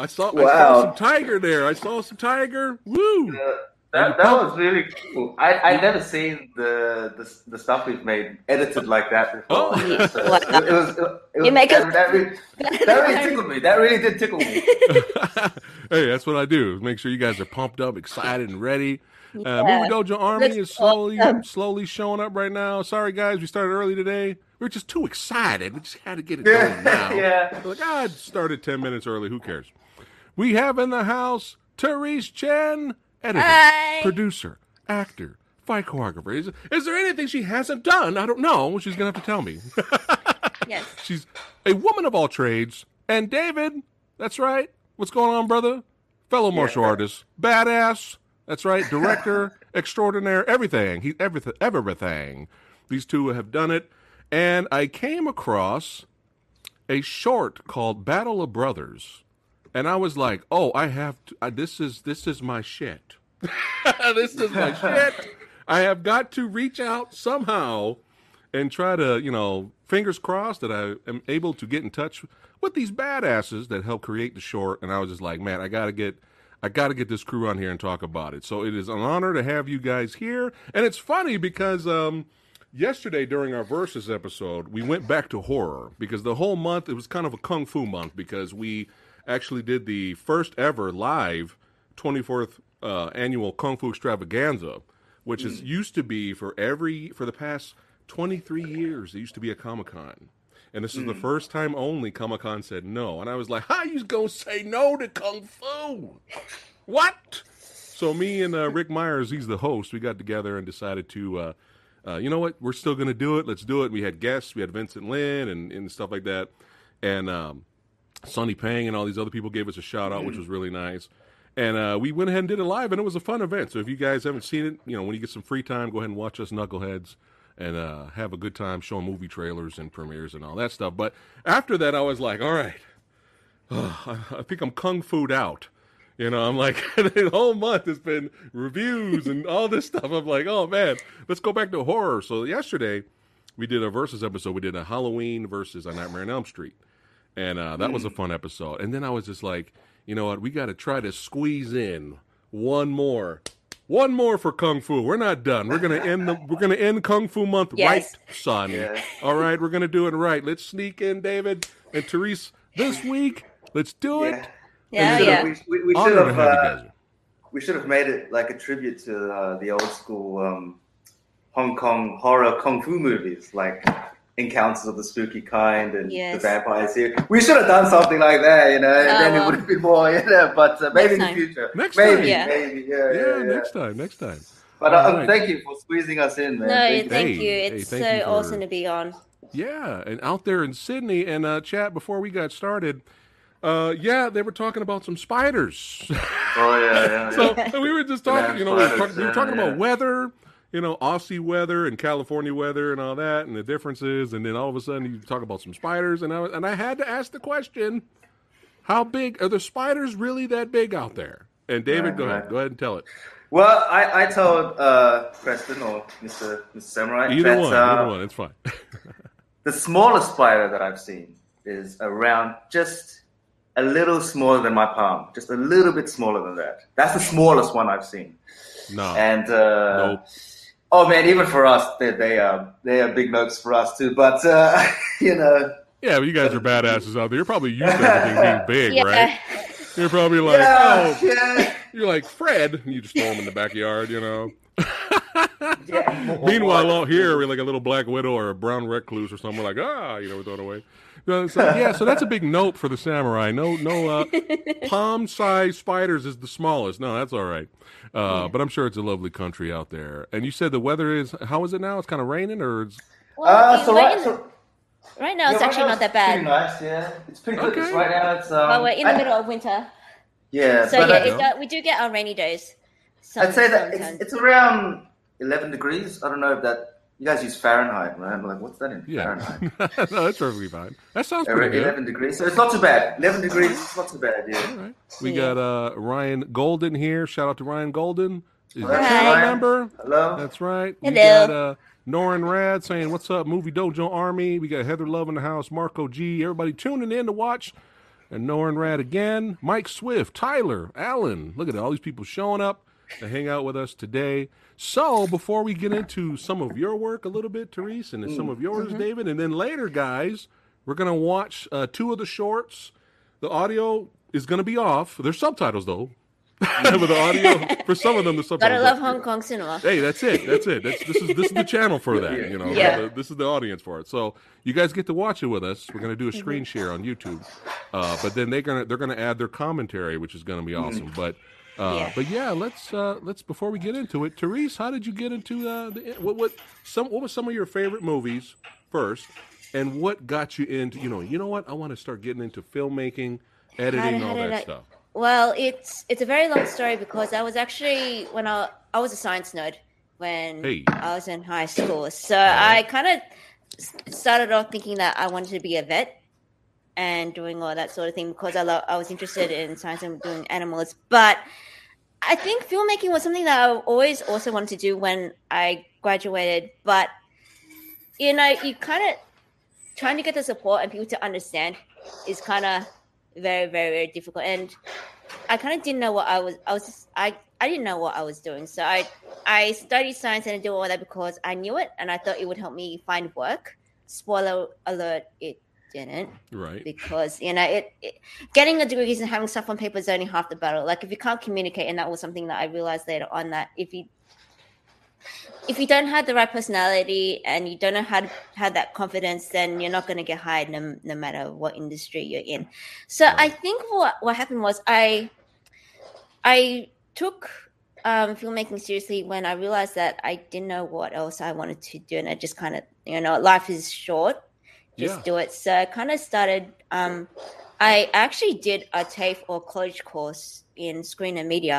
Woo! I saw, I saw some tiger there. I saw some tiger. Woo! Uh, that that was really cool. I I never seen the, the the stuff we've made edited like that before. Oh. So Wow. it, it was it, was You make that, us- that, really, that really tickled me. That really did tickle me. hey, that's what I do. Make sure you guys are pumped up, excited, and ready. Uh, Yeah. Movie Dojo Army Looks is slowly, awesome. slowly showing up right now. Sorry, guys, we started early today. We are just too excited. We just had to get it Yeah, going now. yeah. We're like, it started ten minutes early. Who cares? We have in the house Therese Chen, editor, Hi. producer, actor, fight choreographer. Is, is there anything she hasn't done? I don't know. She's gonna have to tell me. Yes. She's a woman of all trades. And David, that's right. What's going on, brother? Fellow martial artist, badass. That's right. Director extraordinaire. Everything. He everything. Everything. These two have done it. And I came across a short called Battle of Brothers, and I was like, "Oh, I have to. This is this is my shit. this is my shit. I have got to reach out somehow and try to, you know, fingers crossed that I am able to get in touch with these badasses that help create the short. And I was just like, man, I gotta get, I gotta get this crew on here and talk about it. So it is an honor to have you guys here. And it's funny because um, yesterday during our versus episode, we went back to horror because the whole month it was kind of a kung fu month because we actually did the first ever live 24th uh, annual kung fu extravaganza which is used to be for every for the past 23 years it used to be a comic-con. And this is the first time only comic-con said no. And i was like how you gonna say no to kung fu? What? So me and uh, ric meyers he's the host we got together and decided to uh, uh, you know what? We're still gonna do it. Let's do it. We had guests. We had vincent lyn and, and stuff like that. And um, Sonny Pang and all these other people gave us a shout out, which was really nice. And uh, we went ahead and did it live, and it was a fun event. So if you guys haven't seen it, you know, when you get some free time, go ahead and watch us knuckleheads and uh, have a good time showing movie trailers and premieres and all that stuff. But after that, I was like, all right, I, I think I'm kung fu'd out. You know, I'm like, the whole month has been reviews and all this stuff. I'm like, oh man, let's go back to horror. So yesterday, we did a versus episode. We did a Halloween versus a Nightmare on Elm Street and uh, that was a fun episode. And then I was just like, you know what? We got to try to squeeze in one more, one more for Kung Fu. We're not done. We're gonna end the. We're gonna end Kung Fu Month Yes. right, son. Yeah. All right, we're gonna do it right. Let's sneak in David and Therese this week. Let's do it. Yeah, we should yeah. have, we, we, we should have, have uh, we should have made it like a tribute to uh, the old school um, Hong Kong horror kung fu movies, like Encounters of the Spooky Kind and Yes. The vampires here. We should have done something like that, you know, and Oh, then it would have been more, you know. But uh, maybe in the time. future, Next maybe, time. Yeah. maybe, yeah, Yeah, yeah, yeah. next time. Next time. But uh, right. thank you for squeezing us in, man. No, Thank you. thank Hey, you. hey, It's thank so you for- awesome to be on. Yeah, and out there in Sydney and uh, chat before we got started. Uh, yeah, they were talking about some spiders. Oh yeah, yeah. yeah. So we were just talking, you know, we were, talk, we were talking Yeah, about weather, you know, Aussie weather and California weather and all that, and the differences. And then all of a sudden, you talk about some spiders, and I and I had to ask the question: How big are the spiders really that big out there? And David, Right, go ahead, go ahead and tell it. Well, I, I told uh, Preston or Mr. Mr. Samurai Either that one, uh, either one, it's fine. the smallest spider that I've seen is around just a little smaller than my palm, just a little bit smaller than that. That's the smallest one I've seen. no, And uh, nope. Oh man, even for us, they, they are they are big notes for us too. But uh, you know, Yeah, but you guys are badasses out there. You're probably used to everything being big, yeah. right? You're probably like, yeah, oh, yeah, you're like Fred, and you just throw him in the backyard, you know. yeah. Meanwhile, out here, we're like a little black widow or a brown recluse or something. We're like, ah, you know, we're throwing away. Uh, So, yeah, so that's a big note for the samurai. No, no, uh, palm-sized spiders is the smallest. No, that's all right. Uh, But I'm sure it's a lovely country out there. And you said the weather is how is it now? It's kind of raining, or it's Well, Uh, so right, right, so right now it's yeah, actually right not that bad. Pretty nice, yeah. It's pretty good. It's Okay. right now. It's um, But we're in the I- middle of winter, Yeah, so but yeah, I- it, do- we do get our rainy days. Some, I'd say that it's, it's around 11 degrees. I don't know if that. You guys use Fahrenheit, right? I'm like, what's that in yeah. Fahrenheit? no, that's perfectly fine. That sounds Uh, pretty good. 11 degrees. So it's not too bad. 11 degrees, it's not too bad, yeah. right. We Yeah. got uh, Ryan Golden here. Shout out to Ryan Golden. Is Hi. a channel Ryan. member. Hello? That's right. Hello. We got uh, Norin Rad saying, What's up, Movie Dojo Army? We got Heather Love in the house, Marco G. Everybody tuning in to watch and Norin Rad again. Mike Swift, Tyler, Allen. Look at all these people showing up to hang out with us today. So before we get into some of your work a little bit, Therese, and some of yours, David, and then later, guys, we're gonna watch uh, two of the shorts. The audio is gonna be off. There's subtitles though. With the audio for some of them, the subtitles. Gotta love Hong Kong cinema. Hey, that's it. That's it. That's this is this is the channel for that. You know, Yeah. The- this is the audience for it. So you guys get to watch it with us. We're gonna do a screen share on YouTube, uh, but then they're gonna they're gonna add their commentary, which is gonna be awesome. But uh, Yeah. but yeah, let's uh, let's before we get into it, Therese, how did you get into uh, the what what some what was some of your favorite movies first, and what got you into you know you know what I want to start getting into filmmaking, editing, how all that I- stuff. Well, it's it's a very long story because I was actually when I I was a science nerd when Hey. I was in high school. So I kind of started off thinking that I wanted to be a vet and doing all that sort of thing because I lo- I was interested in science and doing animals. But I think filmmaking was something that I always also wanted to do when I graduated. But you know, you kind of trying to get the support and people to understand is kind of very, very, very difficult. And I kind of didn't know what I was. I was. Just, I. I didn't know what I was doing. So I. I studied science and I did all that because I knew it and I thought it would help me find work. Spoiler alert: it didn't Right. because you know it, it getting a degree and having stuff on paper is only half the battle. Like if you can't communicate and that was something that i realized later on that if you if you don't have the right personality and you don't know how to have that confidence then you're not going to get hired no, no matter what industry you're in. So i think what what happened was i i took um, filmmaking seriously when i realized that i didn't know what else i wanted to do and i just kind of you know life is short just Yeah. do it. So I kind of started. Um, I actually did a TAFE or college course in screen and media.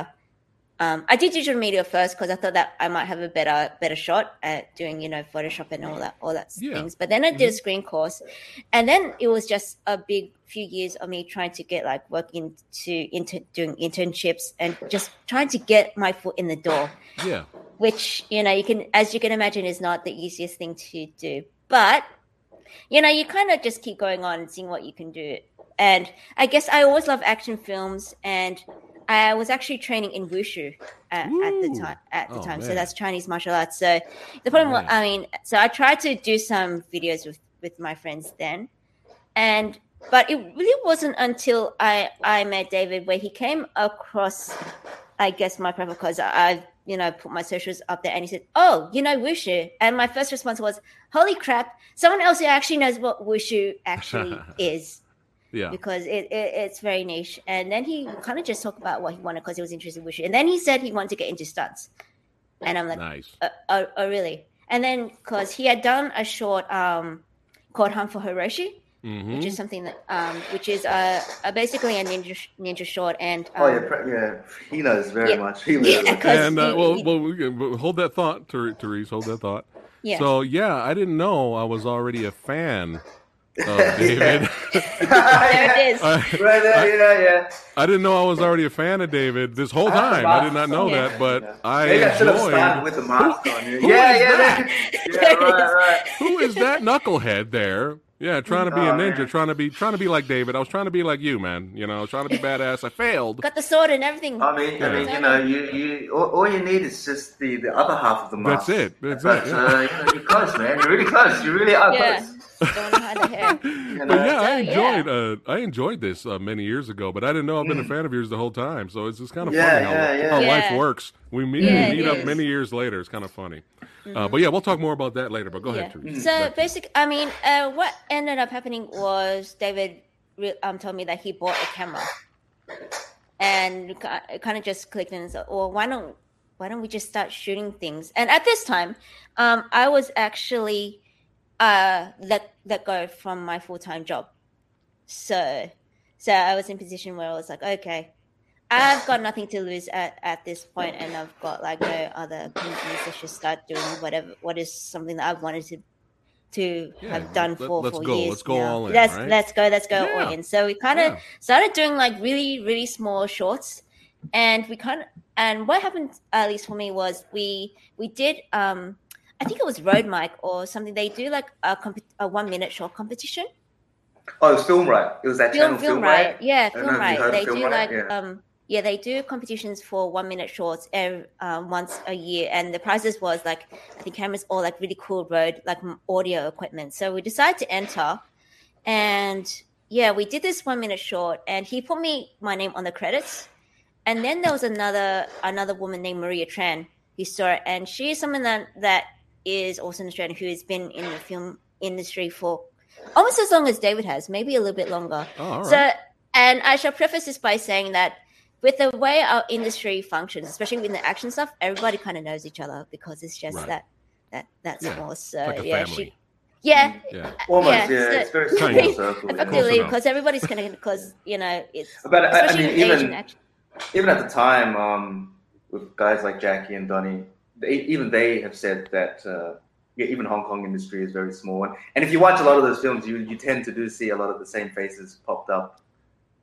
Um, I did digital media first because I thought that I might have a better better shot at doing you know Photoshop and all that all that Yeah. things. But then I did a screen course, and then it was just a big few years of me trying to get like work into into doing internships and just trying to get my foot in the door Yeah. which you know you can as you can imagine is not the easiest thing to do but you know you kind of just keep going on and seeing what you can do. And i guess i always love action films and i was actually training in wushu at, at the time at the Oh, time. So that's chinese martial arts. So the problem was, i mean so i tried to do some videos with with my friends then. And but it really wasn't until i i met david where he came across I guess my profile because I, you know, put my socials up there and he said, Oh, you know Wushu. And my first response was, Holy crap, someone else who actually knows what Wushu actually is Yeah. because it, it it's very niche. And then he kind of just talked about what he wanted because he was interested in Wushu. And then he said he wanted to get into stunts. And I'm like, Nice. uh, oh, oh, really? And then because he had done a short um, called Hunt for Hiroshi, hmm which is something that, um, which is uh, uh, basically a ninja ninja short. And um, Oh yeah, pre- yeah. He knows very Yeah. much. He Yeah, knows. 'cause And uh, he- well, he- well, we can- hold that thought, Ther- Therese. Hold that thought. yeah. So yeah, I didn't know I was already a fan of David. there it is. I, right there, yeah, yeah. I didn't know I was already a fan of David this whole time. the I did not know on. that, but Yeah. I Maybe I should have started enjoyed. with the mask on. who Yeah, yeah, that? yeah. Yeah it right, right. Who is that knucklehead there? Yeah, trying to be a ninja, man. trying to be trying to be like David. I was trying to be like you, man. You know, I was trying to be badass. I failed. Got the sword and everything. I mean, I mean, you know, you, you, all, all you need is just the, the other half of the mask. That's it. That's but, it, yeah. Uh, you know, you're close, man. You're really close. You really are Yeah. close. Don't know how the hair. You But yeah, I So, yeah. enjoyed. Uh, I enjoyed this uh, many years ago, but I didn't know I've been a fan of yours the whole time. So it's just kind of Mm. Yeah, funny how, yeah, yeah. how life works. We meet, Yeah, we meet up. Many years later. It's kind of funny. Uh, but yeah, we'll talk more about that later. But go Yeah. ahead, Teresa. So Back to basic, I mean, uh, what ended up happening was David re- um, told me that he bought a camera, and it kind of just clicked and said, "Well, why don't why don't we just start shooting things?" And at this time, um, I was actually uh, let let go from my full time job, so so I was in a position where I was like, okay. I've got nothing to lose at, at this point, and I've got like no other commitments. I should start doing whatever what is something that I've wanted to to Yeah, have done let- for let's for go, years. let's go now. all in, Let's right? let's go. Let's go Yeah. all in. So we kind of Yeah. started doing like really really small shorts, and we kind of and what happened at least for me was we we did um I think it was Rode Mic or something. They do like a, comp- a one minute short competition Oh, it was Film Right. It was that Film, channel film, Film right. Right. Yeah, film know if you right. They Film do Right, like yeah. um yeah, they do competitions for one minute shorts every, um, once a year, and the prizes was like I think cameras or like really cool Rode like audio equipment. So we decided to enter, and yeah, we did this one minute short, and he put me my name on the credits, and then there was another another woman named Maria Tran who saw it, and she's someone that that is also an Australian who has been in the film industry for almost as long as David has, maybe a little bit longer. Oh, right. So, and I shall preface this by saying that with the way our industry functions, especially with the action stuff, everybody kind of knows each other because it's just Right. that that that's Yeah, small. So like a yeah, family. she, yeah, yeah. Almost, Yeah, yeah. so- it's very small of. circle. yeah. effectively because everybody's connected because you know it's But I, I especially mean, Asian even action. even at the time, um, with guys like Jackie and Donnie, they, even they have said that uh, yeah, even Hong Kong industry is very small. And, and if you watch a lot of those films, you you tend to do see a lot of the same faces popped up,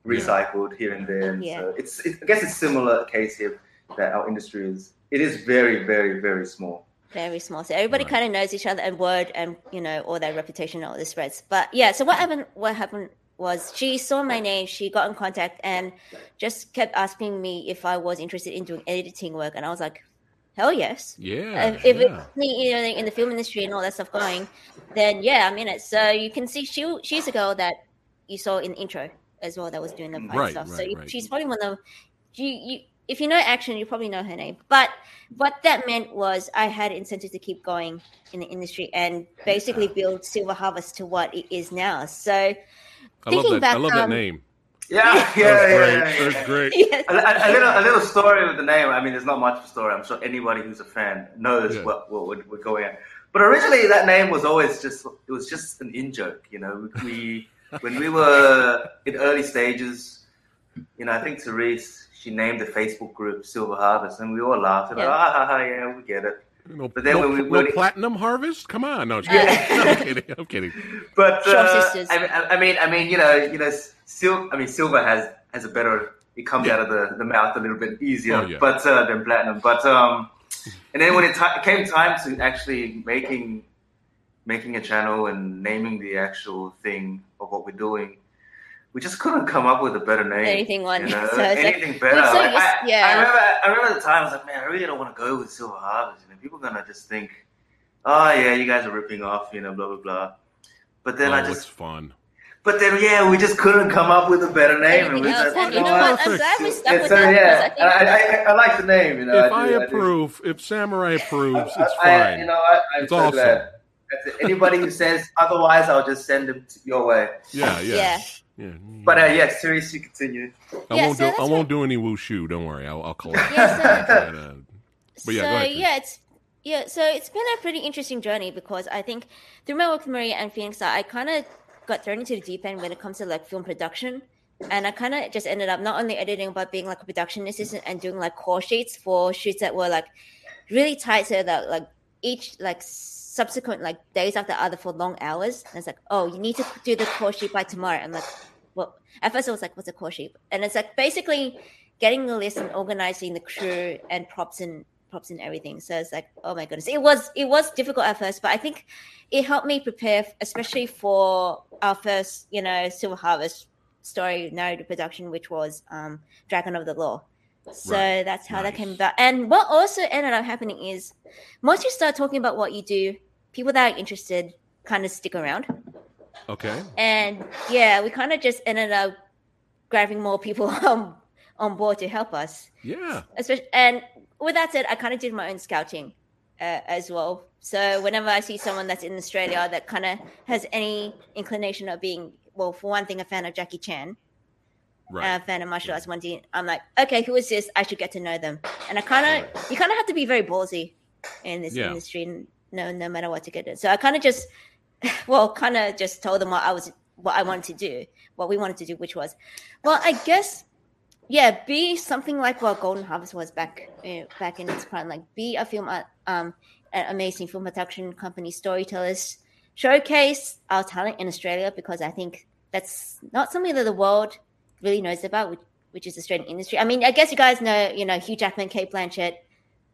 recycled here and there. Yeah. so it's, it, I guess it's similar case here that our industry is. It is very, very, very small. very small. So everybody Right. kind of knows each other and word and you know all their reputation all the spreads. But yeah, so what happened? What happened was she saw my name, she got in contact and just kept asking me if I was interested in doing editing work, and I was like, hell yes. Yeah. if, if yeah. it's you know in the film industry and all that stuff going, then yeah, I'm in it. So you can see she she's a girl that you saw in the intro as well that was doing the fight Right, stuff. so right, you, right. she's probably one of you you if you know action, you probably know her name. But what that meant was I had incentive to keep going in the industry and basically build Silver Harvest to what it is now. So I love thinking that. back, I love that um, name. Yeah, That yeah, was yeah, great. yeah, That yeah, was yeah. great. yes. A, a, a little, a little story with the name. I mean, there's not much of a story. I'm sure anybody who's a fan knows Yeah. what, what we're, we're going at. But originally, that name was always just it was just an in joke. You know, we when we were in early stages, you know, I think Therese she named the Facebook group Silver Harvest, and we all laughed. And Yeah. ah, ha, ha, yeah, we get it. No, But then no, when we- no when we- platinum harvest? Come on, no, Yeah. I'm kidding. I'm kidding. But uh. I, mean- I mean, I mean, you know, you know, sil- I mean, silver has has a better. It comes Yeah. out of the, the mouth a little bit easier, Oh, yeah. but uh, than platinum. But um, and then when it ti came time to actually making making a channel and naming the actual thing of what we're doing, we just couldn't come up with a better name. Anything one. You know, So it's like- anything better. So Like, yes- I, yeah. I remember. I remember the time I was like, man, I really don't want to go with Silver Harvest. You know, people are gonna just think, oh yeah, you guys are ripping off, you know, blah blah blah. But then oh, I it's just, fun. but then yeah, we just couldn't come up with a better name. Anything we else. just, And you you know know what? what? I'm glad we stuck with so that yeah, I I, I, I like the name. You know, if I, do, do. approve, if Samurai approves, it's I- fine. you know, I, I'm It's so awesome. glad. That's it. Anybody who says otherwise, I'll just send them to your way. yeah, yeah, yeah. yeah. But uh, yes, seriously, continue. I Yeah, won't so do. I what- won't do any wushu. Don't worry. I'll, I'll collect. Yeah, so- But, uh, But so yeah, go ahead, yeah, it's yeah, so it's been a pretty interesting journey because I think through my work with Maria and Phoenix, I kind of got thrown into the deep end when it comes to like film production, and I kind of just ended up not only editing but being like a production assistant and doing like call sheets for shoots that were like really tight, so that like each like subsequent like days after other for long hours. And it's like, oh, you need to do the call sheet by tomorrow. I'm like, well, at first I was like, what's a call sheet? And it's like basically getting the list and organizing the crew and props and props and everything. So it's like, oh my goodness, it was it was difficult at first, but I think it helped me prepare, especially for our first, you know, Silver Harvest story narrative production, which was um, Dragon of the Law. So Right. that's how that came about. And what also ended up happening is once you start talking about what you do, people that are interested kind of stick around. okay. And yeah, we kind of just ended up grabbing more people on, on board to help us. Yeah. Especially, and with that said, I kind of did my own scouting uh, as well. So whenever I see someone that's in Australia that kind of has any inclination of being, well, for one thing, a fan of Jackie Chan, Right. a fan of martial arts, one thing, I'm like, okay, who is this? I should get to know them. And I kind of, you kind of have to be very ballsy in this Yeah. industry, no, no matter what to get it. So I kind of just, well, kind of just told them what I was, what I wanted to do, what we wanted to do, which was, well, I guess, yeah, be something like what Golden Harvest was back, uh, back in its prime, like be a film, uh, um, an amazing film production company, storytellers, showcase our talent in Australia because I think that's not something that the world really knows about, which, which is the Australian industry. I mean, I guess you guys know, you know, Hugh Jackman, Cate Blanchett,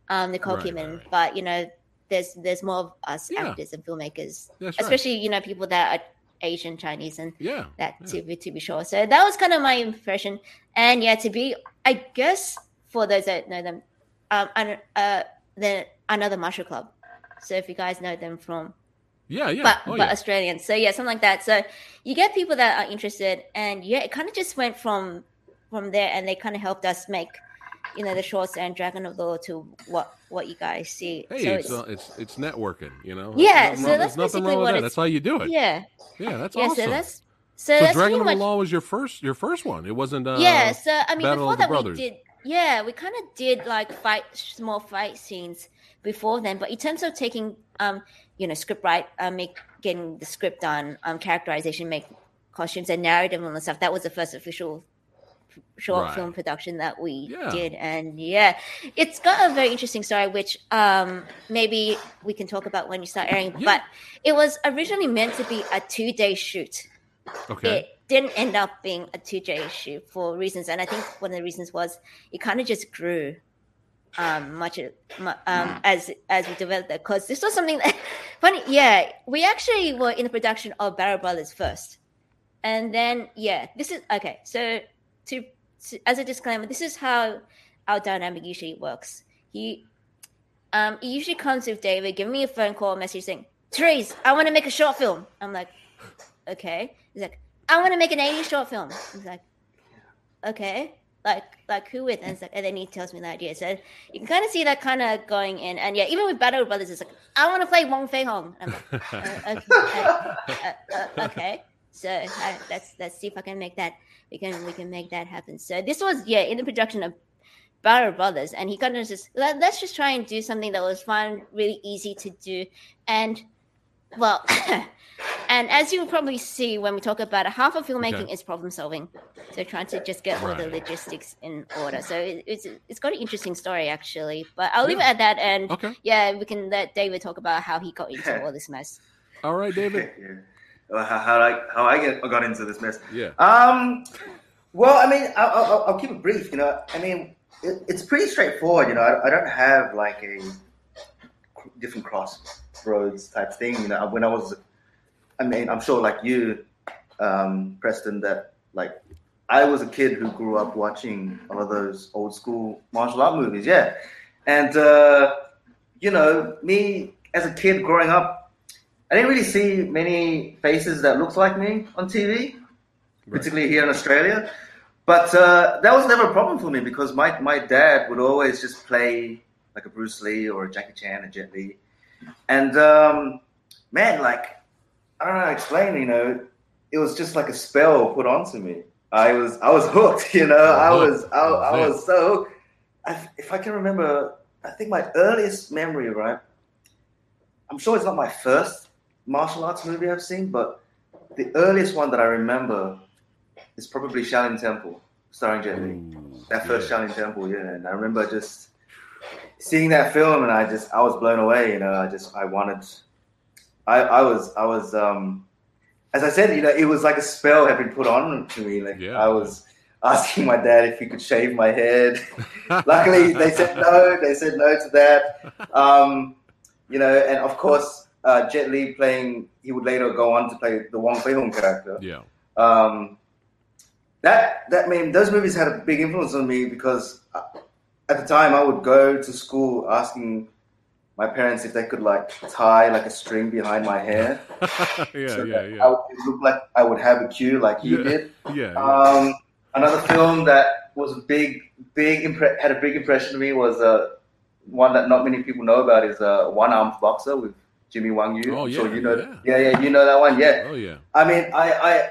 um, Nicole Right, Kidman, right. but you know, there's there's more of us Yeah. actors and filmmakers, right. especially you know people that are Asian, Chinese, and Yeah. that yeah. to be to be sure. So that was kind of my impression. And yeah, to be, I guess for those that know them, um, and uh, the another martial club. So if you guys know them from Yeah, yeah. but oh, but yeah. Australian. So yeah, something like that. So you get people that are interested, and yeah, it kind of just went from from there, and they kind of helped us make, you know, the shorts and Dragon of the Law to what what you guys see. Hey, so it's, uh, it's it's networking, you know. Yeah, There's so nothing wrong- that's nothing basically wrong with what that. That's how you do it. yeah, Yeah, that's yeah. awesome. So that's so, So that's Dragon of much the Law was your first your first one. It wasn't. Uh, yeah. So I mean, Battle before that Brothers. we did yeah, we kind of did like fight small fight scenes before then, but in terms of taking um you know script right, uh, make getting the script done, um characterization, make costumes and narrative and stuff. That was the first official short Right. film production that we Yeah. did and yeah it's got a very interesting story which um maybe we can talk about when you start airing Yeah. but it was originally meant to be a two day shoot Okay. it didn't end up being a two day shoot for reasons, and I think one of the reasons was it kind of just grew um much mu- um as as we developed that because this was something that funny yeah we actually were in the production of Barrow Brothers first and then yeah this is okay so to, to as a disclaimer this is how our dynamic usually works. He um he usually comes with David giving me a phone call message saying Therese I want to make a short film. I'm like okay. He's like I want to make an 80s short film. He's like okay. Like like who with? And, it's like, and then he tells me the idea. So you can kind of see that kind of going in. And yeah even with battle brothers it's like i want to play wong fei hung. I'm like uh, okay, uh, uh, okay. So let's let's see if i can make that we can we can make that happen so this was yeah in the production of Barrow Brothers, and he kind of just let, let's just try and do something that was fun, really easy to do, and well, and as you will probably see when we talk about it, half of filmmaking Okay. is problem solving. So trying to just get all the logistics in order. So it, it's it's got an interesting story actually, but I'll leave it at that. And Okay. yeah, we can let David talk about how he got into all this mess. All right, David. How, how I how I get got into this mess. Yeah. Um, well, I mean, I'll, I'll, I'll keep it brief. You know, I mean, it, it's pretty straightforward. You know, I, I don't have like a different crossroads type thing. You know, when I was, I mean, I'm sure like you, um, Preston, that like I was a kid who grew up watching all of those old school martial art movies. Yeah, and uh, you know, me as a kid growing up, I didn't really see many faces that looked like me on TV Right. particularly here in Australia. But uh, that was never a problem for me because my, my dad would always just play like a Bruce Lee or a Jackie Chan, a Jet Li. And um, man, like, I don't know how to explain, you know, it was just like a spell put onto me. I was I was hooked, you know. I was I, I was so hooked. I, if I can remember, I think my earliest memory, right? I'm sure it's not my first martial arts movie I've seen, but the earliest one that I remember is probably Shaolin Temple, starring Jet Li. That first yeah. Shaolin Temple, yeah. And I remember just seeing that film, and I just I was blown away. You know, I just I wanted. I I was I was um, as I said, you know, it was like a spell had been put on to me. Like Yeah. I was asking my dad if he could shave my head. Luckily, they said no. They said no to that. Um, you know, and of course, uh, Jet Li playing. He would later go on to play the Wong Fei Hung character. Yeah. Um, that that I mean, those movies had a big influence on me because uh, at the time I would go to school asking my parents if they could like tie like a string behind my hair yeah, so yeah, that I yeah. would it looked like I would have a cue like you Yeah. did. Yeah. yeah. Um, another film that was a big, big impre- had a big impression on me was uh, one that not many people know about is uh, One Armed Boxer with Jimmy Wang Yu. Oh, I'm sure you know. yeah. yeah, yeah, you know that one. Yeah, Oh yeah. I mean, I, I,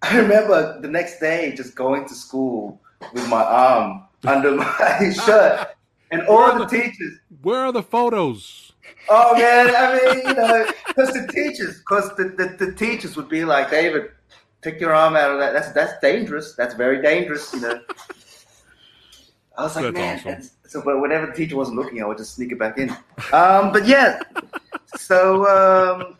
I remember the next day just going to school with my arm under my shirt, and all the teachers. Where are the photos? Oh man, I mean, you know, because the teachers, because the, the, the teachers would be like, David, take your arm out of that. That's that's dangerous. That's very dangerous. You know. I was like, That's man. awesome. So, but whenever the teacher wasn't looking, I would just sneak it back in. Um, but yeah, so um,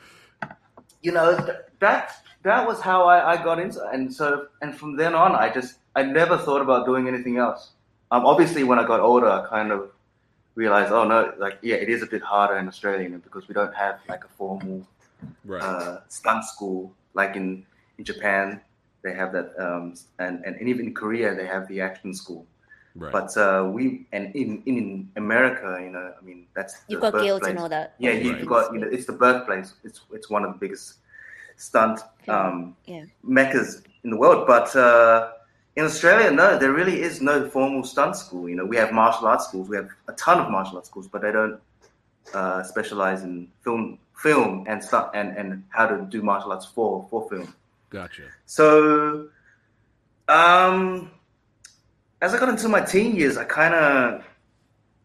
you know that that was how I, I got into, and so and from then on, I just I never thought about doing anything else. Um, obviously, when I got older, I kind of realized, oh no, like yeah, it is a bit harder in Australia because we don't have like a formal Right. uh, stunt school like in in Japan they have that, um, and, and and even in Korea they have the action school. Right. But uh, we and in in America, you know, I mean that's You've got guilds birthplace. and all that. Yeah, you, Right. have got you know it's the birthplace. It's it's one of the biggest stunt um, Yeah. meccas in the world. But uh, in Australia, no, there really is no formal stunt school. You know, we have martial arts schools. We have a ton of martial arts schools, but they don't uh, specialize in film, film and stunt and and how to do martial arts for for film. Gotcha. So, um, as I got into my teen years, I kind of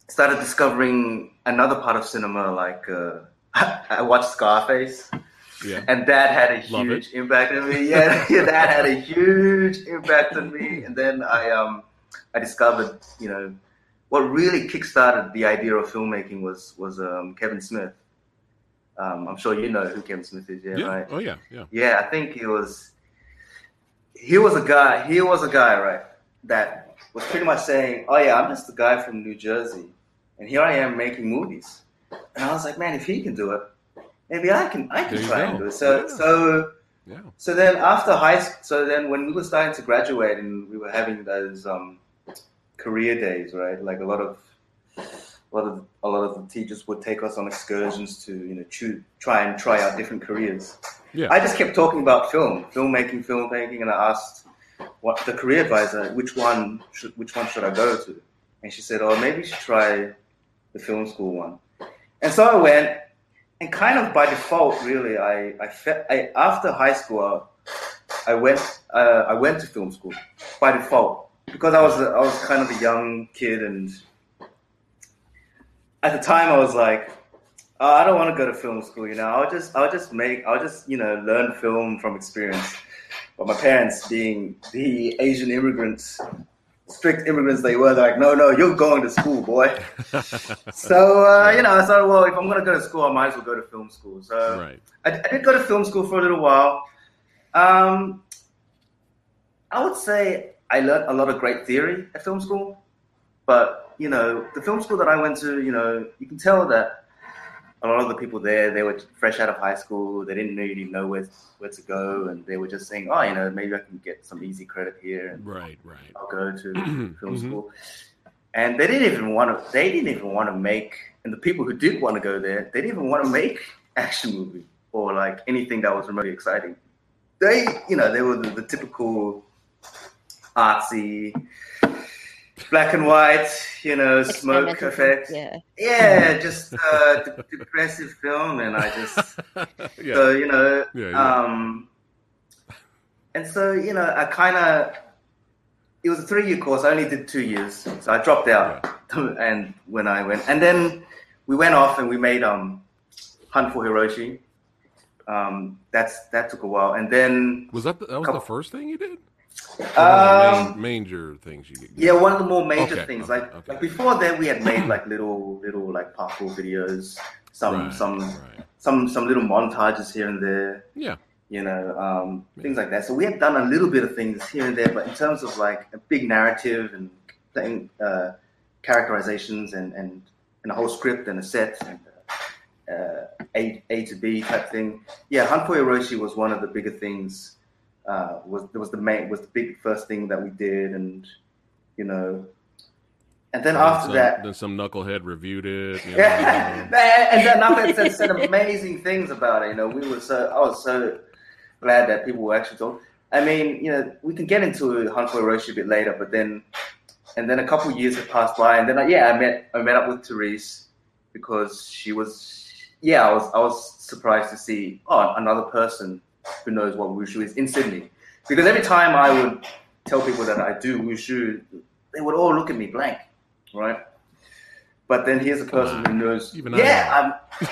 started discovering another part of cinema. Like, uh, I watched Scarface, Yeah. and that had a Love huge impact on me. Yeah, yeah, that had a huge impact on me. And then I, um, I discovered, you know, what really kickstarted the idea of filmmaking was was um, Kevin Smith. Um, I'm sure you know who Kevin Smith is. Yeah, Yeah. right. Oh yeah. Yeah. Yeah, I think he was. He was a guy. He was a guy, right? That was pretty much saying, "Oh yeah, I'm just a guy from New Jersey, and here I am making movies." And I was like, "Man, if he can do it, maybe I can. I can There try and do it." So, Yeah. so, Yeah. so then after high, s- so then when we were starting to graduate and we were having those um, career days, right? Like a lot of, a lot of, a lot of the teachers would take us on excursions to, you know, try and try out different careers. Yeah. I just kept talking about film, filmmaking, filmmaking, and I asked what the career advisor, which one should, which one should I go to? And she said, "Oh, maybe you should try the film school one." And so I went, and kind of by default, really, I I, fe- I after high school, I, went uh, I went to film school by default because I was I was kind of a young kid, and at the time I was like, oh, I don't want to go to film school. You know, I'll just I'll just make I'll just you know learn film from experience. But my parents, being the Asian immigrants, strict immigrants they were, they're like, no, no, you're going to school, boy. So uh, you know, I thought, well, if I'm gonna go to school, I might as well go to film school. So right. I, I did go to film school for a little while. Um, I would say I learned a lot of great theory at film school, but you know, the film school that I went to, you know, you can tell that a lot of the people there, they were fresh out of high school. They didn't really know where where to go, and they were just saying, "Oh, you know, maybe I can get some easy credit here, and Right. Right. I'll go to film Mhm. school." And they didn't even want to. They didn't even want to make. And the people who did want to go there, they didn't even want to make action movie or like anything that was remotely exciting. They, you know, they were the, the typical artsy, black and white, you know, smoke Experimental effect. Yeah. Yeah, just uh, de- depressive film, and I just yeah. so you know, Yeah, yeah. um, and so you know, I kind of it was a three year course. I only did two years, so I dropped out. And when I went, and then we went off and we made um, Hunt for Hiroshi. Um, that's that took a while, and then was that the, that was couple- the first thing you did? Or one of the um, major things you did. yeah, one of the more major Okay, things. okay, like okay. like before that, we had made like little little like parkour videos, some Right, some Right. some some little montages here and there. Yeah. you know, um, Yeah. things like that. So we have done a little bit of things here and there, but in terms of like a big narrative and playing uh, characterizations and, and and a whole script and a set and uh, uh, A A to B type thing. Yeah, Hunt for Hiroshi was one of the bigger things. Uh, was was the main was the big first thing that we did, and you know, and then And after some, that, then some knucklehead reviewed it. You yeah, know. and then Nuggets said, said amazing things about it. You know, we were so I was so glad that people were actually talking. I mean, you know, we can get into Hunt for Hiroshi a bit later, but then and then a couple of years have passed by, and then I, yeah, I met I met up with Therese because she was yeah, I was I was surprised to see oh another person who knows what wushu is in Sydney because every time I would tell people that I do wushu, they would all look at me blank, right? But then here's a person on. who knows. Even yeah,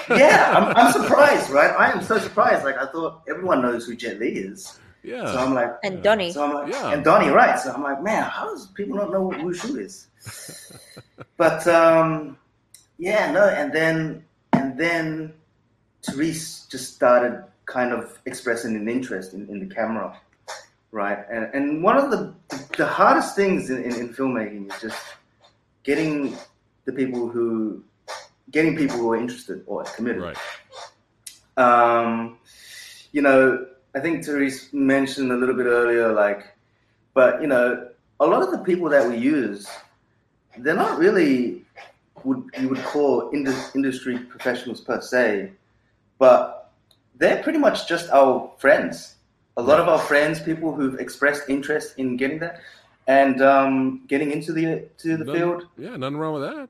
I'm, yeah, I'm, I'm surprised, right? I am so surprised. Like I thought everyone knows who Jet Li is. Yeah. So I'm like, And Donnie. so I'm like, Yeah. and Donnie, right? So I'm like, man, how does people not know what wushu is? but um, yeah, no, and then and then Therese just started kind of expressing an interest in, in the camera, right? And and one of the the hardest things in, in, in filmmaking is just getting the people who getting people who are interested or committed right. um, you know, I think Therese mentioned a little bit earlier, like, but you know, a lot of the people that we use, they're not really would you would call indus- industry professionals per se, but they're pretty much just our friends. A lot of our friends, people who've expressed interest in getting that and um, getting into the to the Nothing- field. Yeah, nothing wrong with that.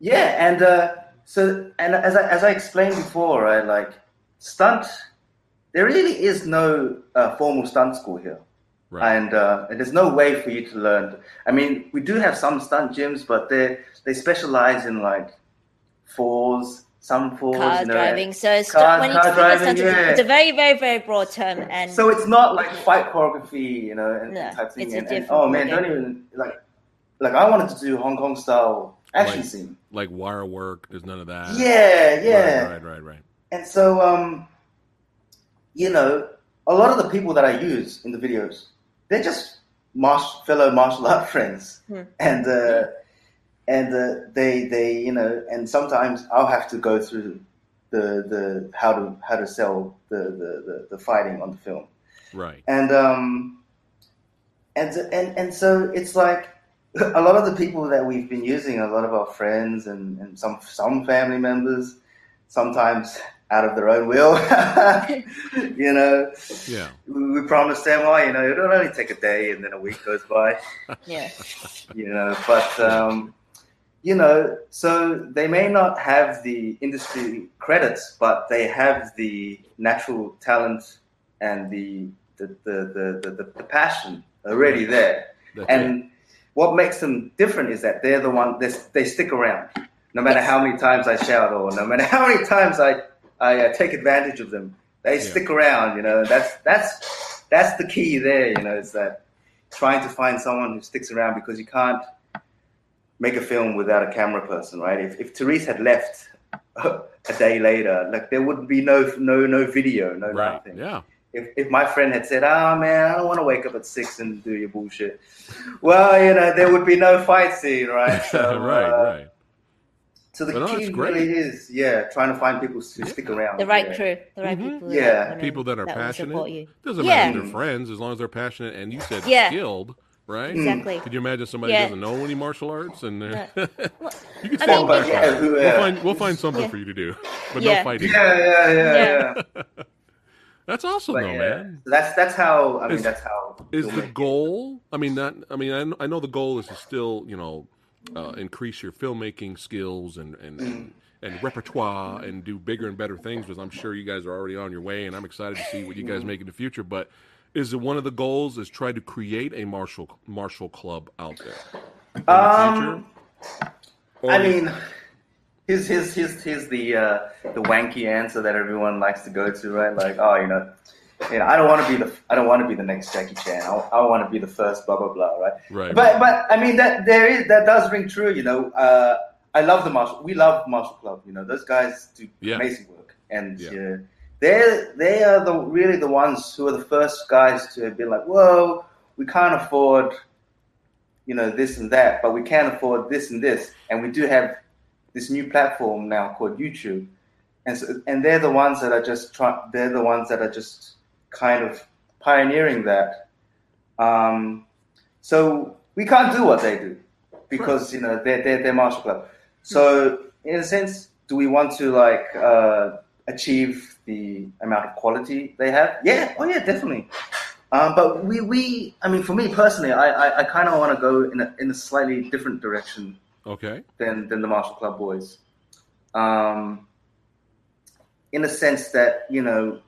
Yeah, and uh, so and as I, as I explained before, right, like stunt, there really is no uh, formal stunt school here, Right. and, uh, and there's no way for you to learn. I mean, we do have some stunt gyms, but they they specialize in like falls, some falls, car you know. driving. So it's Car- when you car think driving, it's- yeah. it's a very, very, very broad term, and So it's not like fight choreography, you know, and, No, and type thing. it's a and, and- oh man, ballgame. don't even like like I wanted to do Hong Kong style action Like- scene. like wire work. There's none of that. Yeah, yeah. Right, right, right, right. And so, um, you know, a lot of the people that I use in the videos, they're just martial, fellow martial art friends, Hmm. and uh, and uh, they they you know, and sometimes I'll have to go through the the how to how to sell the the, the, the fighting on the film, Right. and um, and and and so it's like. A lot of the people that we've been using, a lot of our friends and, and some some family members, sometimes out of their own will. you know, Yeah. we, we promised them, oh, you know, it'll only take a day, and then a week goes by. yeah, You know, but um, you know, so they may not have the industry credits, but they have the natural talent and the the the the, the, the passion already there. That's it. And what makes them different is that they're the one they, they stick around, no matter how many times I shout or no matter how many times I I uh, take advantage of them. They Yeah. stick around, you know. That's that's that's the key there, you know. Is that trying to find someone who sticks around because you can't make a film without a camera person, right? If if Therese had left a day later, like there would be no no no video, no Right. nothing Yeah. if, if my friend had said, "Ah, man, I don't want to wake up at six and do your bullshit," well, you know, there would be no fight scene, right? So, right. uh, right. So the But key it's great. really is, yeah, trying to find people to stick around. the right yeah. crew, the right Mhm. people. that Yeah. wanna- People that are will passionate. support you. Doesn't Yeah. matter if they're friends as long as they're passionate and you said Yeah. skilled, right? Exactly. Could you imagine somebody Yeah. doesn't know any martial arts and they're Well, you can I still mean, martial yeah, arts. We'll yeah. find we'll find something Yeah. for you to do, but Yeah. no fighting. Yeah, yeah, yeah, Yeah. yeah. That's awesome, But though, yeah, man. that's that's how. I mean, Is- that's how. Is the goal? I mean, that. I mean, I, kn- I know the goal is to still, you know, uh, increase your filmmaking skills and and, and and repertoire and do bigger and better things. Because I'm sure you guys are already on your way, and I'm excited to see what you guys make in the future. But is it one of the goals is try to create a martial martial club out there the Um. I mean, here's here's here's here's the uh, the wanky answer that everyone likes to go to, right? Like, oh, you know, you know, I don't want to be the I don't want to be the next Jackie Chan. I, I want to be the first, blah blah blah, right? right? But but I mean that there is that does ring true. You know, uh, I love the martial. We love martial club. You know, those guys do Yeah. amazing work, and Yeah. yeah. They they are the really the ones who are the first guys to have been like, whoa, we can't afford, you know, this and that, but we can afford this and this, and we do have this new platform now called YouTube, and so, and they're the ones that are just they're the ones that are just kind of pioneering that. Um, so we can't do what they do because you know they're they're, they're martial club. So in a sense, do we want to like uh, achieve the amount of quality they have? Yeah, oh yeah, definitely. Um, but we, we, I mean, for me personally, I, I, I kind of want to go in a, in a slightly different direction okay, than than the Martial Club boys. Um, in a sense that you know,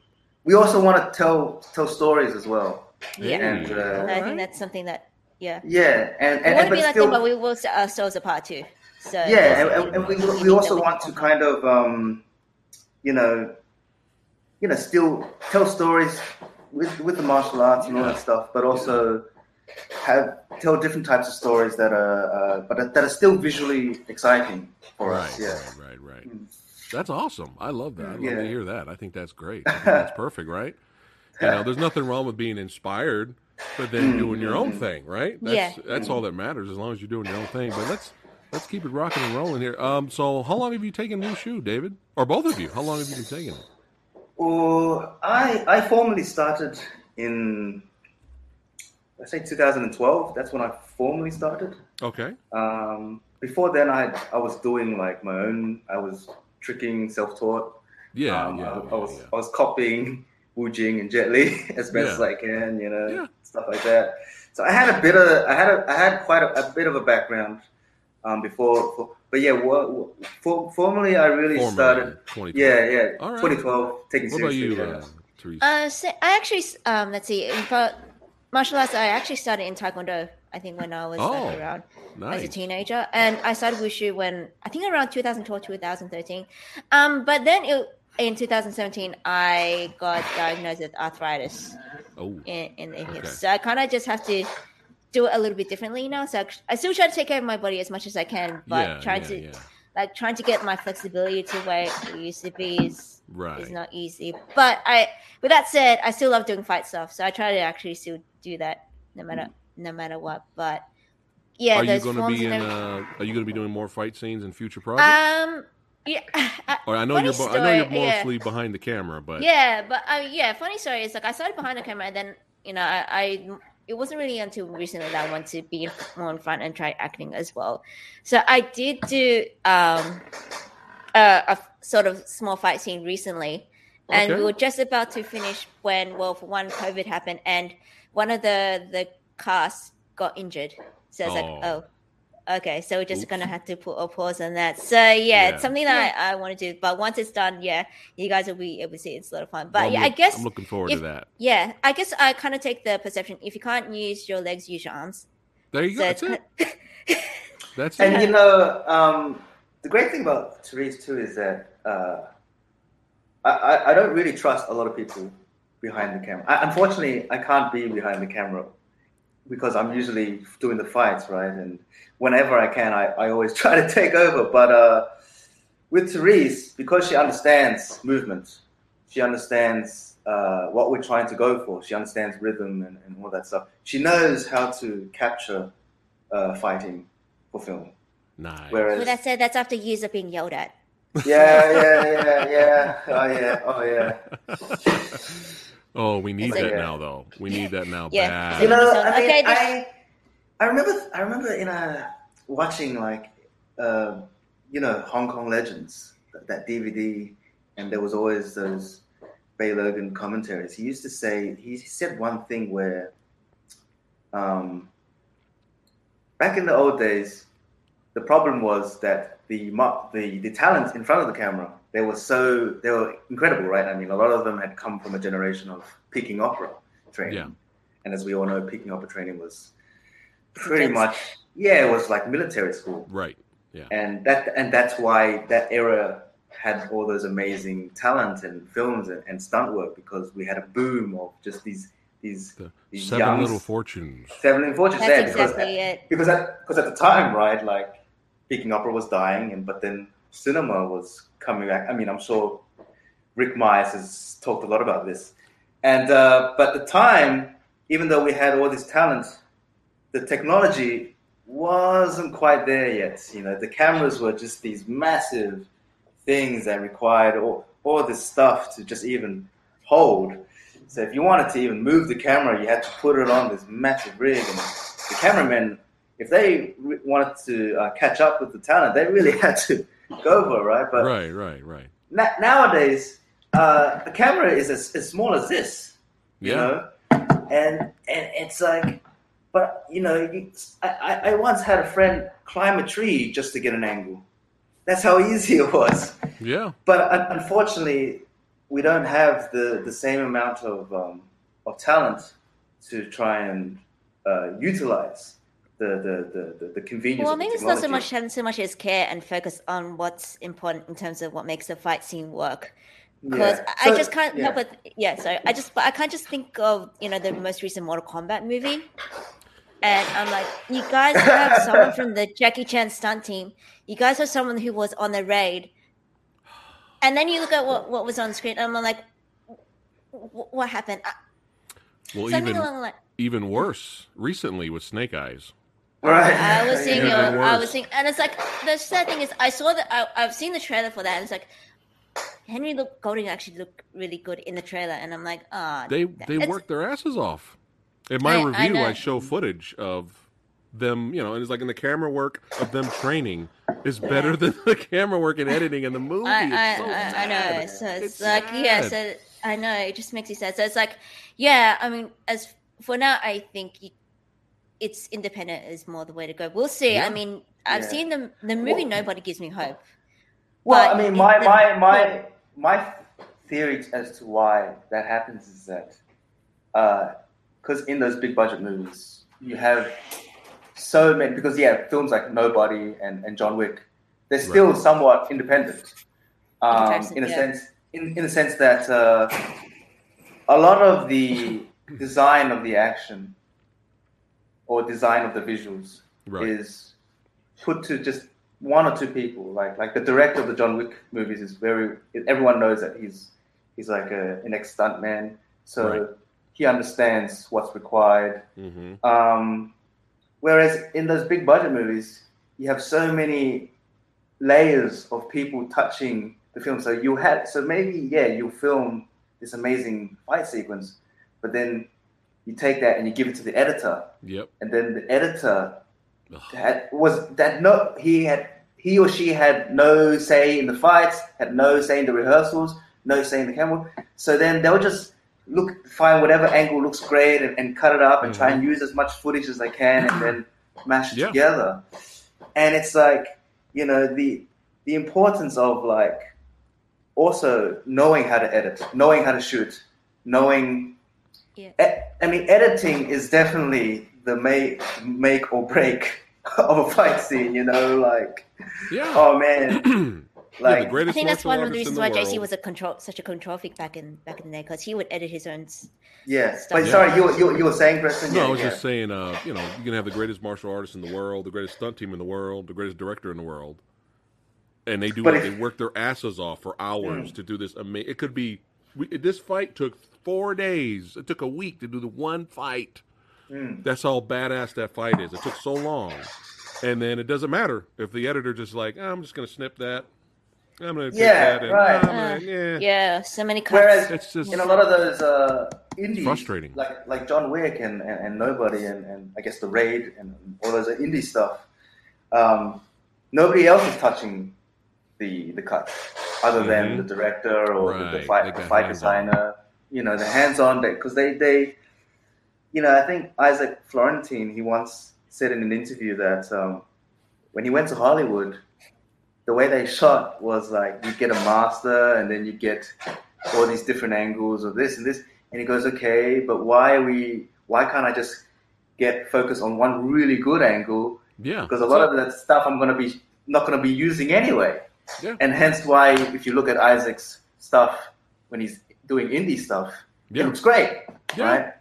we also want to tell tell stories as well. Yeah, And, uh, I think that's something that yeah. Yeah, and We and, want to but be like still, them, but we will set ourselves apart too. So yeah, and, and, and we, we we also want to kind of um, you know, you know, still tell stories with with the martial arts and all that stuff, but also have tell different types of stories that are uh, but that are still visually exciting for right, us. Yeah. right, right, right. Mm. That's awesome. I love that. I love Yeah. to hear that. I think that's great. I think that's perfect, right? You know, there's nothing wrong with being inspired, but then doing your own thing, right? That's, Yeah. That's all that matters as long as you're doing your own thing. But let's let's keep it rocking and rolling here. Um, so how long have you taken Wushu, David, or both of you? How long have you been taking it? Or I I formally started in I say 2012. That's when I formally started. Okay. Um, before then, I I was doing like my own. I was tricking, self-taught. Yeah, Um, yeah, I, yeah, I was yeah. I was copying Wu Jing and Jet Li as best as I can, you know, stuff like that. So I had a bit of I had a, I had quite a, a bit of a background um, before, for, but yeah, what, what, for, formally I really Formerly, started. Yeah, yeah, All right. 2012, taking What about you, yeah. uh, Teresa? Uh, so I actually, um, let's see, in fact, martial arts. I actually started in Taekwondo. I think when I was Oh, like, around as a teenager, and I started wushu when I think around 2012, 2013. Um, but then it, in 2017, I got diagnosed with arthritis Oh, in, in the hips. Okay. So I kind of just have to do it a little bit differently now. So I, I still try to take care of my body as much as I can, but yeah, trying yeah, to yeah. like trying to get my flexibility to where it used to be is Right. is not easy. But I, with that said, I still love doing fight stuff. So I try to actually still do that no matter no matter what. But yeah, are you going to be in? Uh, are you going to be doing more fight scenes in future projects? um, yeah, I- or I know you're. Bo- I know you're story, yeah. mostly behind the camera, but yeah, but uh, yeah, funny story is like I started behind the camera, and then you know I, I it wasn't really until recently that I wanted to be more in front and try acting as well. So I did do um a, a sort of small fight scene recently, and Okay. we were just about to finish when well for one COVID happened, and one of the the cast got injured. So it's Oh. like oh. Okay, so we're just Oops. gonna have to put a pause on that. So yeah, Yeah. it's something that I, I want to do. But once it's done, yeah, you guys will be able to see it's a lot of fun. But Well, I'm yeah, I guess I'm looking forward if- to that. yeah, I guess I kind of take the perception if you can't use your legs, use your arms. There you go. So That's it's it. That's And it. you know, um, the great thing about Therese too is that uh, I, I, I don't really trust a lot of people behind the camera. I, unfortunately, I can't be behind the camera because I'm usually doing the fights, right? And whenever I can, I, I always try to take over. But uh, with Therese, because she understands movement, she understands uh, what we're trying to go for. She understands rhythm and, and all that stuff. She knows how to capture uh, fighting for film. nice. Whereas, With that said, that's after years of being yelled at. yeah, yeah, yeah, yeah. Oh yeah, oh yeah. oh, we need It's that like- now, though. We need that now Yeah. bad. You know, I, mean, okay, this- I, I remember, I remember in a watching like, uh, you know, Hong Kong Legends, that, DVD, and there was always those Bey Logan commentaries. He used to say, he said one thing where, um, back in the old days, the problem was that the the the talent in front of the camera they were so they were incredible, right? I mean, a lot of them had come from a generation of Peking opera training, Yeah. and as we all know, Peking opera training was pretty Intense. much yeah, it was like military school, right. Yeah and that and that's why that era had all those amazing talent and films and, and stunt work because we had a boom of just these these The these Seven young Little Fortunes. seven little fortunes That's there because exactly it. because at, because at the time, right, like Peking opera was dying, and but then cinema was coming back. I mean, I'm sure Ric Meyers has talked a lot about this, and uh, but at the time, even though we had all this talent, the technology wasn't quite there yet. You know, the cameras were just these massive things that required all all this stuff to just even hold. So if you wanted to even move the camera, you had to put it on this massive rig, and the cameramen, if they re- wanted to uh, catch up with the talent, they really had to go for it, right? But right, right, right. na- nowadays, uh, a camera is as, as small as this, you Yeah. know, and and it's like, but you know, I, I I once had a friend climb a tree just to get an angle. That's how easy it was. Yeah. But unfortunately, we don't have the, the same amount of um, of talent to try and uh, utilize the the, the, the, the convenience. Well, of the maybe it's not so much having so much as care and focus on what's important in terms of what makes the fight scene work. Because Yeah. I So- just can't yeah. help but yeah, sorry. I just but I can't just think of you know the most recent Mortal Kombat movie, and I'm like, you guys have someone from the Jackie Chan stunt team. You guys have someone who was on the raid, and then you look at what what was on screen, and I'm like, what happened? Well, Something even along like. even worse recently with Snake Eyes. Right. I was seeing, Yeah, your, even I was seeing, and it's like the sad thing is, I saw that I, I've seen the trailer for that, and it's like, Henry look, Golding actually looked really good in the trailer, and I'm like, ah, They they worked their asses off. In my I- I review, I, know. show footage of them, you know, and it's like in the camera work of them training is better than the camera work and editing in the movie. I, It's so I, I know. So it's, It's like, yeah, so I know it just makes you sad. So it's like, yeah, I mean, as for now, I think you, it's independent is more the way to go. We'll see. Yeah. I mean, I've Yeah. seen the the movie. Well- Nobody gives me hope. Well, I mean, my the- my my my theory as to why that happens is that uh, because in those big budget movies, you have so many because yeah, films like Nobody and, and John Wick, they're still somewhat independent um, Comparison, in a yeah. sense. In, in the sense that uh, a lot of the design of the action or design of the visuals Right. is put to just one or two people. Like like the director of the John Wick movies is very. Everyone knows that he's he's like a, an ex stuntman, so Right. He understands what's required. hmm Um, whereas in those big budget movies, you have so many layers of people touching the film. So you had so maybe yeah, you film this amazing fight sequence, but then you take that and you give it to the editor, Yep. and then the editor had was that no he had he or she had no say in the fights, had no say in the rehearsals, no say in the camera. So then they'll just look find whatever angle looks great and, and cut it up and try and mm-hmm. use as much footage as I can and then mash it Yeah. together. And it's like, you know, the the importance of like also knowing how to edit, knowing how to shoot, knowing Yeah. E- I mean, editing is definitely the make make or break of a fight scene. You know, like Yeah. oh man, yeah, the like I think that's one of the reasons the why world. JC was a control such a control freak back in back in the day because he would edit his own. s- yeah. Stuff. But sorry, you you you were saying, Preston? No, yeah, I was yeah. just saying, uh, you know, you can have the greatest martial artist in the world, the greatest stunt team in the world, the greatest director in the world, and they do But it. if- They work their asses off for hours to do this. Ama- it could be we, this fight took four days. It took a week to do the one fight. Mm. That's how badass that fight is. It took so long, and then it doesn't matter if the editor just like, "Ah, I'm just going to snip that. I'm going to take Yeah, that. And, right. gonna- yeah. Yeah, so many cuts. Whereas It's just in a lot of those uh, indies, frustrating. like like John Wick and, and, and Nobody and, and I guess the Raid and all those indie stuff, um, nobody else is touching the the cut other than Mhm. the director or the, the fight, got fight hands-on. designer. You know, the hands-on because they they, you know, I think Isaac Florentine he once said in an interview that um, when he went to Hollywood, the way they shot was like you get a master and then you get all these different angles of this and this and he goes okay but why are we why can't i just get focus on one really good angle yeah. because a lot of that stuff i'm going to be not going to be using anyway Yeah. and hence why if you look at isaac's stuff when he's doing indie stuff it looks great Yeah. right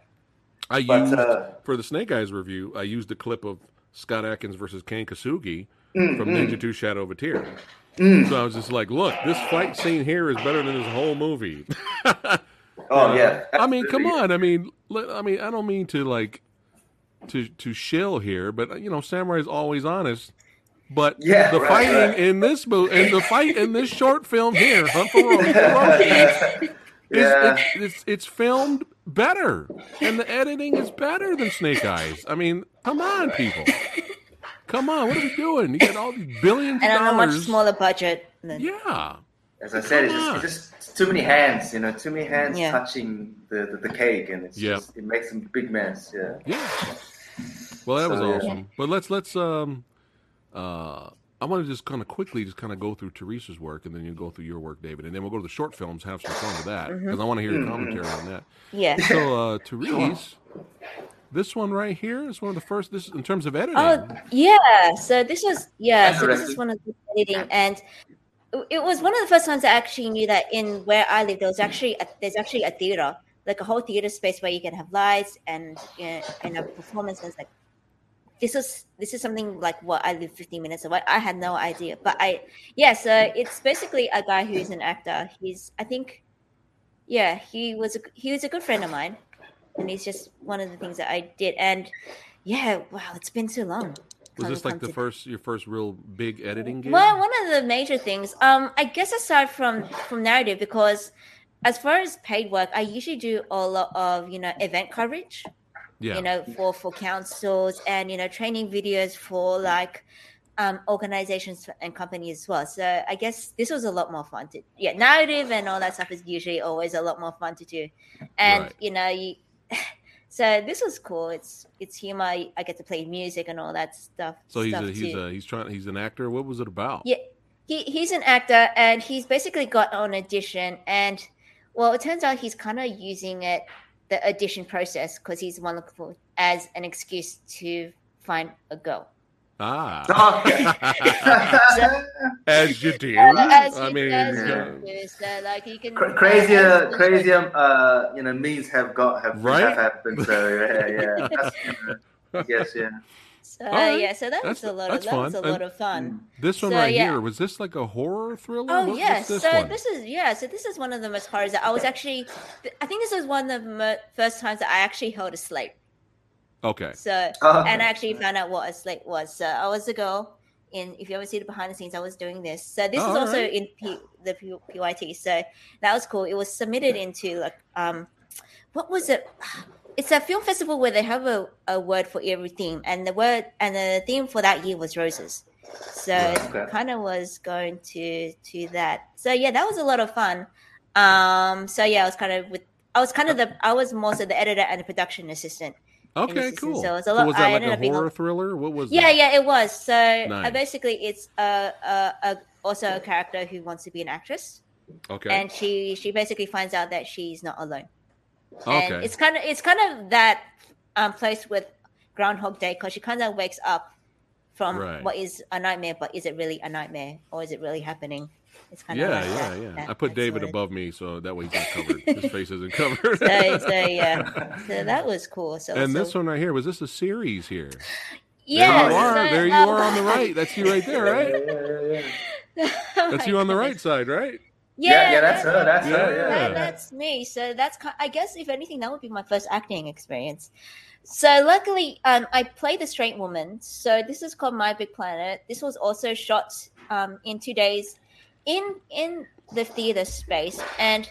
I but used uh, for the Snake Eyes review. I used a clip of Scott Adkins versus Kane Kosugi mm, from mm, Ninja Two Shadow of a Tear. mm. So I was just like, look, this fight scene here is better than this whole movie. oh yeah I mean, come on. I mean, I mean, I don't mean to like to to shill here, but you know, Samurai is always honest. But Yeah, the right, fighting right. in this movie and the fight in this short film here, Hunt for Ro- Hiroshi, is yeah it's, it's it's filmed better, and the editing is better than Snake Eyes. I mean, come on, people, come on, what are we doing? You get all these billions and of on a much dollars. smaller budget. Than, Yeah, As I said, it's just, it's just too many hands, you know, too many hands Yeah. touching the, the, the cake, and it's Yeah. just, it makes a big mess. Yeah. yeah. Well, that was So, yeah. awesome. But let's let's um uh. I want to just kind of quickly just kind of go through Teresa's work, and then you go through your work, David, and then we'll go to the short films, have some fun with that, because I want to hear your Mhm. commentary on that. Yeah. So, uh, Therese, this one right here is one of the first. This in terms of oh, editing. Oh yeah. So this was yeah. So this is one of the editing, and it- it was one of the first times I actually knew that in where I live there was actually a, there's actually a theater, like a whole theater space where you can have lights and you know, and a performance. And it's like this is this is something like what I live 15 minutes away. I had no idea, but I yeah. So it's basically a guy who's an actor. He's I think yeah he was a, he was a good friend of mine, and it's just one of the things that I did. And yeah, wow, it's been so long. Was this like the to- first your first real big editing gig? Well, one of the major things, um, I guess aside from from narrative, because as far as paid work, I usually do a lot of you know event coverage. yeah. You know, for for councils and you know training videos for like um, organizations and companies as well. So I guess this was a lot more fun to yeah narrative and all that stuff is usually always a lot more fun to do, and Right. you know you. So this was cool. It's it's humor. I, I get to play music and all that stuff. so he's stuff a, he's a he's trying he's an actor. What was it about? Yeah, he he's an actor and he's basically got an audition and well, it turns out he's kind of using it the audition process because he's one looking for as an excuse to find a girl. Ah. As you do. As I mean, does uh, do, so like you can Cra- crazier, crazier, uh, you know, means have got have, Right? have happened. So yeah, yeah. That's, uh, yes, yeah. So Alright, yeah, so that that's- was a lot that's of that was a fun. lot of fun. this one So, right yeah. here was this like a horror thriller? Oh What- yes, what's so this one? this is yeah, so this is one of the most horrors that I was actually. I think this was one of the first times that I actually held a slate. Okay. So Oh, and I actually found out what a slate was. So I was a girl in. If you ever see the behind the scenes, I was doing this. So this Oh, is also alright. in P, the P, PYT. So that was cool. It was submitted into like um, what was it? It's a film festival where they have a, a word for every theme, and the word and the theme for that year was roses. So Right, okay. kind of was going to to that. So yeah, that was a lot of fun. Um, so yeah, I was kind of with. I was kind of the. I was more so the editor and the production assistant. Okay, cool. so it's a So lot- was I that like a up being a- horror thriller? What was Yeah, that? yeah, it was. So uh, basically, it's a, a, a also a character who wants to be an actress, Okay. and she she basically finds out that she's not alone. okay. And it's kind of it's kind of that um place with Groundhog Day because she kind of wakes up from Right. what is a nightmare, but is it really a nightmare or is it really happening? It's kind yeah, of like yeah, that, yeah. that- I put David sort above me so that way he's not covered. His face isn't covered. So, so yeah, so that was cool. So and so, this one right here was this a series here? yeah, there you are. there you are on the right. That's you right there, right? Yeah, yeah, yeah. oh That's you on the right side, right? Yeah, yeah, that's that- her. That's Yeah. her. Yeah. that- that's me. So that's I guess if anything, that would be my first acting experience. So luckily, um, I played the straight woman. So this is called My Big Planet. This was also shot um, in two days in in the theater space, and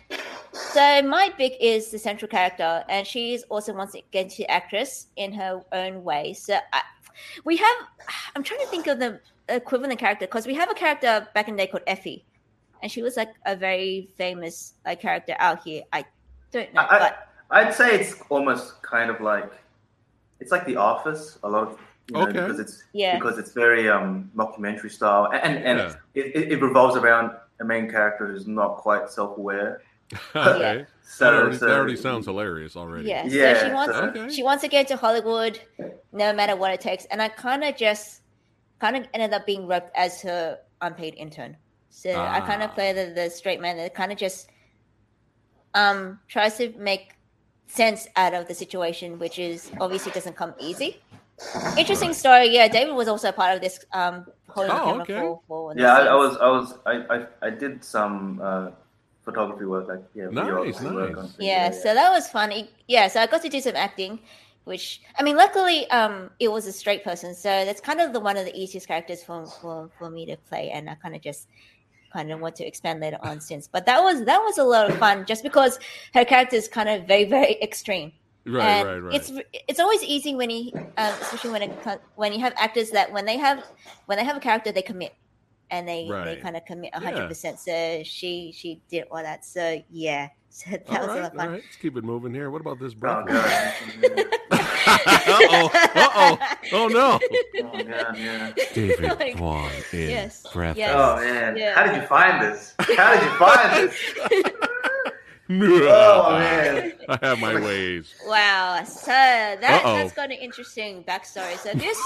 so My Big is the central character, and she is also once again an actress in her own way. So I, we have. I'm trying to think of the equivalent character because we have a character back in the day called Effie and she was like a very famous like character out here. I don't know, I- I- but I'd say it's almost kind of like it's like The Office. A lot of you know, Okay. because it's yeah, because it's very um mockumentary style and and, Yeah. it, it, it revolves around a main character who's not quite self-aware. okay. So, that, already, so that already sounds hilarious already. yeah. Yeah, so she wants so- Okay. she wants to get to Hollywood, no matter what it takes. And I kind of just kind of ended up being roped as her unpaid intern. So I kind Ah. of play the, the straight man that kind of just um tries to make sense out of the situation, which is obviously doesn't come easy. Interesting story. Yeah, David was also part of this um holding the Oh, camera okay. for, for Yeah, I, I was I was I, I, I did some uh, photography work like yeah Nice, videography work nice. on- yeah, so that was fun It- yeah so i got to do some acting which i mean luckily um it was a straight person so that's kind of the one of the easiest characters for for, for me to play and i kind of just kind of want to expand later on since but that was that was a lot of fun just because her character is kind of very very extreme Right, and right, right. it's it's always easy when you um, especially when it when you have actors that when they have when they have a character they commit and they they kind of commit Yeah. hundred percent. So she she did all that. So yeah, so that all was a lot of fun. right. Let's keep it moving here. What about this Oh uh-oh. Uh-oh. Oh, no. oh god, yeah. David Like, Kwan in yes, Breath. yes. Oh man, Yeah. how did you find this? How did you find this? Oh man. I have my ways. Wow. So that Uh-oh. that's got an interesting backstory. So this,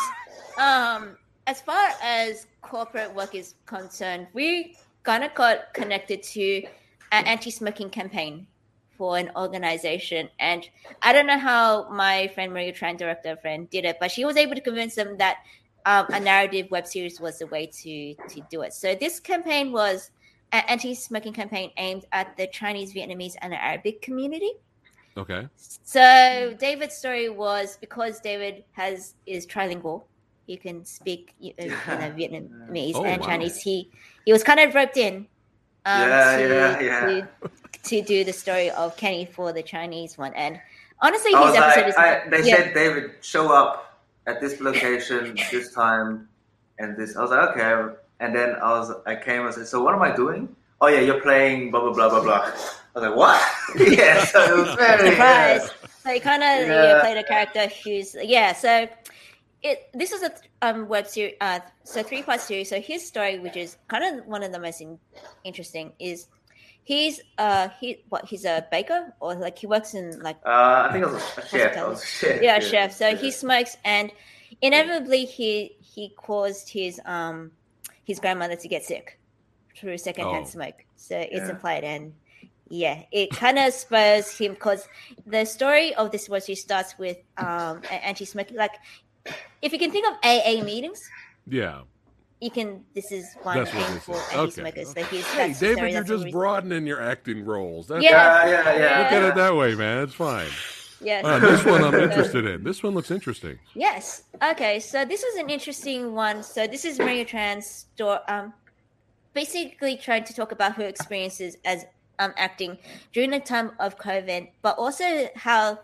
um, as far as corporate work is concerned, we kind of got connected to an anti-smoking campaign for an organization, and I don't know how my friend Maria Tran, director friend, did it, but she was able to convince them that um, a narrative web series was the way to to do it. So this campaign was an anti-smoking campaign aimed at the Chinese, Vietnamese, and Arabic community. Okay. So David's story was because David has is trilingual. he can speak you know, you Vietnamese Oh, and wow. Chinese. He he was kind of roped in. Um, Yeah, to, yeah, yeah. To, to do the story of Kenny for the Chinese one, and honestly, his episode like, is I, they yeah. said David show up at this location this time and this. I was like, okay. And then I was, I came and said, so what am I doing? Oh yeah, you're playing blah blah blah blah blah. I was like, what? yeah, so it was very surprise. So he kind of Yeah. played a character who's yeah. So it this is a um web series, uh, so three part series. So his story, which is kind of one of the most in, interesting, is he's uh he what he's a baker or like he works in like Uh, I think I was a chef. Was a chef. yeah chef. So he smokes and inevitably he he caused his um his grandmother to get sick through secondhand Oh. smoke. So it's Yeah. implied and yeah, it kind of spurs him because the story of this was he starts with um a- anti-smoking. Like, if you can think of AA meetings, Yeah. you can. This is one That's thing for anti-smokers. Okay. So he's, Hey, that's the story, David, you're just reason. broadening your acting roles. That's, Yeah. Yeah, yeah, yeah. Look at it that way, man. It's fine. Yes. Uh, this one I'm interested in. This one looks interesting. Yes. Okay. So this is an interesting one. So this is Maria Tran's story. Um, basically trying to talk about her experiences as um acting during the time of COVID, but also how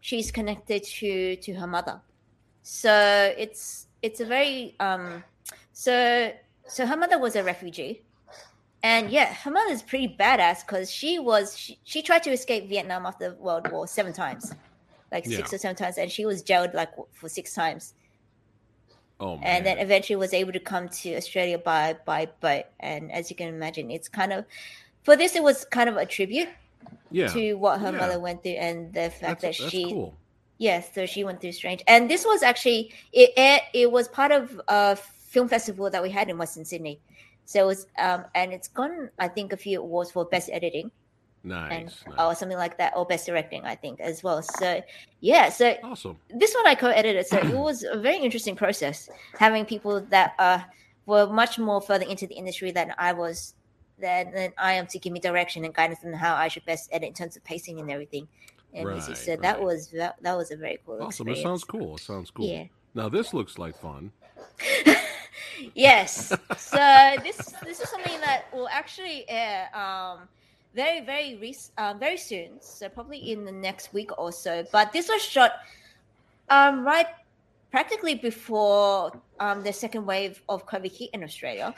she's connected to to her mother. So it's it's a very um so so her mother was a refugee. And yeah, her mother's pretty badass because she was she, she tried to escape Vietnam after World War seven times, like six or seven times, and she was jailed like for six times Oh man. and then eventually was able to come to Australia by by boat. And as you can imagine, it's kind of for this it was kind of a tribute yeah. to what her Yeah. mother went through and the fact That's, that that's she cool. yes, so she went through strange. And this was actually it it, it was part of a film festival that we had in Western Sydney. So it's um and it's gone I think a few awards for best editing Nice. and nice. or something like that or best directing I think as well. So yeah, so awesome. this one I co-edited, so it was a very interesting process having people that uh, were much more further into the industry than I was, than, than I am to give me direction and guidance on how I should best edit in terms of pacing and everything. And music. Right, So that was that, that was a very cool. Awesome. It sounds cool. It sounds cool. Yeah. Now this looks like fun. yes. So this this is something that will actually air um, very very rec- um, very soon. So probably in the next week or so. But this was shot um, right practically before um, the second wave of COVID hit in Australia.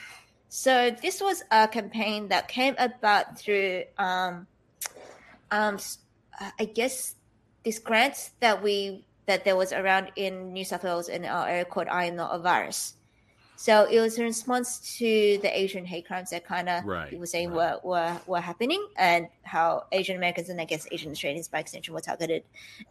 So this was a campaign that came about through um, um, I guess this grant that we that there was around in New South Wales in our area called I am not a virus. So it was in response to the Asian hate crimes that kind of Right, people saying right. were, were were happening and how Asian Americans and I guess Asian Australians by extension were targeted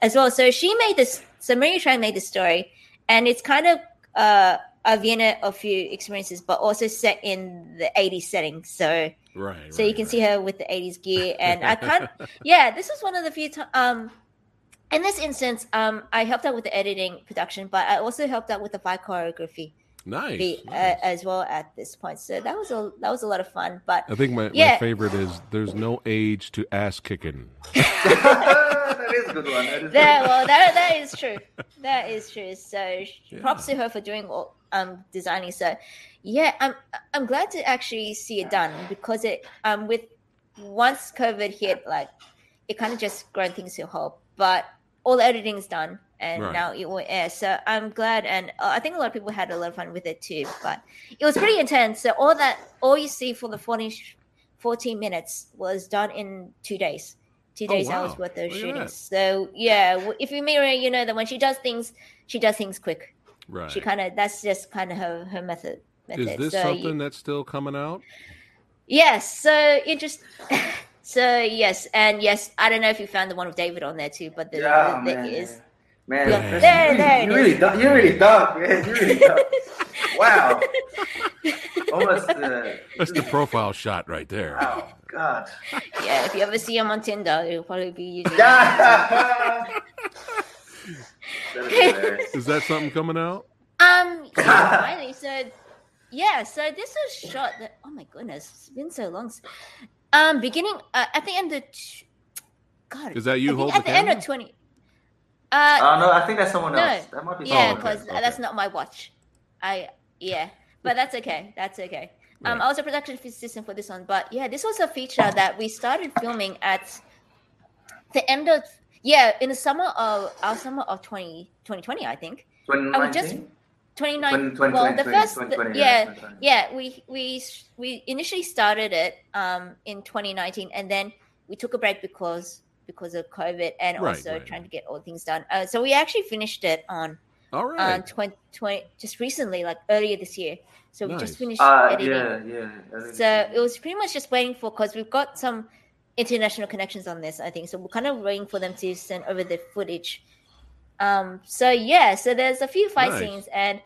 as well. So she made this. So Maria Tran made this story, and it's kind of uh, a Vienna of few experiences, but also set in the 80s setting. So Right. so you can see her with the 80s gear and i can't yeah this was one of the few times um in this instance um i helped out with the editing production but i also helped out with the fight choreography Nice. beat, uh, as well at this point so that was a that was a lot of fun but I think my, my favorite is there's no age to ass kicking. that is a good one. That is that well that that is true that is true so Yeah. props to her for doing all um designing so yeah i'm i'm glad to actually see it done because it um with once covid hit like it kind of just grown things to a halt but all the editing is done and Right. now it will air so i'm glad and uh, i think a lot of people had a lot of fun with it too but it was pretty intense so all that all you see for the 40 14 minutes was done in two days two Oh, days wow. hours worth of Look shooting so yeah if you mirror you know that when she does things she does things quick Right. she kind of that's just kind of her her method method is this so something you- that's still coming out? yes so interest so yes and yes i don't know if you found the one with david on there too but the, Yeah, the, there man. is Man, Yeah, that's- there- you, there it you is. really dark. You're really dark, man. You're really dark. wow. Almost. Uh, That's the profile shot right there. Wow. God. yeah if you ever see him on tinder it'll probably be using That is. Is that something coming out? Um, yeah, finally, so yeah, so this was shot. That, oh my goodness, it's been so long. Um, beginning uh, at the end of t- God, Is that you I think hold at the the end of camera? twenty. Uh, Oh no, I think that's someone no. else. That might be yeah, because okay. that's not my watch. I yeah, but that's okay. That's okay. Um, I was a production assistant for this one, but yeah, this was a feature that we started filming at the end of yeah in the summer of our summer of 20, 2020, I think. I would just 2019? 29 well the first 2020, yeah yeah we we we initially started it um in 2019 and then we took a break because because of covid and Right, also right, trying to get all things done uh, so we actually finished it on All on 20, 20 just recently like earlier this year so we just finished Uh, editing yeah, yeah. I so it was pretty much just waiting for because we've got some international connections on this, I think. So we're kind of waiting for them to send over the footage. Um. So yeah. So there's a few fight Nice. scenes and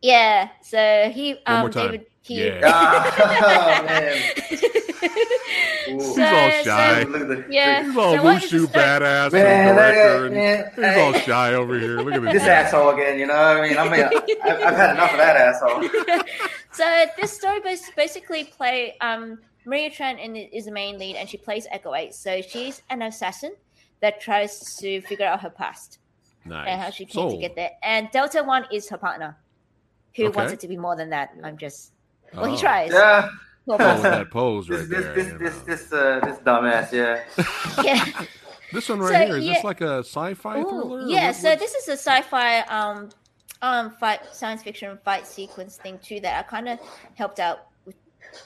yeah. So he One more um time. David he. Yeah. Ah, man. Ooh. He's So- all shy. Look at the, Yeah. He's all So what is wushu badass Man, and that director, and man, he's all shy over here. Look at this. This asshole again, you know what I mean? I mean, I, I've had enough of that asshole. so this story basically play um Maria Tran in, is the main lead and she plays Echo Eight. So she's an assassin that tries to figure out her past. Nice. and how she came to get there. And Delta One is her partner, who Okay. wants it to be more than that. I'm just well, he Oh. tries. Yeah. Well, with that pose This, right this, there. this, you this, this, uh, this dumbass, yeah. yeah. This one right So, here is yeah. this like a sci-fi Ooh, thriller? yeah. what- So what's- this is a sci-fi um um fight science fiction fight sequence thing too that I kind of helped out with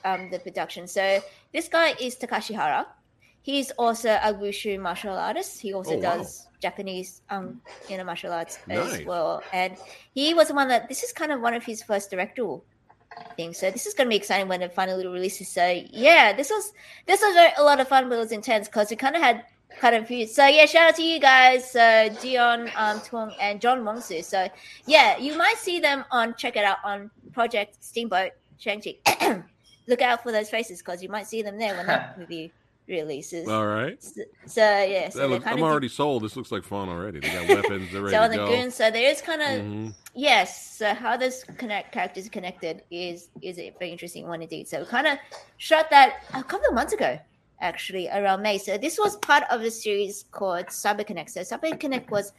um the production. So this guy is Takashi Hara. He's also a wushu martial artist. He also Oh, wow. does Japanese um you know martial arts Nice. as well. And he was the one that this is kind of one of his first directorial things. So this is going to be exciting when it finally releases. So yeah, this was this was a lot of fun, but it was intense because we kind of had kind of few. So yeah, shout out to you guys, uh, Dion um, Tuong and John Wongsu. So yeah, you might see them on check it out on Project Steamboat Shang-Chi. Look out for those faces because you might see them there when that movie releases. All right. So, so yeah, so looks, I'm already sold. This looks like fun already. They got weapons. They're ready so on the go. goons. So there is kind of Mhm. Yes. So how those connect characters connected is is a very interesting one indeed. So we kind of shot that a couple of months ago, actually around May. So this was part of a series called Cyber Connect. So Cyber Connect was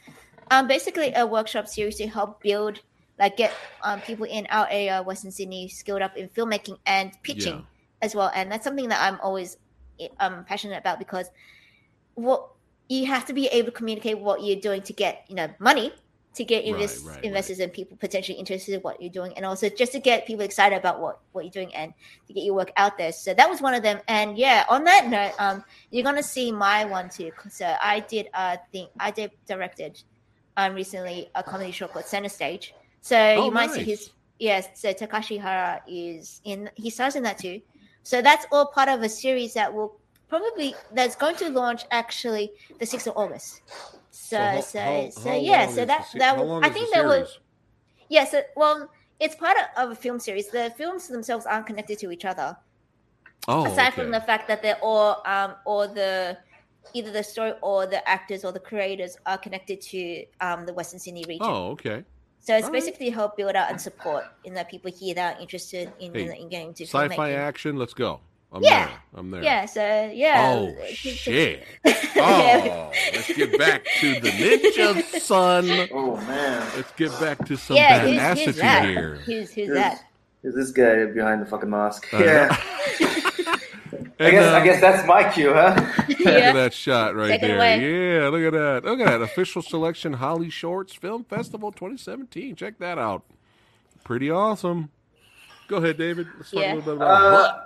um, basically a workshop series to help build, like, get um, people in our area, Western Sydney, skilled up in filmmaking and pitching Yeah. as well. And that's something that I'm always um, passionate about because what you have to be able to communicate what you're doing to get you know money to get Right, invest, right, right. investors and people potentially interested in what you're doing and also just to get people excited about what what you're doing and to get your work out there. So that was one of them. And yeah on that note um you're gonna see my one too. So i did uh thing i did directed um recently a comedy show called center stage. So Oh, you might see his yes so takashi hara is in he stars in that too so that's all part of a series that will probably that's going to launch actually the 6th of august so how- so how- so, how yeah so that the that will i think that was yes it, well it's part of, of a film series. The films themselves aren't connected to each other. Oh, aside okay. from the fact that they're all um or the either the story or the actors or the creators are connected to um the western sydney region. Oh, okay. So it's alright. basically help build out and support you know people here that are interested in, in, Hey, in getting to Sci-fi filmmaking. action. Let's go. I'm Yeah. there. I'm there. yeah so yeah Oh It- it- shit! Oh, let's get back to the ninja, son. Oh, man. Let's get back to some yeah who's, badassity who's that here. who's who's Who's- that Who's this guy behind the fucking mask? I know. Yeah. I guess, uh, I guess that's my cue, huh? Look yeah at that shot right Take it there. away. Yeah, look at that. Look at that. Official selection HollyShorts Film Festival 2017. Check that out. Pretty awesome. Go ahead, David. Let's talk Yeah. a little bit about Uh,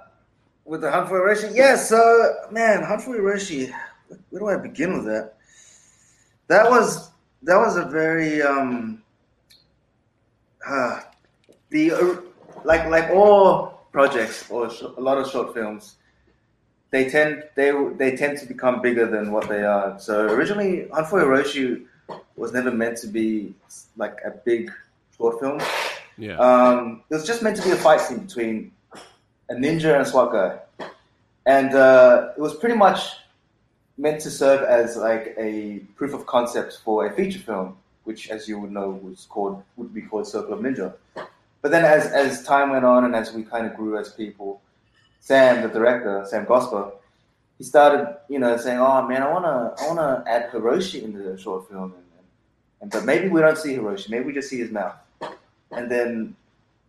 with the Hunt for Hiroshi? Yeah, so, man, Hunt for Hiroshi, where do I begin with that? That was, that was a very, um, uh, the, uh, like, like all projects or sh- a lot of short films, they tend, they, they tend to become bigger than what they are. So originally, Hunt for Hiroshi was never meant to be like a big short film. yeah. Um, it was just meant to be a fight scene between a ninja and a SWAT guy, and uh, it was pretty much meant to serve as like a proof of concept for a feature film, which, as you would know, was called would be called Circle of Ninja. But then, as as time went on and as we kind of grew as people, Sam, the director, Sam Gosper, he started, you know, saying, "Oh man, I wanna I wanna add Hiroshi into the short film." And, and, but maybe we don't see Hiroshi. Maybe we just see his mouth. And then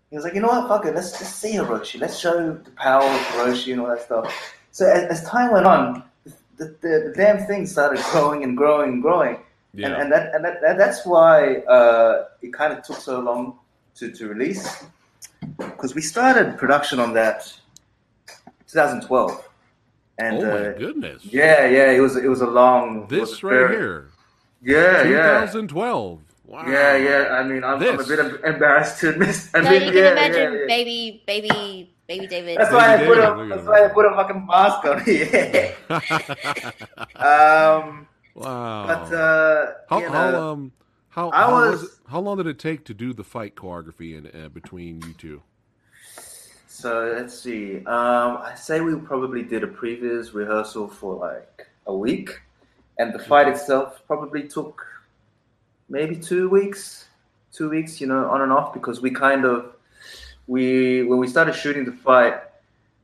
he was like, you know what, fuck it, let's just see Hiroshi. Let's show the power of Hiroshi and all that stuff. So as, as time went on, the, the, the damn thing started growing and growing and growing. Yeah. And, and that and that, that, that's why uh, it kind of took so long to, to release because we started production on that 2012 and oh my uh, goodness. yeah yeah it was it was a long This a right very- here. yeah yeah 2012. Wow. yeah yeah I mean I'm, I'm a bit embarrassed to admit I So mean, you can yeah, imagine yeah, yeah. baby, baby, baby David. that's why I Baby put David, a that's him. why I put a fucking mask on yeah um wow. but uh how, you how know, um how I how, was- was it, how long did it take to do the fight choreography in uh, between you two? So let's see. Um, I say we probably did a previous rehearsal for like a week, and the fight itself probably took maybe two weeks. Two weeks, you know, on and off because we kind of we when we started shooting the fight,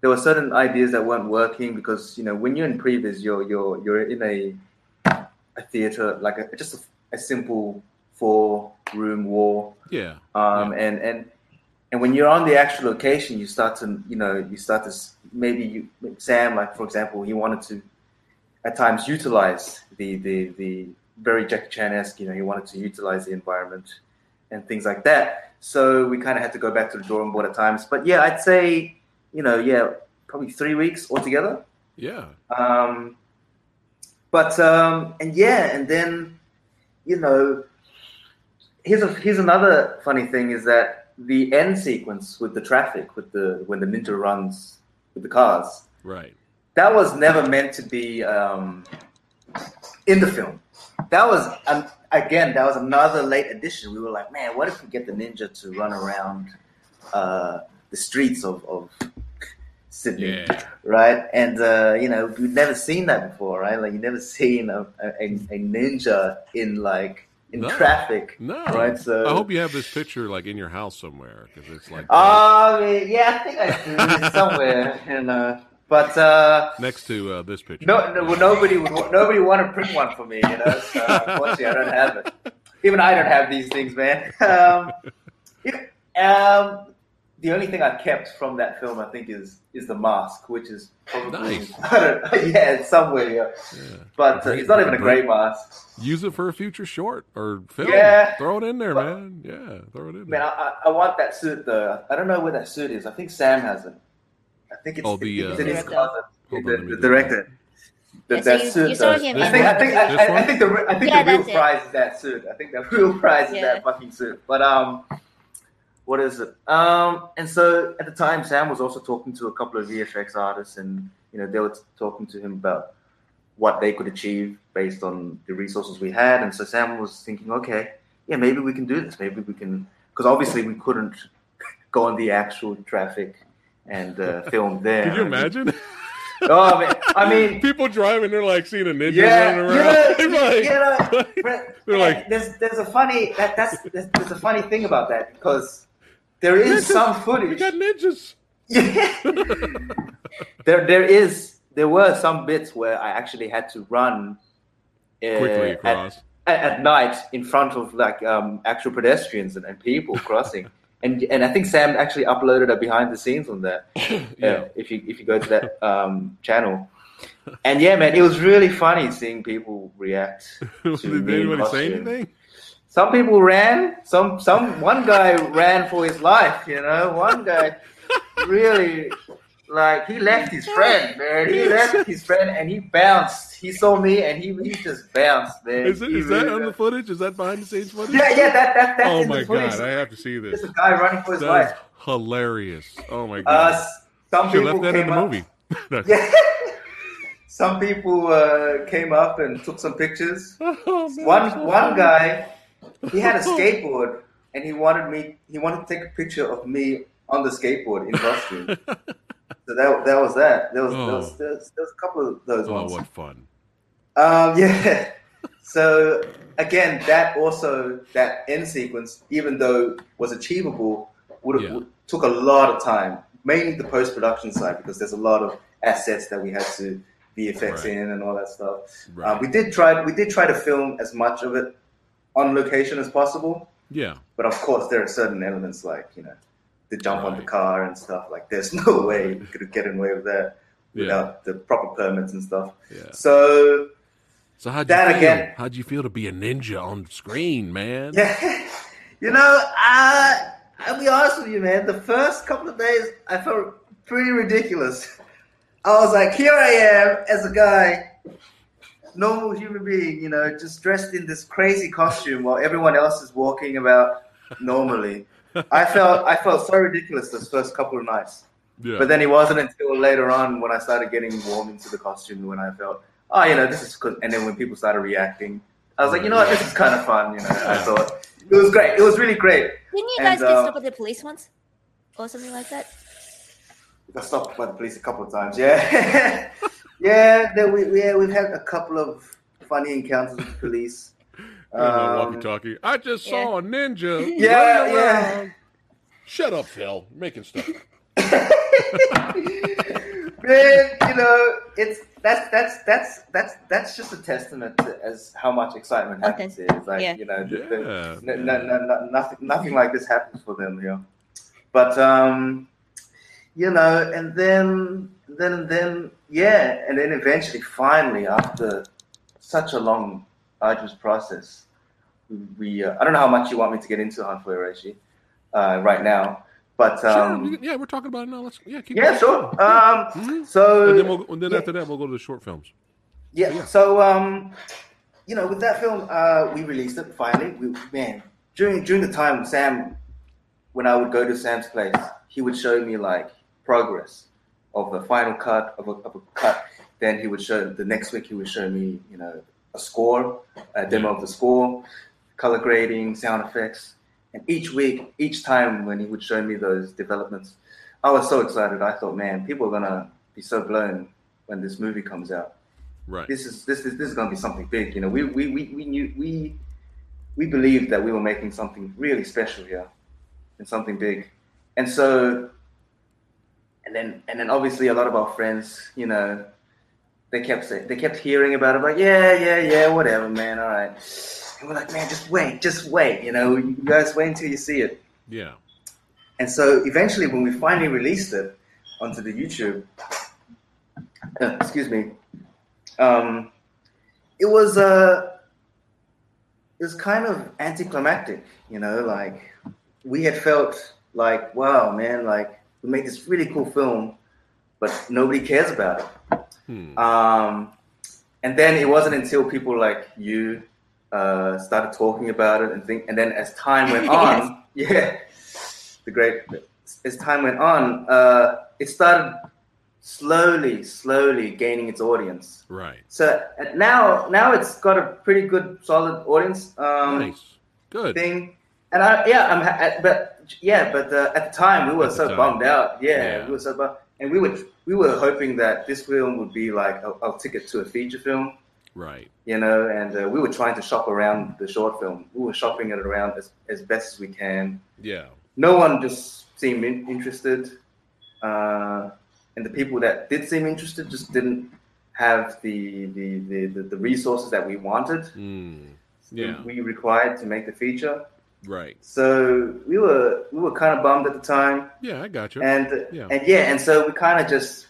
there were certain ideas that weren't working because you know when you're in previs, you're you're you're in a a theater like a, just a, a simple four room wall Yeah. um, and and and when you're on the actual location, you start to you know you start to maybe you Sam like for example he wanted to at times utilize the the the very Jackie Chan esque you know he wanted to utilize the environment and things like that. So we kind of had to go back to the drawing board at times. But yeah, I'd say you know yeah probably three weeks altogether. Yeah. Um, but um, and yeah, and then you know, here's a here's another funny thing is that the end sequence with the traffic, with the when the ninja runs with the cars, Right. that was never meant to be um, in the film. That was um, again, that was another late addition. We were like, man, what if we get the ninja to run around uh, the streets of, of Sydney? Yeah. right? And uh, you know, we've never seen that before, right? Like you never seen a, a, a ninja in like in No. traffic, No. right? So I hope you have this picture like in your house somewhere because it's like I mean, yeah, I think I do somewhere, and uh, but uh, next to uh, this picture. no, no, well, nobody would nobody want to print one for me, you know. So unfortunately, I don't have it. Even I don't have these things, man. Um, um, the only thing I kept from that film, I think, is is the mask, which is probably Nice. I don't, yeah, it's somewhere. Yeah. Yeah. But uh, it's not even a great- great mask. Use it for a future short or film. Yeah. Throw it in there, But- man. Yeah, throw it in Man, there. I, I, I want that suit though. I don't know where that suit is. I think Sam has it. I think it's, Oh, the, it's uh, in his Director. closet. Hold the, on, the director. The, Yeah, so that you- suit. you saw does. him I think. I the- think. I, I, I think the. I think Yeah, the real prize is that suit. I think the real prize is that fucking suit. But um, what is it? Um, and so at the time, Sam was also talking to a couple of VFX artists, and you know they were talking to him about what they could achieve based on the resources we had. And so Sam was thinking, okay, yeah, maybe we can do this. Maybe we can, because obviously we couldn't go on the actual traffic and uh, film there. Could you imagine? Oh, I mean, I mean People driving, they're like seeing a ninja yeah, running yeah, around. They're like- you know, They're like- there's there's a funny that that's there's, there's a funny thing about that because there is Ninjas. some we footage. got ninjas. There there is there were some bits where I actually had to run uh, Quickly at, across. at, at night in front of like um, actual pedestrians and, and people crossing. And, and I think Sam actually uploaded a behind the scenes on that. yeah. uh, if you if you go to that um, channel. And yeah, man, it was really funny seeing people react. Did anybody say anything? Some people ran. Some some one guy ran for his life. You know, one guy really like he left his friend, man. He left his friend and he bounced. He saw me and he he just bounced, man. Is, it, is that really on the footage? Is that behind the scenes footage? Yeah, yeah, that that that's oh in my the footage. god, I have to see this. There's a guy running for his That life. hilarious. Oh my Uh, god. s- some Should people left that in came the up. movie. Yeah. Some people uh, came up and took some pictures. Oh, man, One so one funny. guy, he had a skateboard, and he wanted me. He wanted to take a picture of me on the skateboard in costume. so that that was that. There was, there, was, Oh. there, was, there was a couple of those Oh, ones. what fun. Um, yeah. So again, that also that end sequence, even though was achievable, would have Yeah. took a lot of time, mainly the post production side, because there's a lot of assets that we had to VFX Right. in and all that stuff. Right. Uh, we did try we did try to film as much of it on location as possible, yeah. but of course there are certain elements like you know to jump on the car and stuff. Like, there's no way you could get away with that Yeah. without the proper permits and stuff. Yeah. So So how'd you feel? again- how'd you feel to be a ninja on screen, man? Yeah, you know, I I'll be honest with you, man. The first couple of days, I felt pretty ridiculous. I was like, here I am as a guy, normal human being, you know, just dressed in this crazy costume while everyone else is walking about normally. I felt I felt so ridiculous those first couple of nights. Yeah. But then it wasn't until later on when I started getting warm into the costume when I felt, oh, you know, this is good. And then when people started reacting, I was like, you know what, this is kind of fun. You know, I thought it was great. It was really great. Didn't you And, guys get uh, stopped by the police once, or something like that? got stopped by the police a couple of times. Yeah, yeah. There we, yeah, we've had a couple of funny encounters with the police. Um, walkie-talkie. I just Yeah. saw a ninja. Yeah, yeah. Shut up, Phil. You're making stuff. Man, you know, it's that's that's that's that's that's just a testament to as how much excitement happens there. It's like Yeah. you know, the- the- Yeah. n- n- n- n- nothing nothing like this happens for them, you know. But um, you know, and then then then yeah, and then eventually, finally, after such a long, arduous process, we uh, I don't know how much you want me to get into Hunt for uh, right now, but Sure. um, can- yeah, we're talking about it now. Let's yeah, keep yeah, going. sure. Um, Mhm. so And then, we'll, and then yeah. after that, we'll go to the short films. Yeah. Yeah. So um, you know, with that film, uh, we released it finally. We man, during during the time Sam, when I would go to Sam's place, he would show me like progress of the final cut of a, of a cut. Then he would show the next week. He would show me, you know, a score, a demo of the score, color grading, sound effects, and each week, each time when he would show me those developments, I was so excited. I thought, man, people are gonna be so blown when this movie comes out Right. this is this is this is going to be something big. You know, we we we, we knew we we believed that we were making something really special here and something big, and so and then and then obviously a lot of our friends, you know, they kept saying they kept hearing about it, like yeah yeah yeah whatever man, all right. And we're like, man, just wait, just wait. You know, you guys wait until you see it. Yeah. And so eventually, when we finally released it onto the YouTube, uh, excuse me, um, it was uh, it was kind of anticlimactic, you know. Like we had felt like, wow, man, like we made this really cool film, but nobody cares about it. Hmm. Um, and then it wasn't until people like you uh, started talking about it and think, and then as time went on, yeah, the great. As time went on, uh, it started slowly, slowly gaining its audience. Right. So uh, now, now it's got a pretty good, solid audience. Um, nice. Good. thing. And I, yeah, I'm, ha- but yeah, but uh, at the time we were At so bummed out. Yeah, Yeah. we were so bummed, and we were we were hoping that this film would be like a, a ticket to a feature film, Right. you know. And uh, we were trying to shop around the short film. We were shopping it around as, as best as we can. Yeah. No one just seemed in- interested, uh, and the people that did seem interested just didn't have the the, the, the, the resources that we wanted. Hmm. Yeah. We required to make the feature. Right. So we were we were kind of bummed at the time, Yeah, I got you. and Yeah. and yeah, and so we kind of just,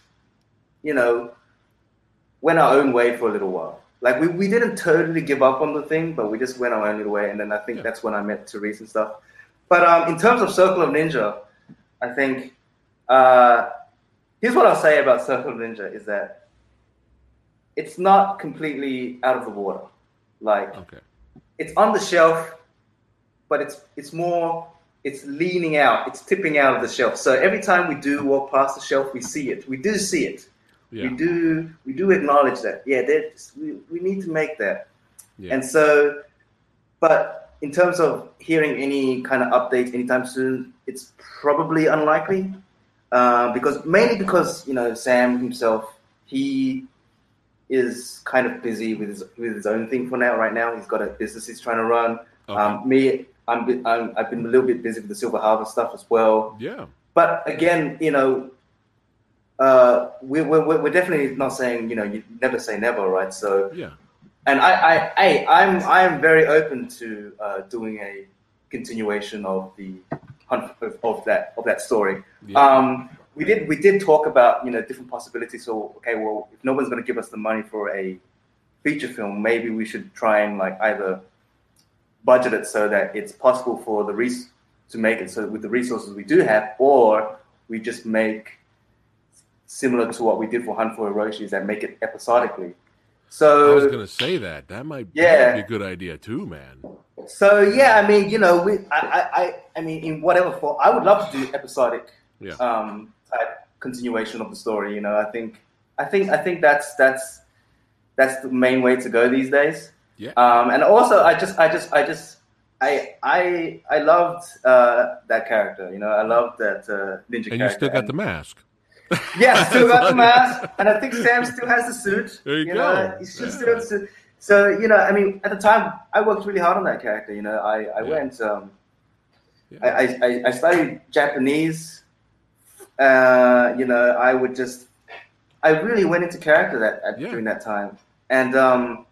you know, went our own way for a little while. Like we, we didn't totally give up on the thing, but we just went our own little way. And then I think Yeah. that's when I met Therese and stuff. But um, in terms of Circle of Ninja, I think uh, here's what I'll say about Circle of Ninja is that it's not completely out of the water. Like okay. it's on the shelf, but it's it's more it's leaning out, it's tipping out of the shelf. So every time we do walk past the shelf, we see it. We do see it. Yeah. We do we do acknowledge that. Yeah, we, we need to make that. Yeah. And so, but in terms of hearing any kind of update anytime soon, it's probably unlikely. Uh, because mainly because you know Sam himself, he is kind of busy with his with his own thing for now. Right now, he's got a business he's trying to run. Okay. Um, me, I'm, I'm I've been a little bit busy with the Silver Harvest stuff as well. yeah. But again, you know, uh, we, we're we're we're definitely not saying you know you never say never, right? So Yeah. and I, I, I I'm I'm very open to uh, doing a continuation of the of, of that of that story. Yeah. Um, we did we did talk about you know different possibilities. So okay, well, if no one's going to give us the money for a feature film, maybe we should try and like either budget it so that it's possible for the res- to make it so with the resources we do have, or we just make similar to what we did for Hunt for Hiroshi, is that make it episodically. So I was gonna say that. That might Yeah. be a good idea too, man. So yeah, I mean, you know, we, I, I, I, I mean, in whatever form, I would love to do episodic Yeah. um, type continuation of the story. You know, I think, I think, I think that's that's that's the main way to go these days. Yeah. Um, and also, I just, I just, I just, I, I, I loved uh, that character. You know, I loved that uh, ninja character. And you still got And- the mask. yeah, still got the mask, and I think Sam still has the suit. There you know, go. he's just Yeah. still suit. So you know, I mean, at the time, I worked really hard on that character. You know, I, I Yeah. went, um, Yeah. I, I, I studied Japanese. Uh, you know, I would just, I really went into character that at, during that time, and um,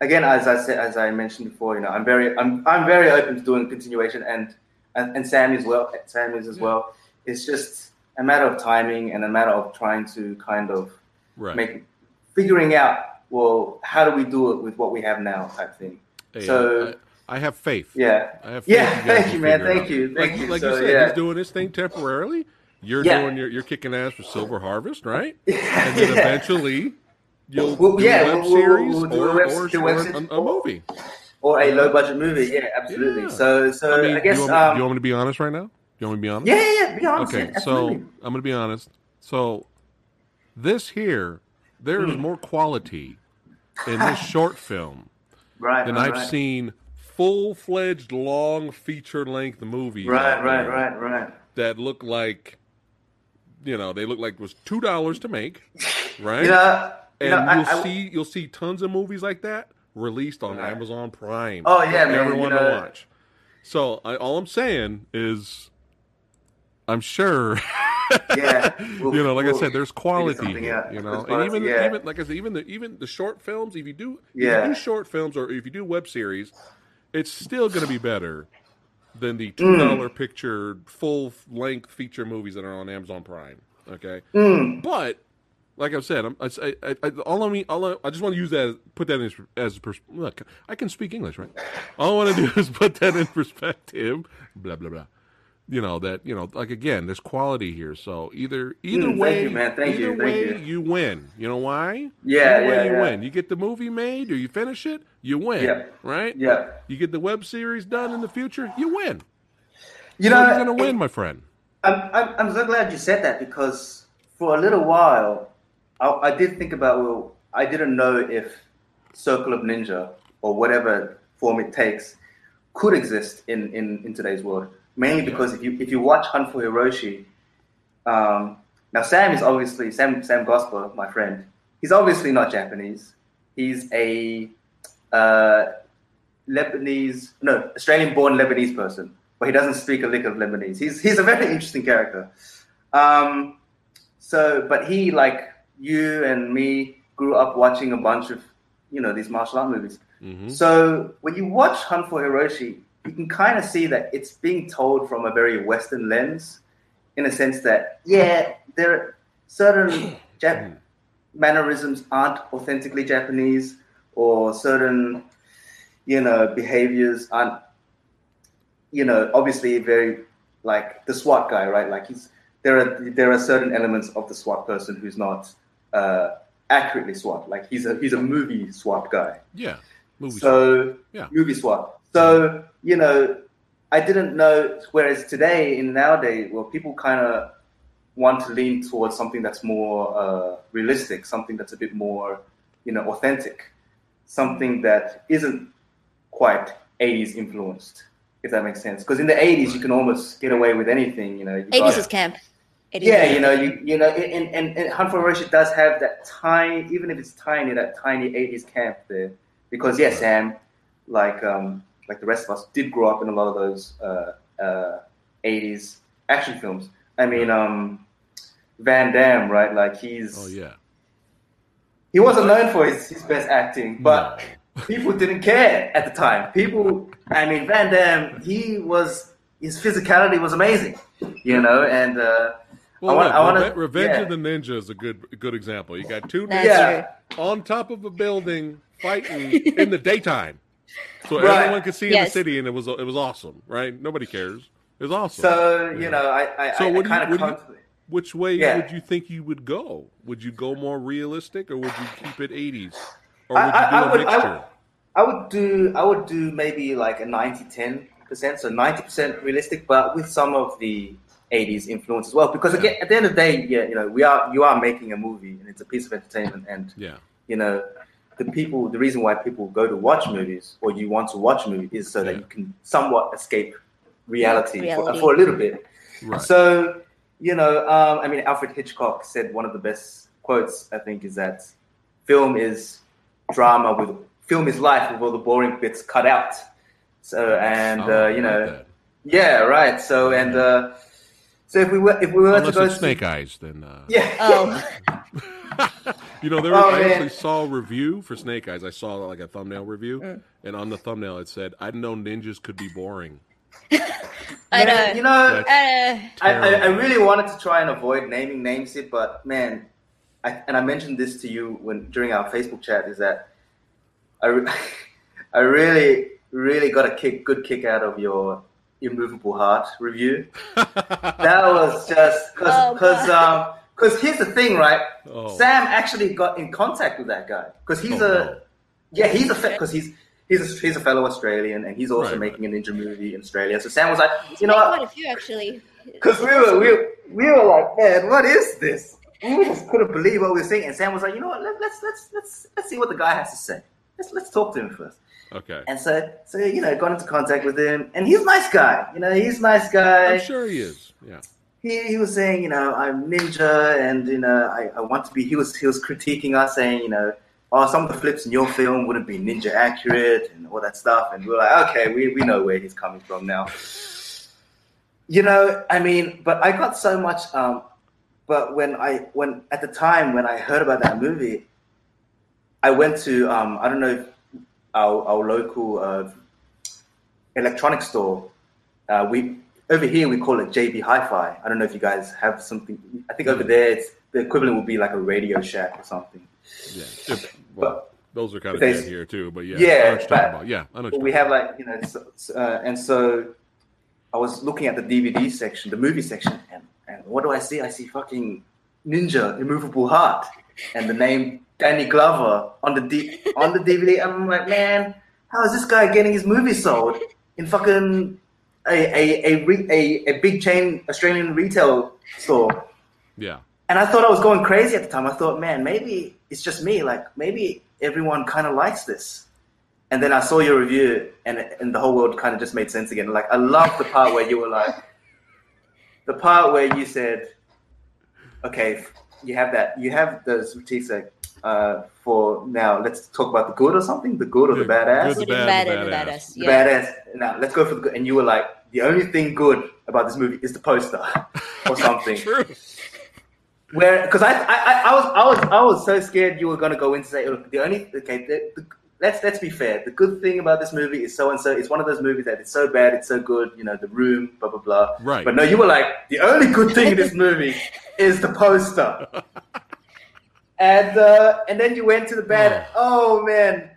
again, as I said, as I mentioned before, you know, I'm very, I'm, I'm very open to doing continuation, and and, and Sam as well. Sam is as well. It's just a matter of timing and a matter of trying to kind of Right. make figuring out well how do we do it with what we have now type thing so- I, I have faith. yeah I have faith Yeah, you thank you, man. Thank you, thank like, you. Like So, you said, yeah. he's doing this thing temporarily. You're Yeah. doing your you're kicking ass for Silver Harvest, right? And then eventually you'll Well, do yeah, a web we'll- series we'll or, a web- or, a a, movie. or a low budget movie yeah absolutely Yeah. so so I, mean, I guess you want me, um, do you want me to be honest right now? Do you want me to be honest? yeah yeah yeah be honest Okay, yeah, so. I'm going to be honest. So this here, there is Hmm. more quality in this short film right than right, I've right. seen full fledged long feature length movies. right right right right That look like, you know, they look like it was two dollars to make, right? you know you and know, I- you'll I- see you'll see tons of movies like that released on Right. Amazon Prime. Oh, yeah, for man, everyone you to watch. So I, all I'm saying is, I'm sure. Yeah, we'll- you know, like I we'll said, there's quality here. You know, and even yeah. even like I said, even the even the short films. If you do, if Yeah. you do short films or if you do web series, it's still going to be better than the Mm. two dollar picture full length feature movies that are on Amazon Prime. Okay, Mm, but like I've said, I'm, I, I, I, all I mean, all I, I just want to use that, put that in as, as pers- look. I can speak English, right? All I want to do is put that in perspective. Blah blah blah. You know that you know, like again, there's quality here. So either either Mm, thank way, you, man. Thank either you, thank way, you. win. You know why? Yeah, either way, you yeah. win. You get the movie made, or you finish it, you win. Yeah. Right? yeah You get the web series done in the future, you win. you so know you're gonna win, my friend. I'm, I'm, I'm so glad you said that because for a little while, I, I did think about, well, I didn't know if Circle of Ninja or whatever form it takes could exist in, in, in today's world. Mainly because if you if you watch Hunt for Hiroshi, um, now Sam is obviously Sam Sam Gosper, my friend. He's obviously not Japanese. He's a uh, Lebanese, no, Australian-born Lebanese person, but he doesn't speak a lick of Lebanese. He's he's a very interesting character. Um, so, but he, like you and me, grew up watching a bunch of, you know, these martial art movies. hmm So when you watch Hunt for Hiroshi, you can kind of see that it's being told from a very Western lens, in a sense that yeah, there are certain Jap- mannerisms aren't authentically Japanese, or certain you know behaviors aren't you know obviously very like the SWAT guy, right? Like he's there are there are certain elements of the SWAT person who's not uh, accurately SWAT. Like he's a he's a movie SWAT guy. Yeah. Movie So Yeah. movie swap. So you know, I didn't know. Whereas today, in nowadays, well, people kind of want to lean towards something that's more uh, realistic, something that's a bit more, you know, authentic, something that isn't quite 80s influenced, if that makes sense. Because in the 80s, you can almost get away with anything. You know, you 80s got- is camp. 80s yeah, you know, you you know, and, and, and Hunt for Hiroshi does have that tiny, even if it's tiny, that tiny '80s camp there. Because yes, Sam, like um, like the rest of us, did grow up in a lot of those uh, uh, '80s action films. I mean, um, Van Damme, right? Like he's Oh yeah. he wasn't known for his, his best acting, but people didn't care at the time. People, I mean, Van Damme, he was his physicality was amazing, you know, and uh, Well, I want, look, I want Reve- to Revenge yeah. of the Ninja is a good a good example. You got two ninjas Yeah. on top of a building fighting in the daytime, so Right. everyone could see in the city, and it was it was awesome, right? Nobody cares. It was awesome. So Yeah. you know, I I, So I, what do you- kind what of do you- Which way Yeah. would you think you would go? Would you go more realistic, or would you keep it eighties, or I- would you do I a would- I mixture? would- I would do I would do maybe like a 90-10 percent, so ninety percent realistic, but with some of the eighties influence as well. Because again, at the end of the day, yeah, you know, we are you are making a movie and it's a piece of entertainment, and yeah, you know, the people the reason why people go to watch movies or you want to watch a movie is so that you can somewhat escape reality, Reality. For, for a little bit. right. So, you know, um, I mean, Alfred Hitchcock said one of the best quotes, I think, is that film is drama with film is life with all the boring bits cut out. So, and Oh, uh, you know, that. yeah, right. So, and uh, so if we were if we were unless to go it's see- Snake Eyes, then uh, yeah, Oh, you know, there Oh, I man. actually saw a review for Snake Eyes. I saw like a thumbnail review, Mm. and on the thumbnail it said, "I know ninjas could be boring." I Man, know. you know, Uh, I, I, I really wanted to try and avoid naming names here, but man, I, and I mentioned this to you when during our Facebook chat is that I, re- I really, really got a kick, good kick out of your immovable heart review. That was just because, Oh, because, um, because here's the thing, right? Oh. Sam actually got in contact with that guy because he's Oh, a, no. yeah, he's a because he's. He's a, he's a fellow Australian, and he's also Right, making a ninja movie in Australia. So Sam was like, "You know what? quite a few actually. Because we were, we, were- we were like, man, what is this? We just couldn't believe what we were seeing. And Sam was like, you know what? Let, let's let's let's let's see what the guy has to say. Let's let's talk to him first. Okay, And so so you know, got into contact with him, and he's a nice guy. You know, he's a nice guy. I'm sure he is. Yeah, He, he was saying, you know, I'm ninja, and you know, I, I want to be. He was he was critiquing us, saying, you know. Oh, some of the flips in your film wouldn't be ninja accurate and all that stuff. And we we're like, okay, we, we know where he's coming from now. You know, I mean, but I got so much. Um, but when I when at the time when I heard about that movie, I went to um, I don't know if our our local uh, electronic store. Uh, we over here we call it JB Hi-Fi. I don't know if you guys have something. I think over there it's the equivalent would be like a Radio Shack or something. yeah. If- well, those are kind of they- dead here too, but yeah, Yeah, I know what you're but- about. Yeah, I know. What you're we have like you know, so, uh, and so I was looking at the DVD section, the movie section, and, and what do I see? I see fucking Ninja Immovable Heart and the name Danny Glover on the D- on the DVD. I'm like, man, how is this guy getting his movie sold in fucking a a a, re- a, a big chain Australian retail store? yeah, And I thought I was going crazy at the time. I thought, man, maybe it's just me. Like maybe everyone kind of likes this. And then I saw your review, and and the whole world kind of just made sense again. Like I love the part where you were like, the part where you said, okay, you have that, you have those critiques like, uh, for now. Let's talk about the good or something, the good or the badass. good, Good the bad, bad the and badass. badass. The Yeah. badass. Now let's go for the good. And you were like, the only thing good about this movie is the poster or something. True. Where, because I, I, I, I was, I was, I was so scared you were gonna go in and say, look, the only, okay, the, the, let's let's be fair. The good thing about this movie is so and so. It's one of those movies that it's so bad, it's so good. You know, The Room, blah blah blah. Right. But no, you were like, the only good thing in this movie is the poster. and uh, and then you went to the bed. Oh man,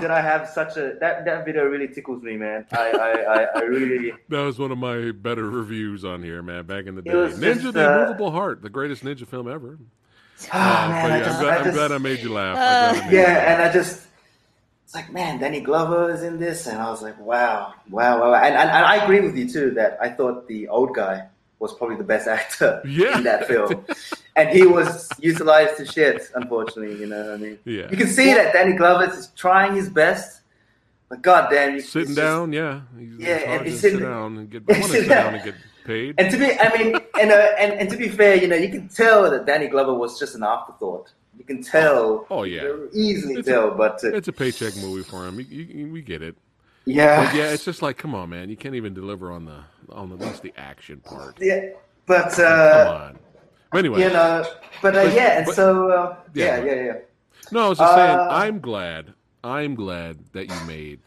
did I have such a that that video really tickles me, man. I I, I, I really. That was one of my better reviews on here, man. Back in the day, Ninja: just, The uh, Immovable Heart, the greatest ninja film ever. Oh, Uh, man, but I yeah, just, I'm, glad, I I'm glad I made you laugh. Uh, I'm glad I made you Yeah, laugh. and I just it's like, man, Danny Glover is in this, and I was like, wow, wow, wow, and, and, and I agree with you too that I thought the old guy was probably the best actor Yeah. in that film, and he was utilized to shit. Unfortunately, you know, what I mean, Yeah. you can see that Danny Glover is trying his best, but goddamn, he's Sitting just- down, yeah. He's, Yeah, and to he's sit sitting- down and get. I want to Sit sit down and get paid. And to be, I mean, and, uh, and and to be fair, you know, you can tell that Danny Glover was just an afterthought. You can tell. Oh, yeah. Easily It's a- tell. but uh, It's a paycheck movie for him. You, you, we get it. yeah, But yeah, it's just like, come on, man. You can't even deliver on the on at least the action part. yeah. But uh, Come on. But anyway, you know, but uh, But- yeah, and but- so uh, Yeah. yeah, yeah, yeah. no, I was just saying. uh, I'm glad. I'm glad that you made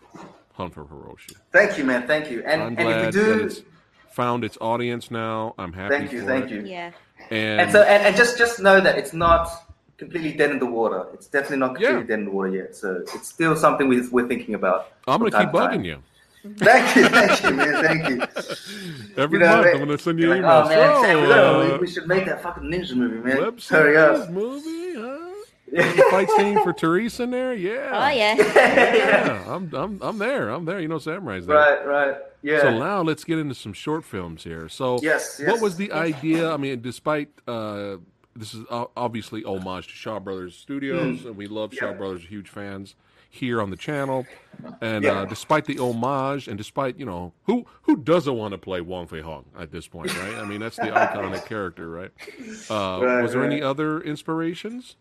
Hunt for Hiroshi. Thank you, man. Thank you. And I'm and glad if we that do, it's found its audience now. I'm happy Thank you, for thank it. you. Yeah. And, And so, and, and just just know that it's not completely dead in the water. It's definitely not completely Yeah. dead in the water yet. So it's still something we, we're thinking about. I'm gonna keep bugging time. you Thank you, thank you, man. Thank you. every You know, month. they- I'm gonna send you You're an like, email. oh man, Sam, we, so, we, we should make that fucking ninja movie, uh, man. web Hurry up. movie, huh? Fight scene for Teresa in there, yeah. Oh yeah. Yeah, I'm, I'm, I'm there. I'm there. You know, Samurai's there. Right, right. Yeah. So now let's get into some short films here. So, Yes, what was the idea? I mean, despite uh, this is obviously homage to Shaw Brothers Studios, and we love Shaw Hmm. Brothers, huge fans here on the channel. And Yeah. uh, despite the homage, and despite you know who who doesn't want to play Wong Fei Hung at this point, right? I mean, that's the iconic character, right? Uh, Right, was there any other inspirations?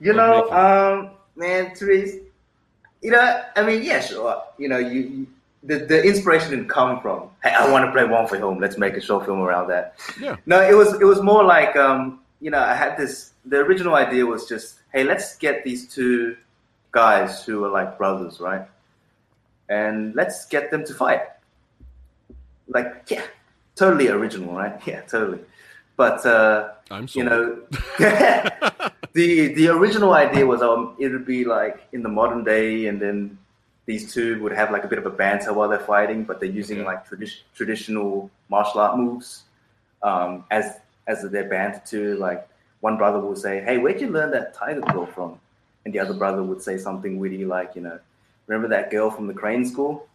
You know, um, man, Therese, you know, I mean, yeah, sure. You know, you, you the, the inspiration didn't come from, hey, I want to play Wong Fei Hung. Let's make a short film around that. Yeah, No, it was it was more like, um, you know, I had this. The original idea was just, hey, let's get these two guys who are like brothers, right? And let's get them to fight. Like, yeah, totally original, right? Yeah, totally. But uh, I'm you know, the the original idea was um it would be like in the modern day, and then these two would have like a bit of a banter while they're fighting, but they're using Okay. like tradi- traditional martial art moves um, as as their banter too. Like one brother will say, "Hey, where'd you learn that tiger claw from?" And the other brother would say something witty like, "You know, remember that girl from the crane school?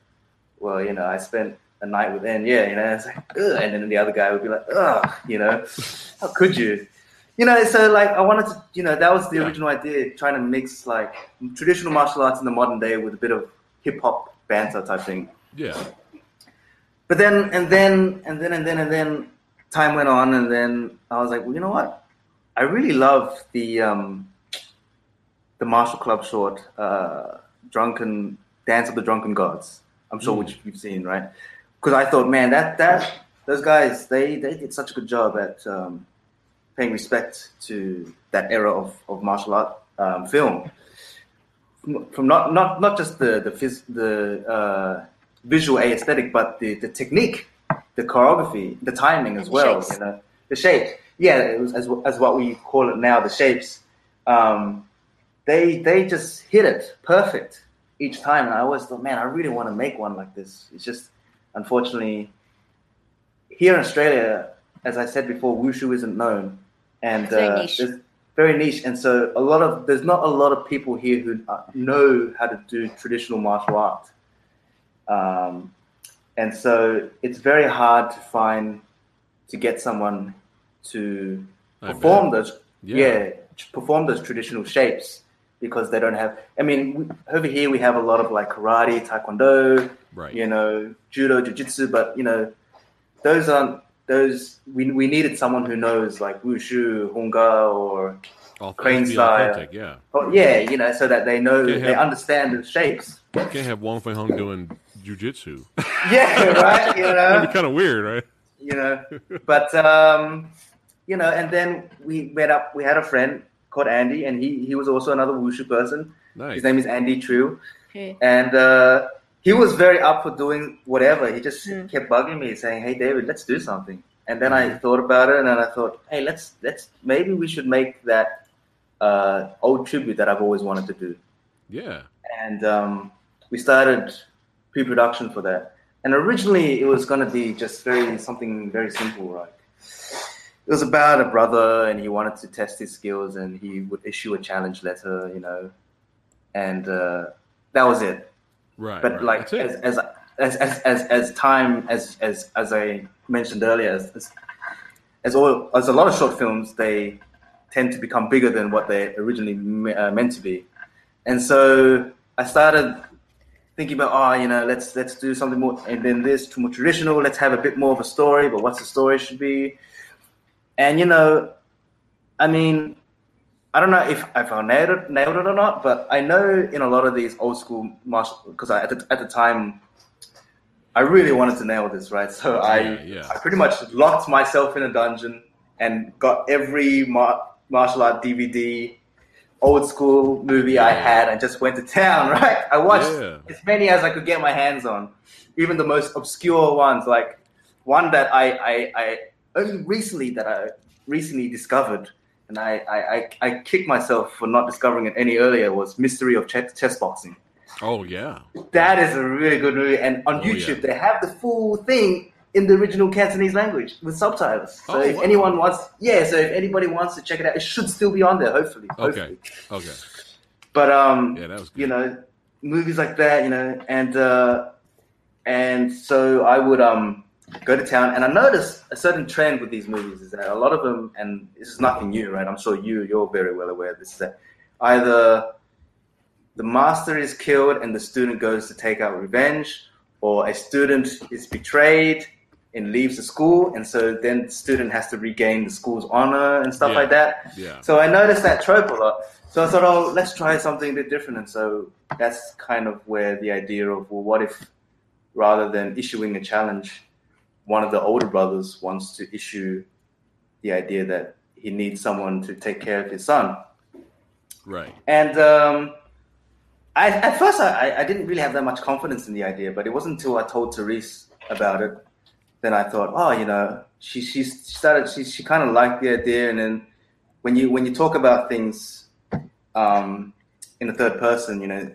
Well, you know, I spent." A night with N, yeah, you know, it's like, Ugh. and then the other guy would be like, ugh, you know, how could you? You know, so like I wanted to, you know, that was the Yeah. original idea, trying to mix like traditional martial arts in the modern day with a bit of hip hop banter type thing. yeah, But then, and then, and then, and then, and then, time went on, and then I was like, well, you know what? I really love the um, the Martial Club short, uh, "Drunken Dance of the Drunken Gods." I'm sure Mm. which you've seen, right? Because I thought, man, that that those guys, they they did such a good job at um, paying respect to that era of, of martial art um, film. From not not not just the the phys- the uh, visual aesthetic, but the, the technique, the choreography, the timing as And well. shapes. You know, the shapes. Yeah, it was as as what we call it now, the shapes. Um, they they just hit it perfect each time, and I always thought, man, I really want to make one like this. It's just unfortunately here in Australia, as I said before, wushu isn't known, and Very uh, niche. there's very niche, and so a lot of there's not a lot of people here who uh, know how to do traditional martial art, um, and so it's very hard to find to get someone to I perform bet. those Yeah. yeah. to perform those traditional shapes because they don't have i mean over here we have a lot of like karate taekwondo right. you know judo jiu-jitsu but you know those aren't those we, we needed someone who knows like wushu hung gar or All crane style. authentic, yeah. oh yeah you know so that they know Can't they understand the shapes Can't have Wong Fei Hung doing jujitsu. yeah right you know That'd be kind of weird, right? you know. But um, you know, and then we met up. We had a friend called Andy, and he he was also another wushu person. Nice. His name is Andy True, True. and uh, he was very up for doing whatever. He just Hmm. kept bugging me, saying, "Hey, David, let's do something." And then I thought about it, and then I thought, "Hey, let's let's maybe we should make that uh, old tribute that I've always wanted to do." Yeah. and um, we started pre-production for that. And originally, it was going to be just very something very simple, right? It was about a brother, and he wanted to test his skills, and he would issue a challenge letter, you know, and uh, that was it. Right. But right. like as, as as as as as time as as as I mentioned earlier, as as, as all as a lot of short films, they tend to become bigger than what they originally me- uh, meant to be, and so I started thinking about oh you know let's let's do something more and then this to more traditional. Let's have a bit more of a story, but what's the story should be, and you know, I mean. I don't know if, if I nailed it, nailed it or not, but I know in a lot of these old school martial because at the, at the time I really wanted to nail this, right? So I Yeah, yeah. I pretty much locked myself in a dungeon and got every mar- martial art DVD, old school movie I had, and just went to town, right? I watched Yeah. as many as I could get my hands on, even the most obscure ones like one that I, I, I only recently that I recently discovered, and I, I, I, I kicked myself for not discovering it any earlier was Mystery of Chess, chess Boxing. Oh yeah, That is a really good movie, and on Oh, YouTube yeah. they have the full thing in the original Cantonese language with subtitles. So Oh, if wow. anyone wants, yeah, so if anybody wants to check it out, it should still be on there. Hopefully, hopefully. okay, okay. But um, Yeah, that was good. you know, movies like that, you know, and uh, and so I would um go to town, and I noticed a certain trend with these movies is that a lot of them, and this is nothing new, right? I'm sure you you're very well aware of this. Is that either the master is killed and the student goes to take out revenge, or a student is betrayed and leaves the school, and so then the student has to regain the school's honor and stuff Yeah. like that. Yeah. So I noticed that trope a lot. So I thought, oh, let's try something a bit different. And so that's kind of where the idea of, well, what if rather than issuing a challenge, one of the older brothers wants to issue the idea that he needs someone to take care of his son. Right. And um, I, at first, I, I didn't really have that much confidence in the idea, but it wasn't until I told Therese about it, then I thought, oh, you know, she she started she she kind of liked the idea, and then when you when you talk about things um, in the third person, you know,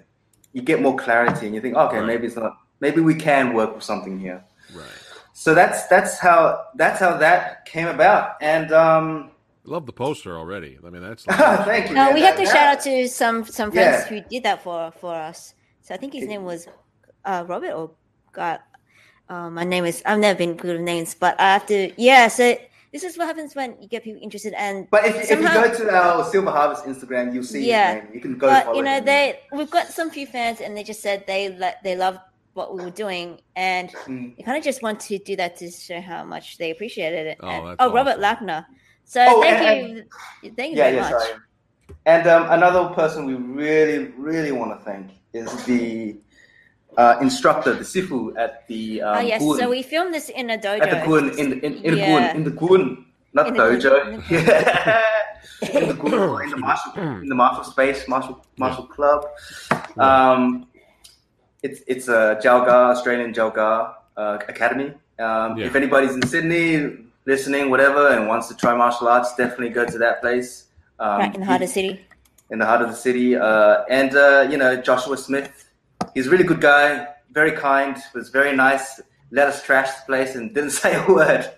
you get more clarity, and you think, okay, Right. maybe it's not, maybe we can work with something here. Right. So that's that's how that's how that came about, and um, Love the poster already. I mean, that's. Thank you. No, Yeah, we have to that- shout out to some some friends Yeah. who did that for for us. So I think his name was uh, Robert or God. Uh, my name is I've never been good with names, but I have to. Yeah, so this is what happens when you get people interested and But if, if you go to our Silver Harvest Instagram, you'll see Yeah. his name. You can go but follow you know him. they we've got some few fans and they just said they le- they loved what we were doing and Mm. they kind of just want to do that to show how much they appreciated it. Oh, And- that's oh Robert awesome. Lackner. So Oh, thank and- you, thank you Yeah, very yeah, much. sorry. And um, another person we really, really want to thank is the uh, instructor, the sifu at the um, oh yes, Guan- so we filmed this in a dojo. at the Guan, in the in, in the Yeah. Guan, in the Guan, not In the dojo. Guan, in the Yeah. in the Guan, in the martial, in the martial space, martial martial club. Um, it's it's a Jow Ga Australian Jow Ga uh, Academy. Um, Yeah. If anybody's in Sydney listening, whatever, and wants to try martial arts, definitely go to that place. Um, right in the heart of the city. in the heart of the city. Uh, and uh, you know, Joshua Smith, he's a really good guy, very kind, was very nice. Let us trash the place and didn't say a word.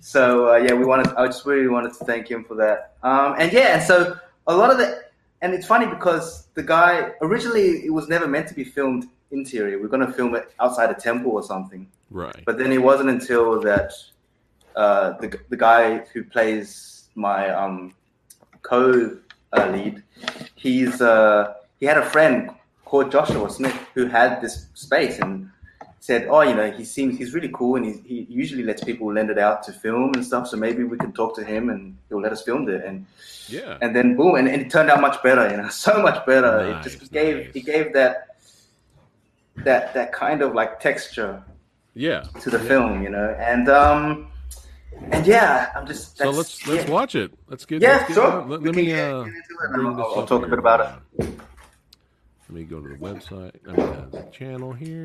So uh, yeah, we wanted. I just really wanted to thank him for that. Um, and yeah, and so a lot of the, and it's funny because the guy originally it was never meant to be filmed interior. We are going to film it outside a temple or something. Right. But then it wasn't until that uh, the the guy who plays my um, co uh, lead, he's uh, he had a friend called Joshua Smith who had this space and said, "Oh, you know, he seems he's really cool and he, he usually lets people lend it out to film and stuff. So maybe we can talk to him and he'll let us film it." And Yeah. and then boom, and, and it turned out much better. You know, so much better. it just gave nice. it gave that that that kind of like texture Yeah. to the film, you know, and um, and yeah, I'm just. So let's let's yeah. watch it. Let's get. Yeah, let's get sure. Let, let me get- uh, get into it. I'll, I'll talk a bit about it. Let me go to the website. I mean, uh, the channel here.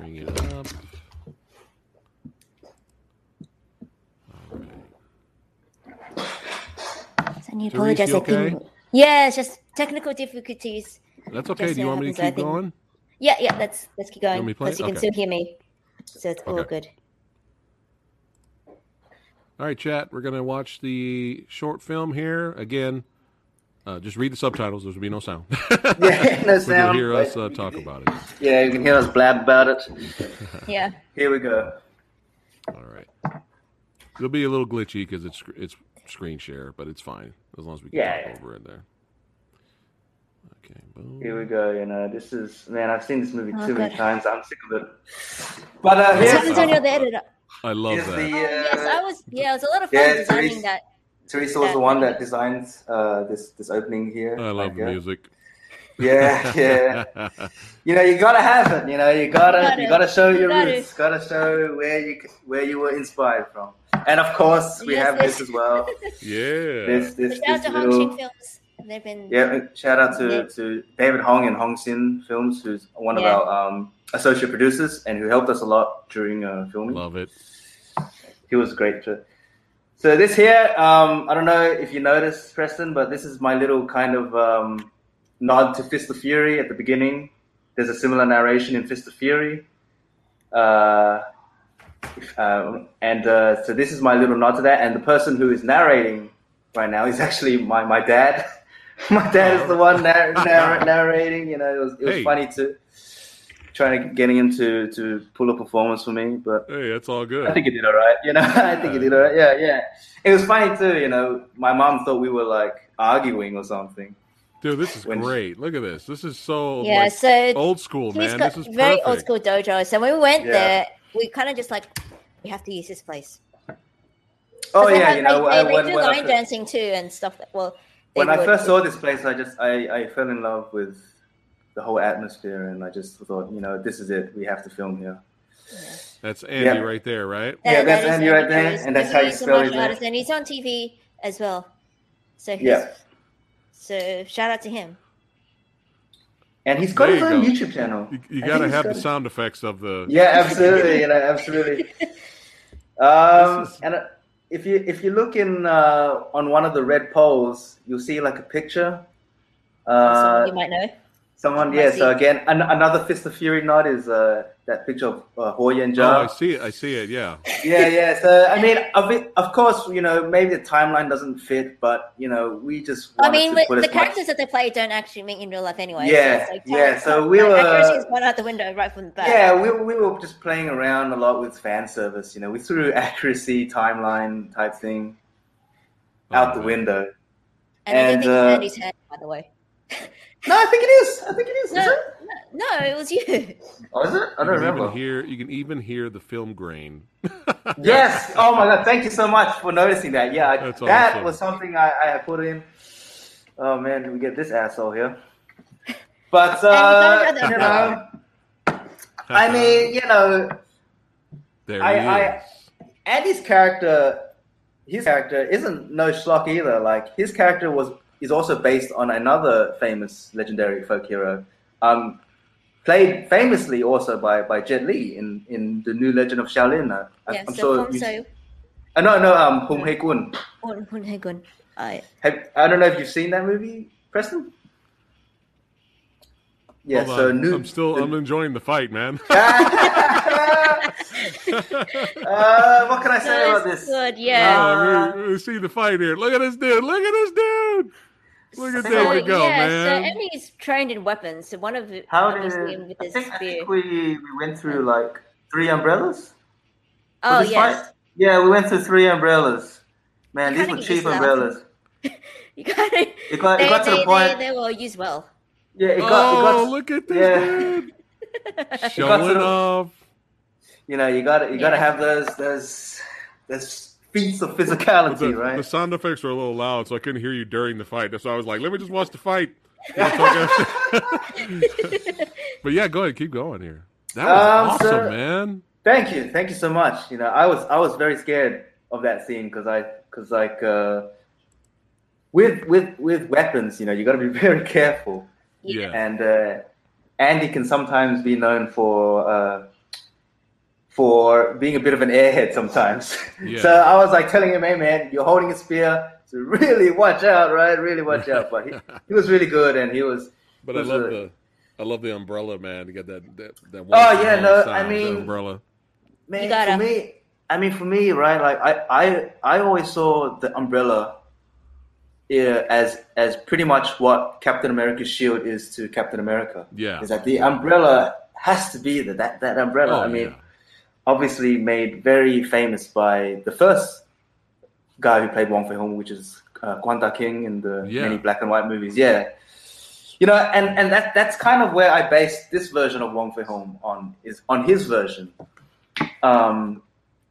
Bring it up. Right. I need to Therese, apologize. you think. okay? Yeah, it's just technical difficulties. That's okay. Just Do you want me uh, to happens, I keep think. going? Yeah, yeah. Let's let's keep going want me to play? because you can Okay. still hear me, so it's all good. All right, chat. We're gonna watch the short film here again. Uh, just read the subtitles. There's will be no sound. Yeah, no But you'll hear but- us uh, talk about it. Yeah, you can hear us blab about it. Yeah. Here we go. All right. It'll be a little glitchy because it's it's screen share, but it's fine as long as we can Yeah, talk yeah. over it there. Okay. Boom. Here we go. You know, this is man. I've seen this movie Oh, too many God. times. I'm sick of it. But uh, here's, Antonio, the editor. I love here's that. the. Oh, yes, Uh, I was. Yeah, it was a lot of fun yeah, designing that. Teresa was the one that designed uh, this this opening here. I love Like, the uh, music. Yeah, yeah. You know, you gotta have it. You know, you gotta Gotta. you gotta show your gotta. roots. Gotta show where you where you were inspired from. And of course, we Yes, have yes. this as well. yeah. This this Shout out this to Hong little Films. They've been. yeah. Shout out to Yeah. to David Hong and Hong Sin Films, who's one of our um associate producers and who helped us a lot during uh, filming. Love it. He was great. Too. So this here, um, I don't know if you noticed, Preston, but this is my little kind of um, nod to Fist of Fury at the beginning. There's a similar narration in Fist of Fury. Uh, um, and uh, so this is my little nod to that. And the person who is narrating right now is actually my, my dad. my dad is the one narr- narr- narrating. You know, it was, it was Hey. funny to trying to getting him to to pull a performance for me, but Hey, that's all good. I think he did all right. You know, I think he did all right. Yeah, yeah. It was funny too. You know, my mom thought we were like arguing or something. Dude, this is when- great. Look at this. This is so Yeah, like, so old school, man. got This is very perfect. old school dojo. So when we went Yeah. there, we kind of just like we have to use this place. Oh 'Cause they yeah, have- you know, they, uh, I, they, when, do when, line I, dancing too and stuff. Well, when I would. first saw this place, I just I, I fell in love with the whole atmosphere, and I just thought, you know, this is it. We have to film here. That's Andy Yeah. right there, right? Yeah, That- that's that is Andy right there, and that's how you he's a spell his name. artist, and he's on TV as well. So he's, Yeah. So shout out to him. And he's got There his own go. YouTube channel. You, you got to have got the it. sound effects of the. Yeah, absolutely. you know, absolutely. Um, is- and uh, if you if you look in uh, on one of the red poles, you'll see like a picture. Uh, you might know. Someone, I yeah. So again, an, another Fist of Fury nod is uh, that picture of uh, Ho Yen Oh, I see it. I see it. Yeah. yeah, yeah. So I mean, of, it, of course, you know, maybe the timeline doesn't fit, but you know, we just. I mean, to the, put the as much- characters that they play don't actually meet in real life anyway. Yeah, so it's yeah, so we were- accuracy is gone out the window right from the bat. Yeah, we, we were just playing around a lot with fan service. You know, we threw accuracy, timeline type thing out the Oh, window. and, I don't think uh, it's Andy's head, by the way. No, I think it is. I think it is. No, Is it? no, no, it was you. Oh, is it? I don't You remember. Even hear, you can even hear the film grain. Yes. Oh my god! Thank you so much for noticing that. Yeah, That's that awesome. was something I, I put in. Oh man, we get this asshole here? But uh, And we don't you know, I mean, you know, there I- he I- Andy's character, his character isn't no schlock either. Like his character was is also based on another famous legendary folk hero, um, played famously also by by Jet Li in in the New Legend of Shaolin. Uh, I- Yeah, I'm so sure. Kong you- So, Uh, no, no, um, Hung Hei Kun. Hun Hun Hei Gun. I Have, I don't know if you've seen that movie, Preston. Yeah, Hold so on. new. I'm still. the- I'm enjoying the fight, man. uh, what can I say No, about this? good, yeah. Oh, we, we see the fight here. Look at this dude. Look at this dude. Look at So, David go, yeah, man. so Andy's trained in weapons. So one of the How did with I his think, I think we, we went through um, like three umbrellas? for oh this yes, fight? Yeah, we went through three umbrellas. Man, You these were cheap used to that. umbrellas. you got it. It got, They, it got to they, the point. they, they were used well. yeah, it got, oh, it got. Oh, look at this yeah. dude. Showing off. You know, you got to you got to Yeah. have those those those feats of physicality, the, right? the sound effects were a little loud, so I couldn't hear you during the fight. That's why I was like, let me just watch the fight. We'll talk after. but yeah, go ahead, keep going here. That was Um, awesome, so- man. Thank you, thank you so much. You know, I was I was very scared of that scene because I because like uh, with with with weapons, you know, you got to be very careful. Yeah. and uh, Andy can sometimes be known for uh, for being a bit of an airhead sometimes. Yeah. so I was like telling him, "Hey man, you're holding a spear, so really watch out, right? Really watch out." But he, he was really good, and he was. But I was love a- the I love the umbrella, man. You got that that, that Oh, yeah, no, sound, I the mean- umbrella. Man, You gotta- for me, I mean, for me, right? Like I, I, I always saw the umbrella. Yeah, as as pretty much what Captain America's shield is to Captain America. Yeah. Is that the umbrella has to be the, that that umbrella? Oh, I mean, yeah. Obviously made very famous by the first guy who played Wong Fei Hung, which is uh, Kwan Tak Hing in the Yeah. many black and white movies. Yeah, you know, and and that that's kind of where I based this version of Wong Fei Hung on is on his version, um,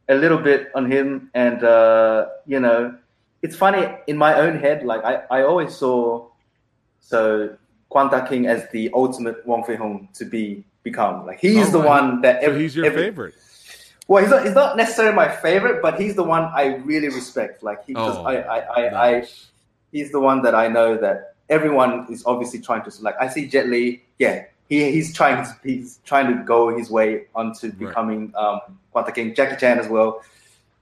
a little bit on him, and uh, you know, it's funny in my own head. Like I I always saw so Kwan Tak Hing as the ultimate Wong Fei Hung to be become. Like he's Oh, the right. one that So he's your every- favorite. Well, he's not, he's not necessarily my favorite, but he's the one I really respect. Like he just, Oh, I, I, I, I, Nice. he's the one that I know that everyone is obviously trying to. Like I see Jet Li, yeah, he he's trying to he's trying to go his way onto becoming um, Kwan Tak Hing. Jackie Chan as well,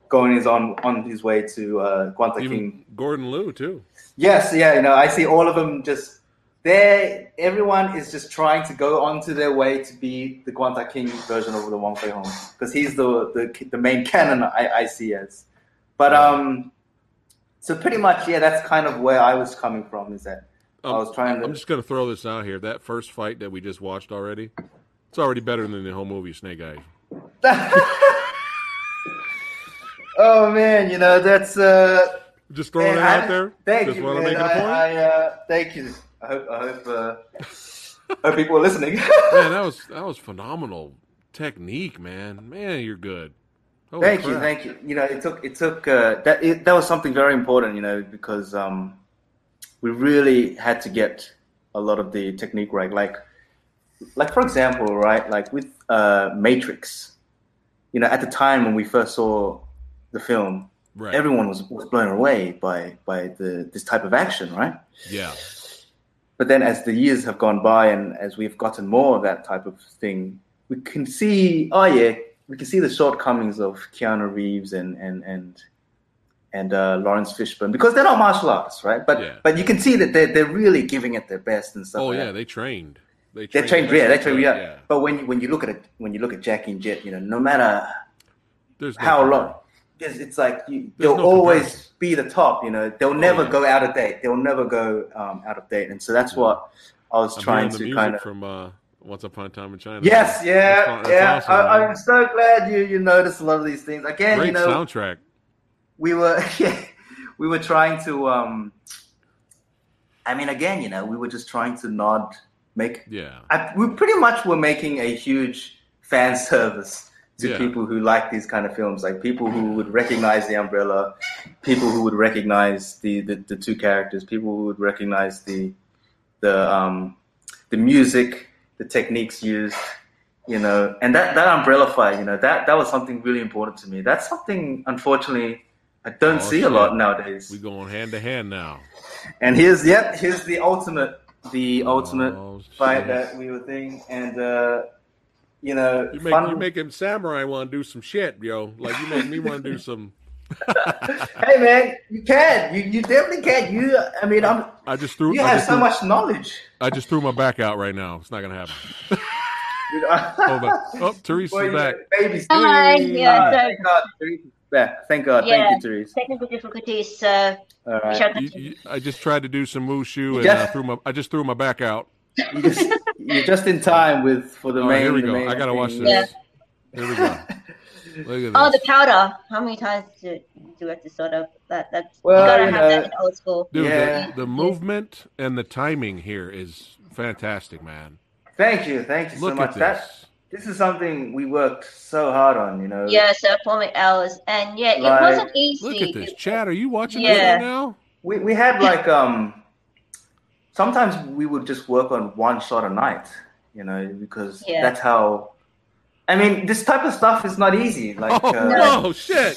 going his on on his way to uh, Kwanta Even King. Gordon Liu too. Yes, yeah, you know, I see all of them just there. Everyone is just trying to go onto their way to be the Kwan Tak Hing version of the Wong Fei Hung because he's the, the the main canon I, I see as. But um, so pretty much, yeah, that's kind of where I was coming from. Is that I was trying to. I'm just gonna throw this out here. That first fight that we just watched already, it's already better than the whole movie Snake Eyes. oh man, you know that's uh. Just throwing man, it I- out there. Thank just you, man. make it a point. I, I, uh, thank you. I hope I hope uh, hope people are listening. man, that was that was phenomenal technique, man. Man, you're good. Holy thank you, thank you. You know, it took it took uh, that it, that was something very important. You know, because um, we really had to get a lot of the technique right. Like, like for example, right, like with uh, Matrix. You know, at the time when we first saw the film, Right. everyone was, was blown away by by the this type of action, right? yeah. But then, as the years have gone by, and as we've gotten more of that type of thing, we can see, oh yeah, we can see the shortcomings of Keanu Reeves and and and and uh, Laurence Fishburne because they're not martial artists, right? But Yeah. but you can see that they're they're really giving it their best and stuff. Oh like yeah, that. they trained. They they're trained, yeah, they trained, yeah. yeah. But when when you look at it, when you look at Jackie and Jet, you know, no matter There's how long. It's, it's like you, they'll no always comparison. Be the top. You know, they'll never yeah. go out of date. They'll never go um, out of date, and so that's what I was I'm trying to kind of. from uh, Once Upon a Time in China. Yes, yeah, That's, yeah. that's awesome, I, I'm so glad you you noticed a lot of these things. Again, Great you know, soundtrack. we were yeah, we were trying to. um I mean, again, you know, we were just trying to nod, make Yeah. I, we pretty much were making a huge fan service to Yeah. people who like these kind of films, like people who would recognize the umbrella, people who would recognize the, the, the two characters, people who would recognize the the um, the music, the techniques used, you know, and that, that umbrella fight, you know, that that was something really important to me. That's something, unfortunately, I don't Oh, see a lot nowadays. We going hand to hand now. And here's yep, here's the ultimate, the ultimate Oh, fight shit. that we were thinking, and uh, you know, You make fun- you making samurai want to do some shit, yo. Like you make me want to do some. hey man, you can, you you definitely can. You, I mean, I'm, I just threw. you I have so threw, much knowledge. I just threw my back out right now. It's not gonna happen. You know? Hold on. Oh, Teresa's Boy, back. Baby, Hi, yeah, Ah, so thank God, Therese back. Thank God, Yeah. thank you, Therese. technical difficulties. So All we right. shall You, you, I just tried to do some wushu and Yeah. uh, threw my. I just threw my back out. You just, you're just in time with for the All main. right, here we go. main I gotta watch thing. this. Here we go. Look at Oh, the powder. How many times do, do we have to sort of that? That's Well, you gotta you have that know- in old school. dude. Yeah. The, the movement and the timing here is fantastic, man. Thank you, thank you Look so much. at That this. this is something we worked so hard on. You know. Yeah, so for four hours, and yeah, it wasn't easy. Look at this, Chad. Are you watching this Yeah. right now? We we had like um sometimes we would just work on one shot a night, you know, because Yeah. that's how I mean this type of stuff is not easy. Like Oh uh, no, shit!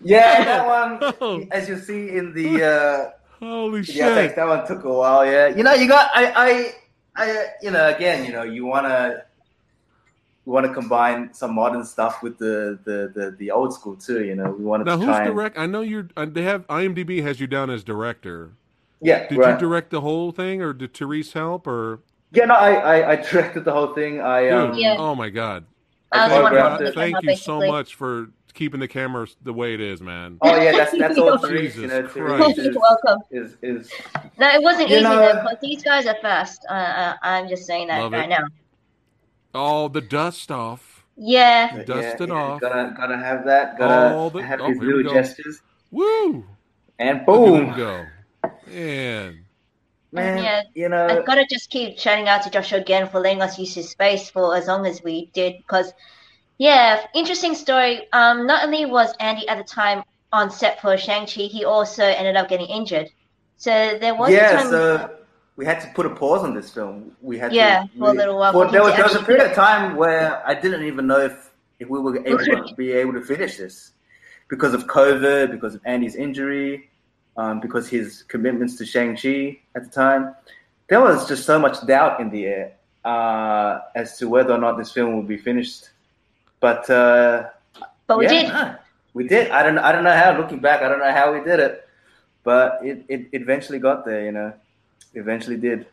yeah, that one Oh. as you see in the uh Holy yeah, thanks, shit! that one took a while, yeah. You know, you got I I I you know, again, you know, you wanna we want to combine some modern stuff with the, the, the, the old school too. You know, we wanted Now to who's try. and- direct? I know you're. Uh, they have IMDb has you down as director. Yeah, Did right. you direct the whole thing, or did Therese help? Or yeah, no, I, I, I directed the whole thing. I um, Yeah. oh my god! I I the one choreographed who it. Thank that, you so much for keeping the camera the way it is, man. Oh yeah, that's that's all Therese. Jesus You know, Christ. Is, You're welcome. is is No, it wasn't easy know- though, because these guys are fast. Uh, uh, I'm just saying that Love right it. now. Oh, the dust off. Yeah, Dust yeah, it yeah, off. Gotta gotta have that. Gotta All the- have oh, these here little gestures. Woo! And Look boom, at him go. Man, man. Yeah, You know, I've got to just keep shouting out to Joshua again for letting us use his space for as long as we did. Because, yeah, interesting story. Um, not only was Andy at the time on set for Shang Chi, he also ended up getting injured. So there was a yeah. time. So we had to put a pause on this film. We had Yeah, to, for a little while for- for there was there was a period of time where I didn't even know if if we were able to be able to finish this because of COVID, because of Andy's injury, um, because his commitments to Shang Chi at the time. There was just so much doubt in the air, uh, as to whether or not this film would be finished. But uh, But we yeah, did. no, we did. I don't. I don't know how. Looking back, I don't know how we did it, but it, it eventually got there. You know, eventually did.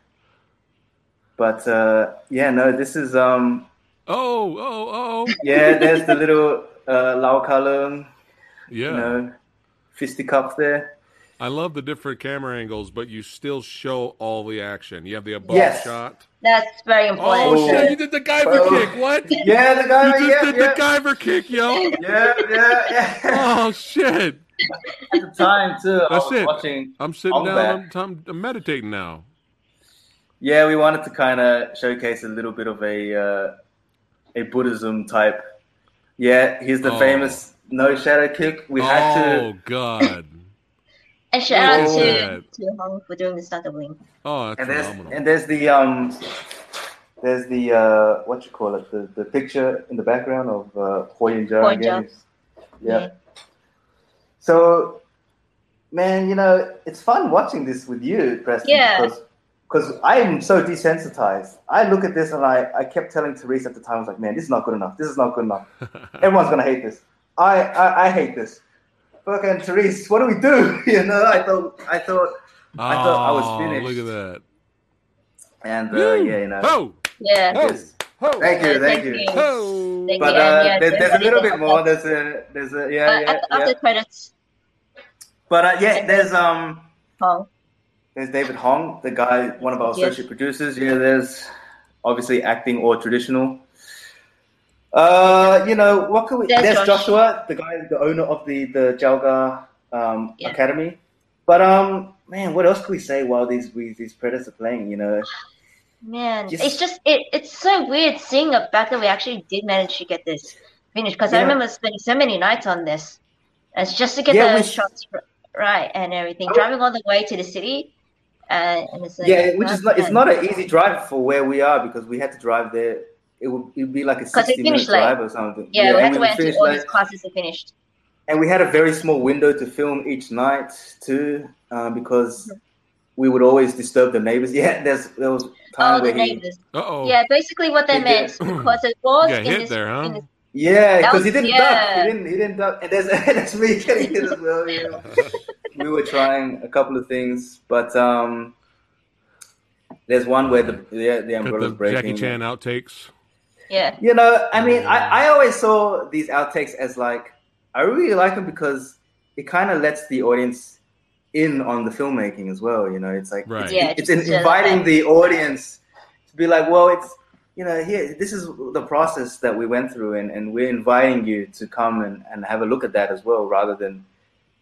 But uh, yeah, no. This is um. Oh, oh, oh. Yeah, there's the little uh, Lau Kar-leung, Yeah. you know, fisticuffs there. I love the different camera angles, but you still show all the action. You have the above Yes. shot. That's very important. Oh, Oh. shit! You did the Guyver Oh. kick. What? Yeah, the guy. You just yeah, did yeah. the Guyver kick, yo. yeah, yeah, yeah. Oh shit! At the time too, I That's was it. watching. I'm sitting I'll be down. I'm, I'm meditating now. Yeah, we wanted to kind of showcase a little bit of a uh, a Buddhism type. Yeah, here's the Oh. famous no shadow kick. We had to. oh god. And shout out Oh. to, to Hong for doing the stunt doubling. Oh, that's And there's phenomenal. and there's the um, there's the uh, what you call it, the, the picture in the background of uh, Hoi and Joe Hoi and again. Yeah. Yeah. So, man, you know, it's fun watching this with you, Preston, Yeah. because because I'm so desensitized. I look at this and I, I kept telling Therese at the time, I was like, man, this is not good enough. This is not good enough. Everyone's gonna hate this. I, I, I hate this. Fucking Therese, what do we do? You know, I thought I thought I thought I was Oh, finished. Look at that. and uh, yeah, you know. Ho, Yeah. ho, ho, Thank you, thank thank you. you. ho. Thank But you, uh, yeah, there, there's a little bit more. There's a there's a Uh, yeah yeah after, after yeah. credits, But uh, yeah, there's um Hong. There's David Hong, the guy, one of our Yes. associate producers. Yeah, there's obviously acting or traditional. Uh, you know what can we? There's There's, Josh. Joshua, the guy, the owner of the the Jow Ga um, Yeah. Academy. But um, man, what else can we say while these we, these predators are playing? You know, Man, Yes. it's just it, it's so weird seeing the fact that we actually did manage to get this finished because I remember spending so many nights on this. And it's just to get Yeah, the shots right and everything. I- Driving all the way to the city, uh, and it's like, yeah, which is not, it's not an easy drive for where we are because we had to drive there. It would it'd be like a we sixty minute finished late. drive or something. Yeah, we had to wait until finish all late. these classes are finished. and we had a very small window to film each night too, uh, because we would always disturb the neighbors. Yeah, there's there was time Oh, where the he, neighbors. Oh. Yeah, basically what they He meant did. because it was in this, there, huh? in this yeah, because he didn't duck. yeah. He didn't. He didn't duck. And there's that's me getting hit as well. Yeah. we were trying a couple of things, but um, there's one where the yeah, the Got umbrella's the breaking. Jackie Chan outtakes. Yeah. You know, I mean, I, mm. I always saw these outtakes as like I really like them because it kind of lets the audience in on the filmmaking as well. You know, it's like Right. it's, Yeah, it's just in, to- inviting the audience to be like, well, it's you know, here this is the process that we went through, and, and we're inviting you to come and, and have a look at that as well, rather than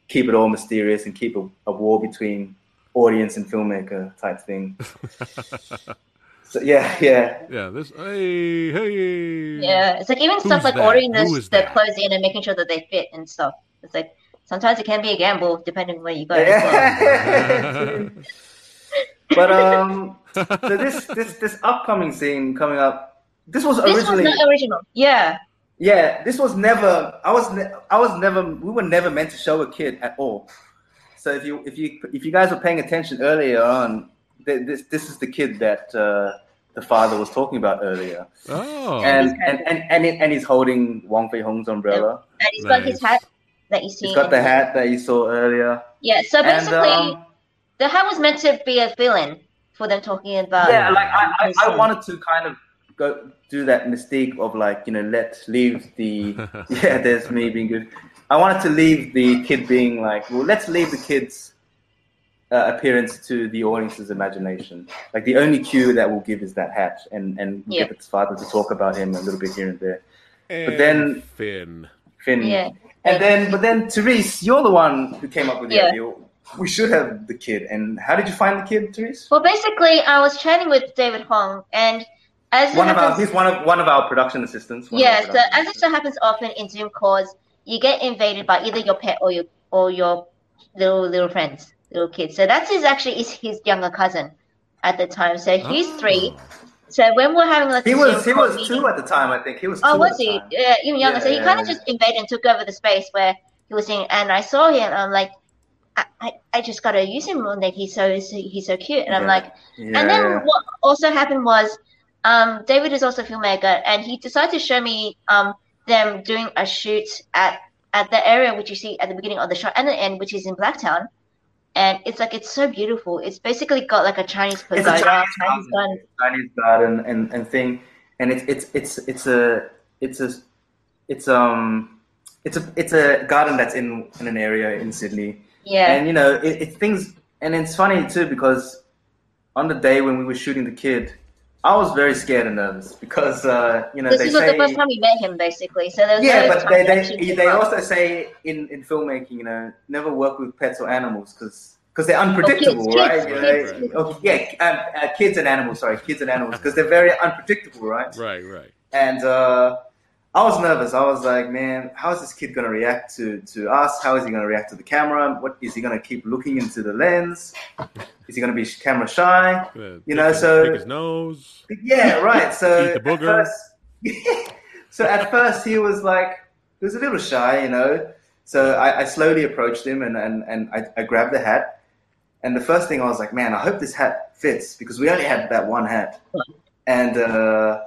keep it all mysterious and keep a, a war between audience and filmmaker type thing. So yeah, yeah. Yeah, this. Hey, hey. Yeah, it's like even stuff like that? ordering Who the, the clothes in and making sure that they fit and stuff. It's like sometimes it can be a gamble depending on where you go. as well. but um, so this this this upcoming scene coming up, this was This was originally not original. Yeah, yeah, this was never. I was ne- I was never. We were never meant to show a kid at all. So if you if you if you guys were paying attention earlier on, th- this this is the kid that uh, the father was talking about earlier, Oh. and and and and, it, and he's holding Wong Fei Hung's umbrella. and he's got his hat that you see. He's got the hat that you saw earlier. Yeah, so And basically, um, the hat was meant to be a villain for them talking about. yeah, like I, I, I wanted to kind of go do that mystique of like you know let leave the yeah there's me being good. I wanted to leave the kid being like well let's leave the kid's uh, appearance to the audience's imagination. Like the only cue that we'll give is that hat and and Yeah. get its father to talk about him a little bit here and there. And then- Finn. Finn. Yeah, And then but then Therese, you're the one who came up with the Yeah. idea. We should have the kid. And how did you find the kid, Therese? well, basically, I was chatting with David Hong, and as it One of our he's one of one of our production assistants. one of our yeah, so production as it so happens often in Zoom calls, you get invaded by either your pet or your or your little little friends, little kid. So that's his actually is his younger cousin at the time. So he's Oh. three. So when we're having like He was he was meeting- two at the time, I think. He was two Oh, was he? Yeah, even younger. so he Yeah, kind of just invaded and took over the space where he was in. And I saw him, and I'm like, I, I, I just gotta use him. Like he's so he's so cute, and I'm Yeah. like, Yeah. and then what also happened was um, David is also a filmmaker, and he decided to show me um, them doing a shoot at at the area which you see at the beginning of the shot and the end, which is in Blacktown. And it's like it's so beautiful. It's basically got like a Chinese It's a Chinese Chinese garden, garden. Chinese garden and, and thing, and it's it's it's it's a it's a it's um it's a it's a garden that's in in an area in Sydney, Yeah. and you know it, it things and it's funny too because on the day when we were shooting the kid, I was very scared and nervous because uh, you know this they is say the first time we met him, basically. So there was yeah, no but time they they, get they up. also say in, in filmmaking, you know, never work with pets or animals because they're unpredictable, kids, right? kids, You know, kids. oh, yeah, um, uh, kids and animals. Sorry, kids and animals because they're very unpredictable, right? Right, right. And uh, I was nervous. I was like, man, how is this kid gonna react to to us? How is he gonna react to the camera? What is he gonna keep looking into the lens? Is he gonna be camera shy? You know, his- so- pick his nose. Yeah, right. So Eat the at first- so at first he was like, he was a little shy, you know. So I, I slowly approached him and and, and I, I grabbed the hat. And the first thing I was like, man, I hope this hat fits because we only had that one hat. And uh,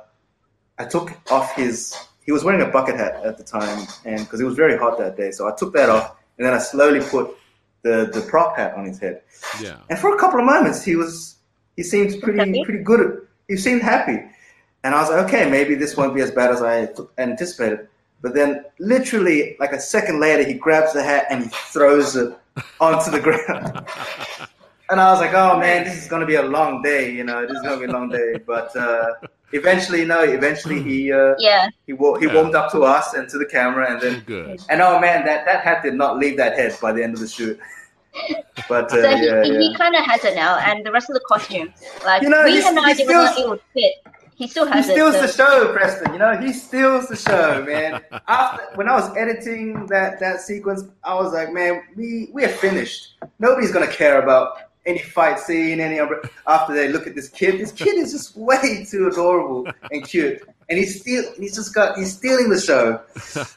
I took off his. He was wearing a bucket hat at the time, and because it was very hot that day, so I took that off, and then I slowly put the the prop hat on his head. Yeah. And for a couple of moments, he was he seemed pretty Happy? pretty good. At, he seemed happy, and I was like, okay, maybe this won't be as bad as I anticipated. But then, literally, like a second later, he grabs the hat and he throws it onto the ground. And I was like, oh man, this is gonna be a long day. You know, this is gonna be a long day. But uh, eventually, no, eventually he uh, Yeah. he wa- he Yeah. warmed up to us and to the camera, and Oh, then good. and oh man, that that hat did not leave that head by the end of the shoot. But uh, So he, yeah, he, yeah. he kind of has it now, and the rest of the costume, like You know, we he's- had no he idea whether steals- it would fit. He still He has it. steals so- the show, Preston. You know, he steals the show, man. After when I was editing that that sequence, I was like, man, we we are finished. Nobody's gonna care about any fight scene, any other. After they look at this kid, this kid is just way too adorable and cute, and he's still he's just got he's stealing the show.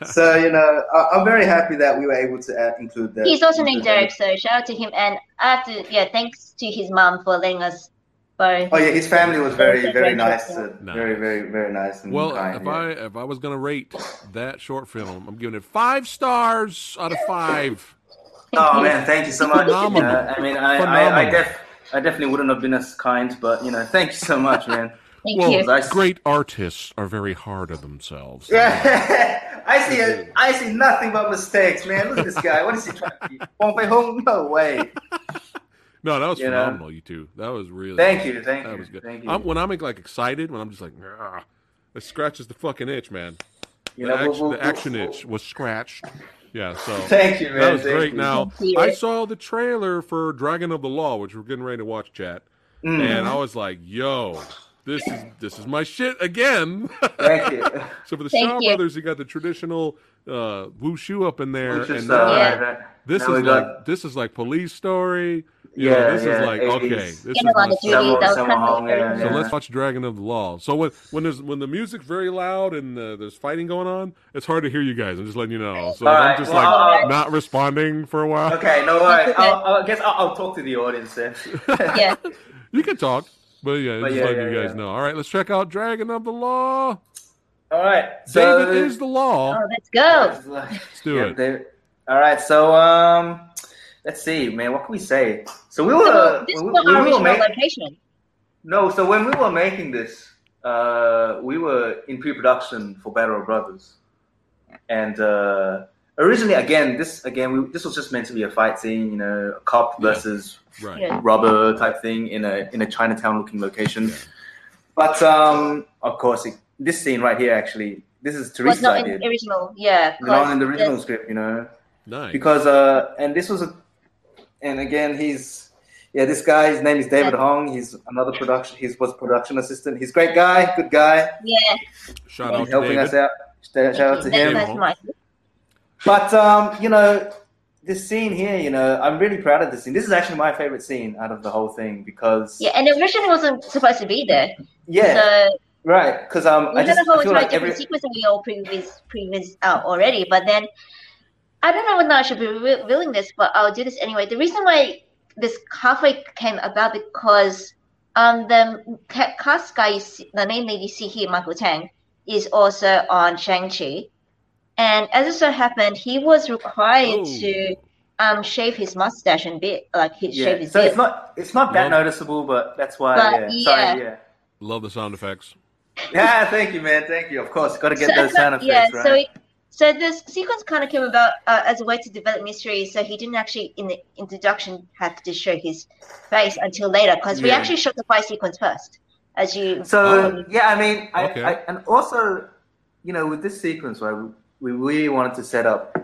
So you know, I, I'm very happy that we were able to uh, include that. He's also named include. Derek, so shout out to him. And I have to, yeah, thanks to his mom for letting us borrow. Oh yeah, his family was very very nice, Nice. very very very nice and Well, kind. if yeah. I if I was gonna rate that short film, I'm giving it five stars out of five. Oh man, thank you so much. Phenomenal. Uh, I mean, I, I, I, def, I definitely wouldn't have been as kind, but you know, thank you so much, man. Thank Well, you. Nice. great artists are very hard on themselves. Yeah. I see, a, I see nothing but mistakes, man. Look at this guy. What is he trying to do? Wong Fei Hung? No way. No, that was You know? phenomenal. You two. That was really. Thank you, thank that you, was good. thank you. I'm, when I'm like excited, when I'm just like, it scratches the fucking itch, man. You the, know, action, we'll- the we'll- action we'll- itch was scratched. Yeah, so Thank you, man. that was thank great. you. Now I saw the trailer for Dragon of the Law, which we're getting ready to watch, chat, Mm, and I was like, "Yo, this is this is my shit again." thank you. so for the Thank Shaw you. brothers, you got the traditional uh, wushu up in there, and uh, now Yeah. right, right. this Now is like got- this is like police story. You Yeah, this yeah, is like 80s. okay, this Get is him on my the Summer- That was Summer kind of Hong, yeah, So let's watch Dragon of the Law. So when when there's when the music's very loud and uh, there's fighting going on, it's hard to hear you guys. I'm just letting you know. So All I'm just well, like I'll- not responding for a while. Okay, no worries. I'll, I'll, I guess I'll, I'll talk to the audience then. yeah. You can talk, but yeah, But just yeah, letting yeah, you guys yeah. know. All right, let's check out Dragon of the Law. All right. So, David is the law. Oh, let's go. Let's do Yeah, it. they- all right, so um, let's see, man. What can we say? So we were So this is when we, not our we were original making location. no. So when we were making this, uh, we were in pre-production for Battle Brothers, and uh, originally, again, this again, we, this was just meant to be a fight scene, you know, a cop Yeah. versus Right. Yeah. robber type thing in a in a Chinatown looking location. Yeah. But um, of course, it, this scene right here, actually, this is Was Teresa's not in the original. Yeah. Not in the 'cause original script, you know Nice. because uh and this was a and again he's yeah this guy his name is david Yeah. hong he's another production he was production assistant he's a great guy good guy Yeah. Shout out he's to helping David. us out shout out to That's him David. nice, Mike. but um you know this scene here you know i'm really proud of this scene this is actually my favorite scene out of the whole thing because Yeah, and it originally wasn't supposed to be there. yeah So right because um we i had just a whole I feel entire like different every sequence and we all previous previous out already. But then I don't know whether I should be re- revealing this, but I'll do this anyway. The reason why this halfway came about because um, the ca- cast guy, you see, the main lady you see here, Michael Tang, is also on Shang Chi, and as it so happened, he was required Oh. to um shave his mustache and beard, like he shave Yeah. his So beard. it's not it's not that Well- noticeable, but that's why. But, yeah. Sorry. yeah. Yeah. Love the sound effects. Yeah. Thank you, man. Thank you. Of course, got to get So those I sound effects yeah, right. so it, so this sequence kind of came about uh, as a way to develop mystery. So he didn't actually in the introduction have to show his face until later because we actually shot the fight sequence first, as you. So Oh. yeah, I mean, I, Okay. I, and also, you know, with this sequence, right, we really wanted to set up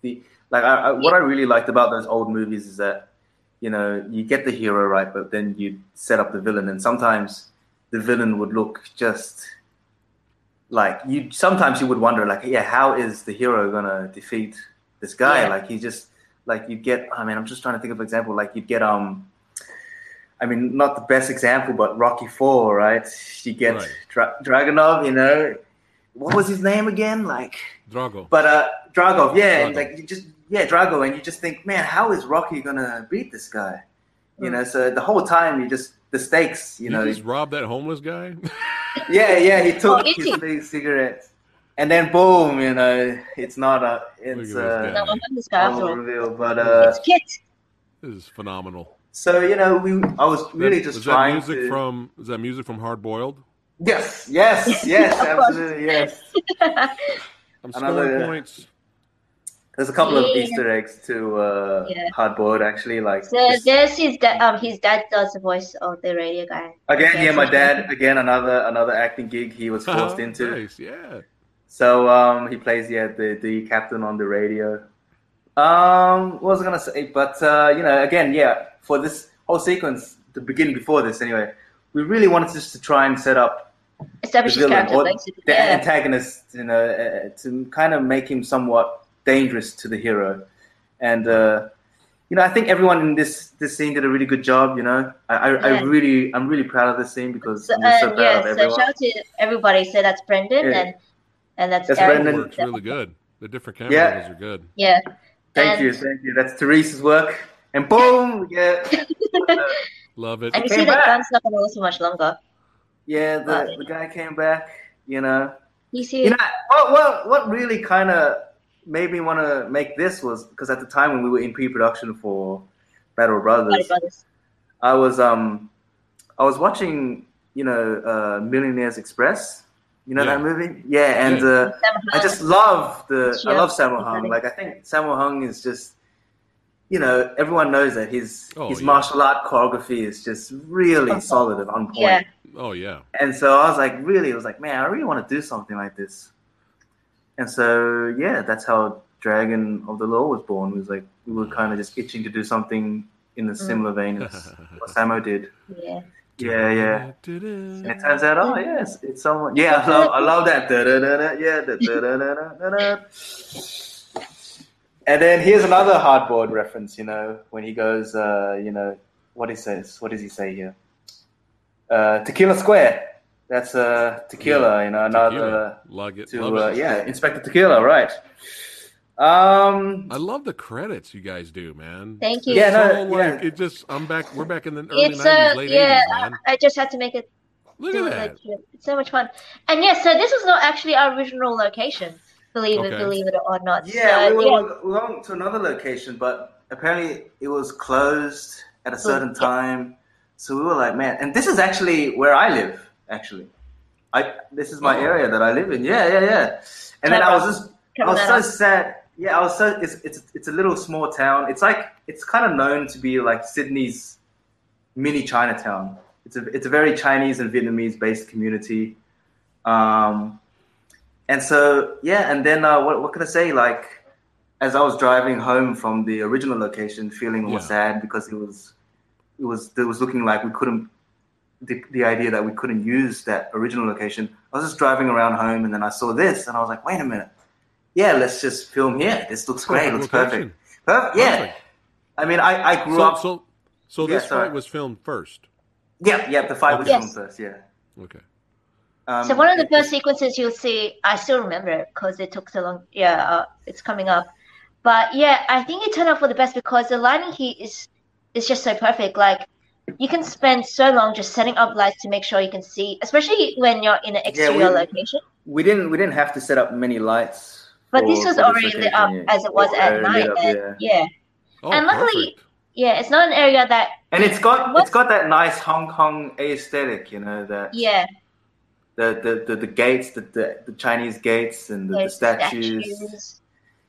the like. I, I, what I really liked about those old movies is that you know you get the hero right, but then you set up the villain, and sometimes the villain would look just like you. Sometimes you would wonder, like, yeah, how is the hero gonna defeat this guy? Yeah. Like he just like you get. I mean, I'm just trying to think of an example. Like you'd get um. I mean, not the best example, but Rocky Four, right? You get Right. Dra- Dragonov, you know, what was his name again? Like, Drago. but uh, drago yeah, and Drago. like you just yeah, Drago, and you just think, man, how is Rocky gonna beat this guy? You Mm. know, so the whole time you just the stakes, you you know, just robbed that homeless guy. yeah, yeah, he took Oh, his he? big cigarette, and then boom, you know, it's not a, it's Look at this uh, No, guy. I'm this guy after all all. reveal, but uh, It's Kit. this is phenomenal. so you know, we I was really That- just was that trying music to from is that music from Hard Boiled? yes, yes, yes, absolutely, yes. I'm Another- scoring points. There's a couple of Easter eggs to uh, Yeah. Hardboiled actually. Like So just- there's his dad. Um, his dad does the voice of the radio guy. again, yeah, my dad again another another acting gig he was forced Oh, into. Nice, yeah. So um, he plays yeah the the captain on the radio. Um, what was I gonna say? But uh, you know, again, yeah, for this whole sequence, the beginning before this, anyway, we really wanted just to try and set up the Establish his villain character, or the Yeah. antagonist, you know, uh, to kind of make him somewhat dangerous to the hero. And uh, you know, I think everyone in this this scene did a really good job. You know, I I, I really I'm really proud of this scene because So, I'm so and proud yeah, of so shout out to everybody. So that's Brendan Yeah. and and that's, That's Aaron. Brendan. Works really good. The different camera Yeah. angles are good. Yeah. Thank and, you, thank you. That's Teresa's work. And boom, yeah, Love it. And you Came see that back. gun's not going to last so much longer. yeah. Uh, The, the guy came back. You know, You see, you know what? What, what really kind of made me want to make this was because at the time when we were in pre-production for Battle Brothers, Bloody Brothers. I was um, I was watching you know uh, Millionaires Express. You know Yeah. that movie? Yeah, and Yeah. uh, I just love the I love Sammo Hung. Like I think Sammo Hung is just you know everyone knows that his Oh, his yeah. martial art choreography is just really Okay. solid and on point. Yeah. Oh yeah. And so I was like, really, I was like, man, I really want to do something like this. And so yeah, that's how Dragon of the Law was born. It was like we were kind of just itching to do something in a similar vein as what Sammo did. Yeah. Yeah, yeah. And it turns out, oh yes, it's someone. Yeah, I love, I love that. Da-da-da-da, yeah. And then here's another hardboard reference. You know, when he goes, uh, you know, what he says. What does he say here? Uh, tequila Square. That's uh, tequila. You know, another Tequila. Love it. to Love uh, it. yeah, Inspector Tequila. Right. Um. I love the credits you guys do, man. Thank you. Yeah, so no, like yeah. it just I'm back we're back in the early it's nineties, uh, late yeah. eighties, man. I just had to make it Look at that. legit. It's so much fun. And yes, so this was not actually our original location. Believe it, believe it or not. Yeah, so, we yeah. were, we went to another location, but apparently it was closed at a certain yeah. time. So we were like, man, and this is actually where I live. Actually, I this is my area that I live in. Yeah, yeah, yeah. And then I was just, I was so Coming sad. Yeah, I was so. It's it's it's a little small town. It's like it's kind of known to be like Sydney's mini Chinatown. It's a it's a very Chinese and Vietnamese based community. Um, and so yeah, and then uh, what what can I say? Like as I was driving home from the original location, feeling more Yeah. sad because it was it was it was looking like we couldn't the, the idea that we couldn't use that original location. I was just driving around home, and then I saw this, and I was like, wait a minute, yeah, let's just film here. This looks great. It Looks perfect. Perfect. Yeah. Perfect. I mean, I, I grew So, up. so so this sorry. fight was filmed first. yeah, yeah. The fight was Yes. filmed first. Yeah. Okay. Um, So one of the first sequences you'll see, I still remember it because it took so long. Yeah, uh, it's coming up. But yeah, I think it turned out for the best because the lighting here is is just so perfect. Like you can spend so long just setting up lights to make sure you can see, especially when you're in an exterior we- location. We didn't we didn't have to set up many lights. But for- this was for already lit up yeah. as it was at Already night. up, and, yeah. yeah. Oh, And luckily- perfect. yeah, it's not an area that And it's got What's- it's got that nice Hong Kong aesthetic, you know, that yeah, the, the, the, the gates, the, the, the Chinese gates and the, the statues. statues.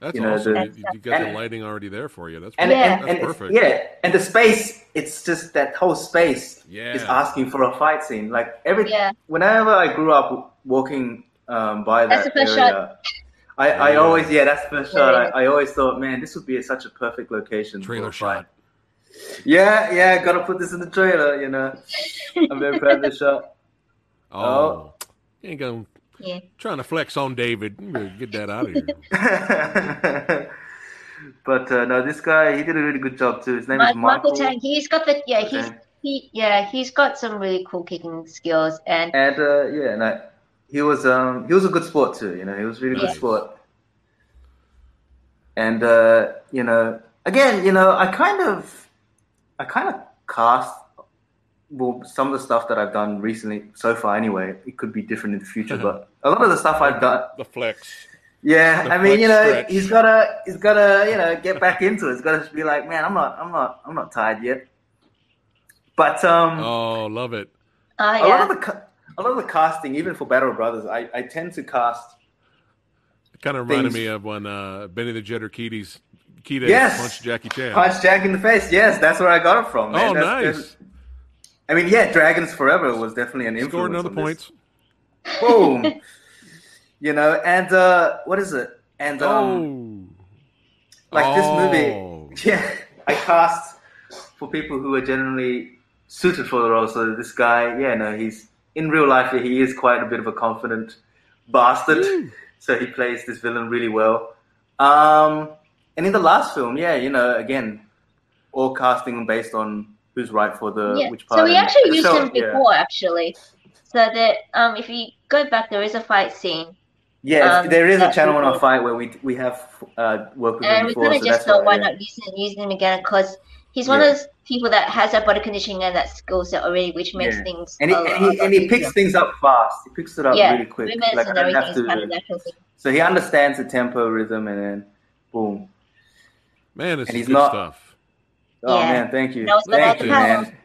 That's you know, awesome. the- you, you got the lighting already there for you. That's And, Yeah. and, that's perfect. yeah, and the space, it's just that whole space Yeah. is asking for a fight scene. Like every Yeah. whenever I grew up walking um, by That's that the first area, I, I Yeah. always yeah, that's the first shot. I, I always thought, man, this would be such a perfect location. for Trailer a fight. shot. Yeah, yeah, gotta put this in the trailer. You know, I'm very proud of the shot. Oh, Oh. you ain't gonna Yeah. trying to flex on David. Get that out of here. but uh, no, this guy he did a really good job too. His name Mike, is Michael. Michael Tang, he's got the yeah, he's Okay. he yeah, he's got some really cool kicking skills and And uh, yeah, no, he was um he was a good sport too. You know, he was really Nice. good sport. And uh, you know, again, you know, I kind of, I kind of cast well some of the stuff that I've done recently so far. Anyway, it could be different in the future, but a lot of the stuff I've done, The flex. yeah, The I mean, you know, stretch. he's gotta, he's gotta, you know, get back into it. He's gotta be like, man, I'm not, I'm not, I'm not tired yet. But um, Oh, love it. uh, a lot of the a lot of the casting, even for Battle Brothers, I, I tend to cast. It kind of reminded Things- me of when uh, Benny the Jetter Keaty's Keaty Yes. punched Jackie Chan. Punch Jack in the face. Yes, that's where I got it from. Man. oh, That's- nice. that's- I mean, yeah, Dragons Forever was definitely an influence. Scored another points. Boom. you know, and uh, what is it? And um, oh. like this Oh. movie, yeah, I cast for people who are generally suited for the role. So this guy, yeah, no, he's in real life. He is quite a bit of a confident bastard. so he plays this villain really well. Um, and in the last film, yeah, you know, again, all casting based on who's right for the yeah. which part. So we actually and used so- him yeah. before actually. So that um if you go back there is a fight scene Yeah, Um, there is a that's channel on our fight where we we have uh, worked with him before. and we kind of so just that's thought why yeah. not use him, use him again because he's one Yeah. of those people that has that body conditioning and that skill set already which makes Yeah. things And he, and he, and he easier. picks things up fast. He picks it up yeah really quick. movements Like, and I everything have is kind of to, natural so he understands the tempo, rhythm, and then boom. Man, it's And he's good not- stuff. Oh Yeah. man, thank you, That thank you, power. man.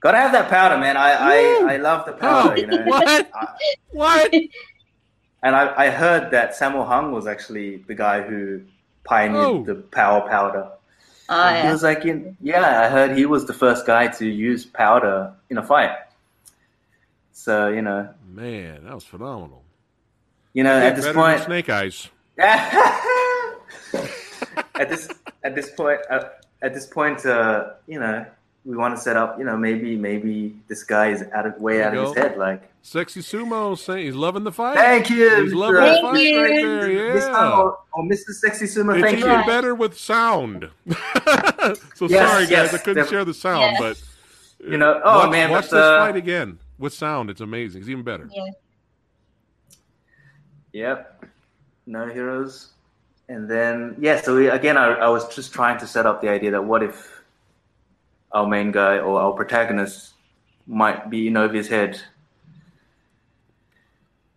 Gotta have that powder, man. I Woo! I, I love the powder, Oh, you know. what? I- What? and I, I heard that Sammo Hung was actually the guy who pioneered Oh. the power powder. Oh He was like, in, yeah, I heard he was the first guy to use powder in a fight. So you know, Man, that was phenomenal. you know, at this point, Snake Eyes. at this at this point uh, at this point, uh, you know, we want to set up. You know, maybe maybe this guy is out of way out you of his head. Like, Sexy Sumo saying he's loving the fight. thank you, He's loving Mr. the Thank fight you. right there. Mr. Yeah. Or, or Mr. Sexy Sumo. It's Thank even you. Right. better with sound. so Yes, sorry, guys, yes, I couldn't def- share the sound, Yeah. but You know, oh watch, man, watch but, this uh, fight again with sound. It's amazing. It's even better. Yeah. Yep. No heroes. And then yeah, so we, again, I, I was just trying to set up the idea that what if our main guy or our protagonist might be in over his head.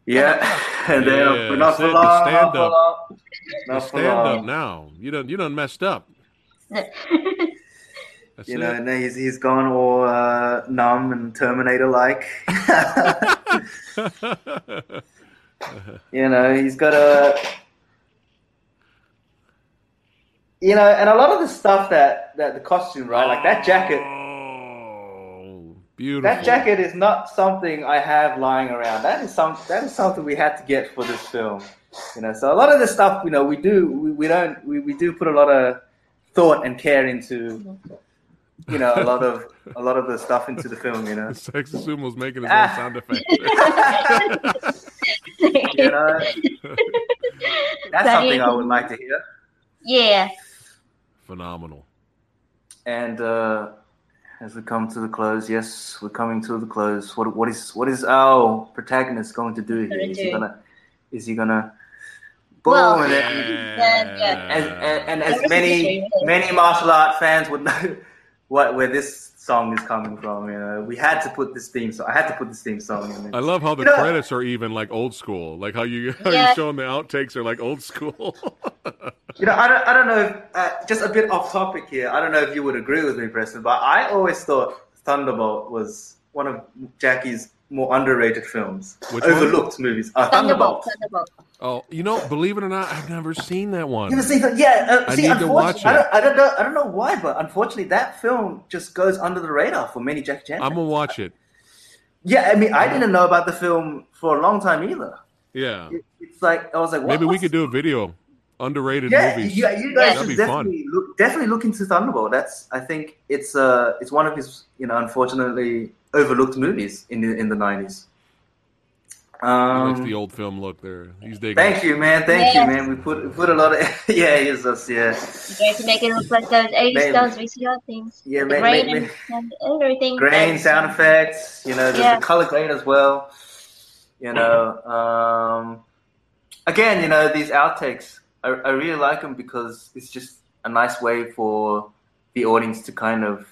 Yeah, and then Yeah, not for long, not stand for up. long, not stand up now. You done you done messed up. That's You know, it. and then he's he's gone all uh, numb and Terminator like. you know, he's got a. You know, and a lot of the stuff that that the costume, right? Like that jacket. Oh, beautiful. That jacket is not something I have lying around. That is some. That is something we had to get for this film. You know, so a lot of the stuff, you know, we do. We, we don't. We, we do put a lot of thought and care into. You know, a lot of a lot of the stuff into the film. You know. Sexy Sumo's making his own sound effect. You know, that's That something is- I would like to hear. yeah. Phenomenal. And uh, as we come to the close, yes, we're coming to the close. What what is what is our protagonist going to do here? Gonna Is he gonna is he gonna boom Well, and then Then, yeah. and, and, and as many many martial art fans would know what where this song is coming from. You know, we had to put this theme. So I had to put this theme song in. I love how the You know- credits are even like old school, like how you how Yeah. you're showing the outtakes are like old school. You know, I don't, I don't know. If, uh, just a bit off topic here. I don't know if you would agree with me, Preston, but I always thought Thunderbolt was one of Jackie's more underrated films, Which one? overlooked movies. Uh, Thunderbolt. Thunderbolt. Thunderbolt. Oh, you know, believe it or not, I've never seen that one. You ever seen that? Yeah. Uh, I see, need to watch unfortunately, I it. don't, I don't know. I don't know why, but unfortunately, that film just goes under the radar for many Jackie Chan. I'm gonna watch it. yeah, I mean, I didn't know about the film for a long time either. Yeah, It- it's like I was like, maybe we could do a video underrated Yeah, movies. you, you guys That'd should definitely look, definitely look into Thunderbolt. That's I think it's uh it's one of his you know unfortunately overlooked movies in the in the nineties. He likes Um, the old film look there. He's digging. thank you, man. Thank Yeah. you, man. We put we put a lot of yeah. Here's us. Yeah, You guys make it look like those 80s Maybe. stars VCR things. Yeah, the may- grain may- and, and everything. grain, And- sound effects. You know, the, Yeah. the color grade as well. You know, um, again, you know these outtakes. I, I really like them because it's just a nice way for the audience to kind of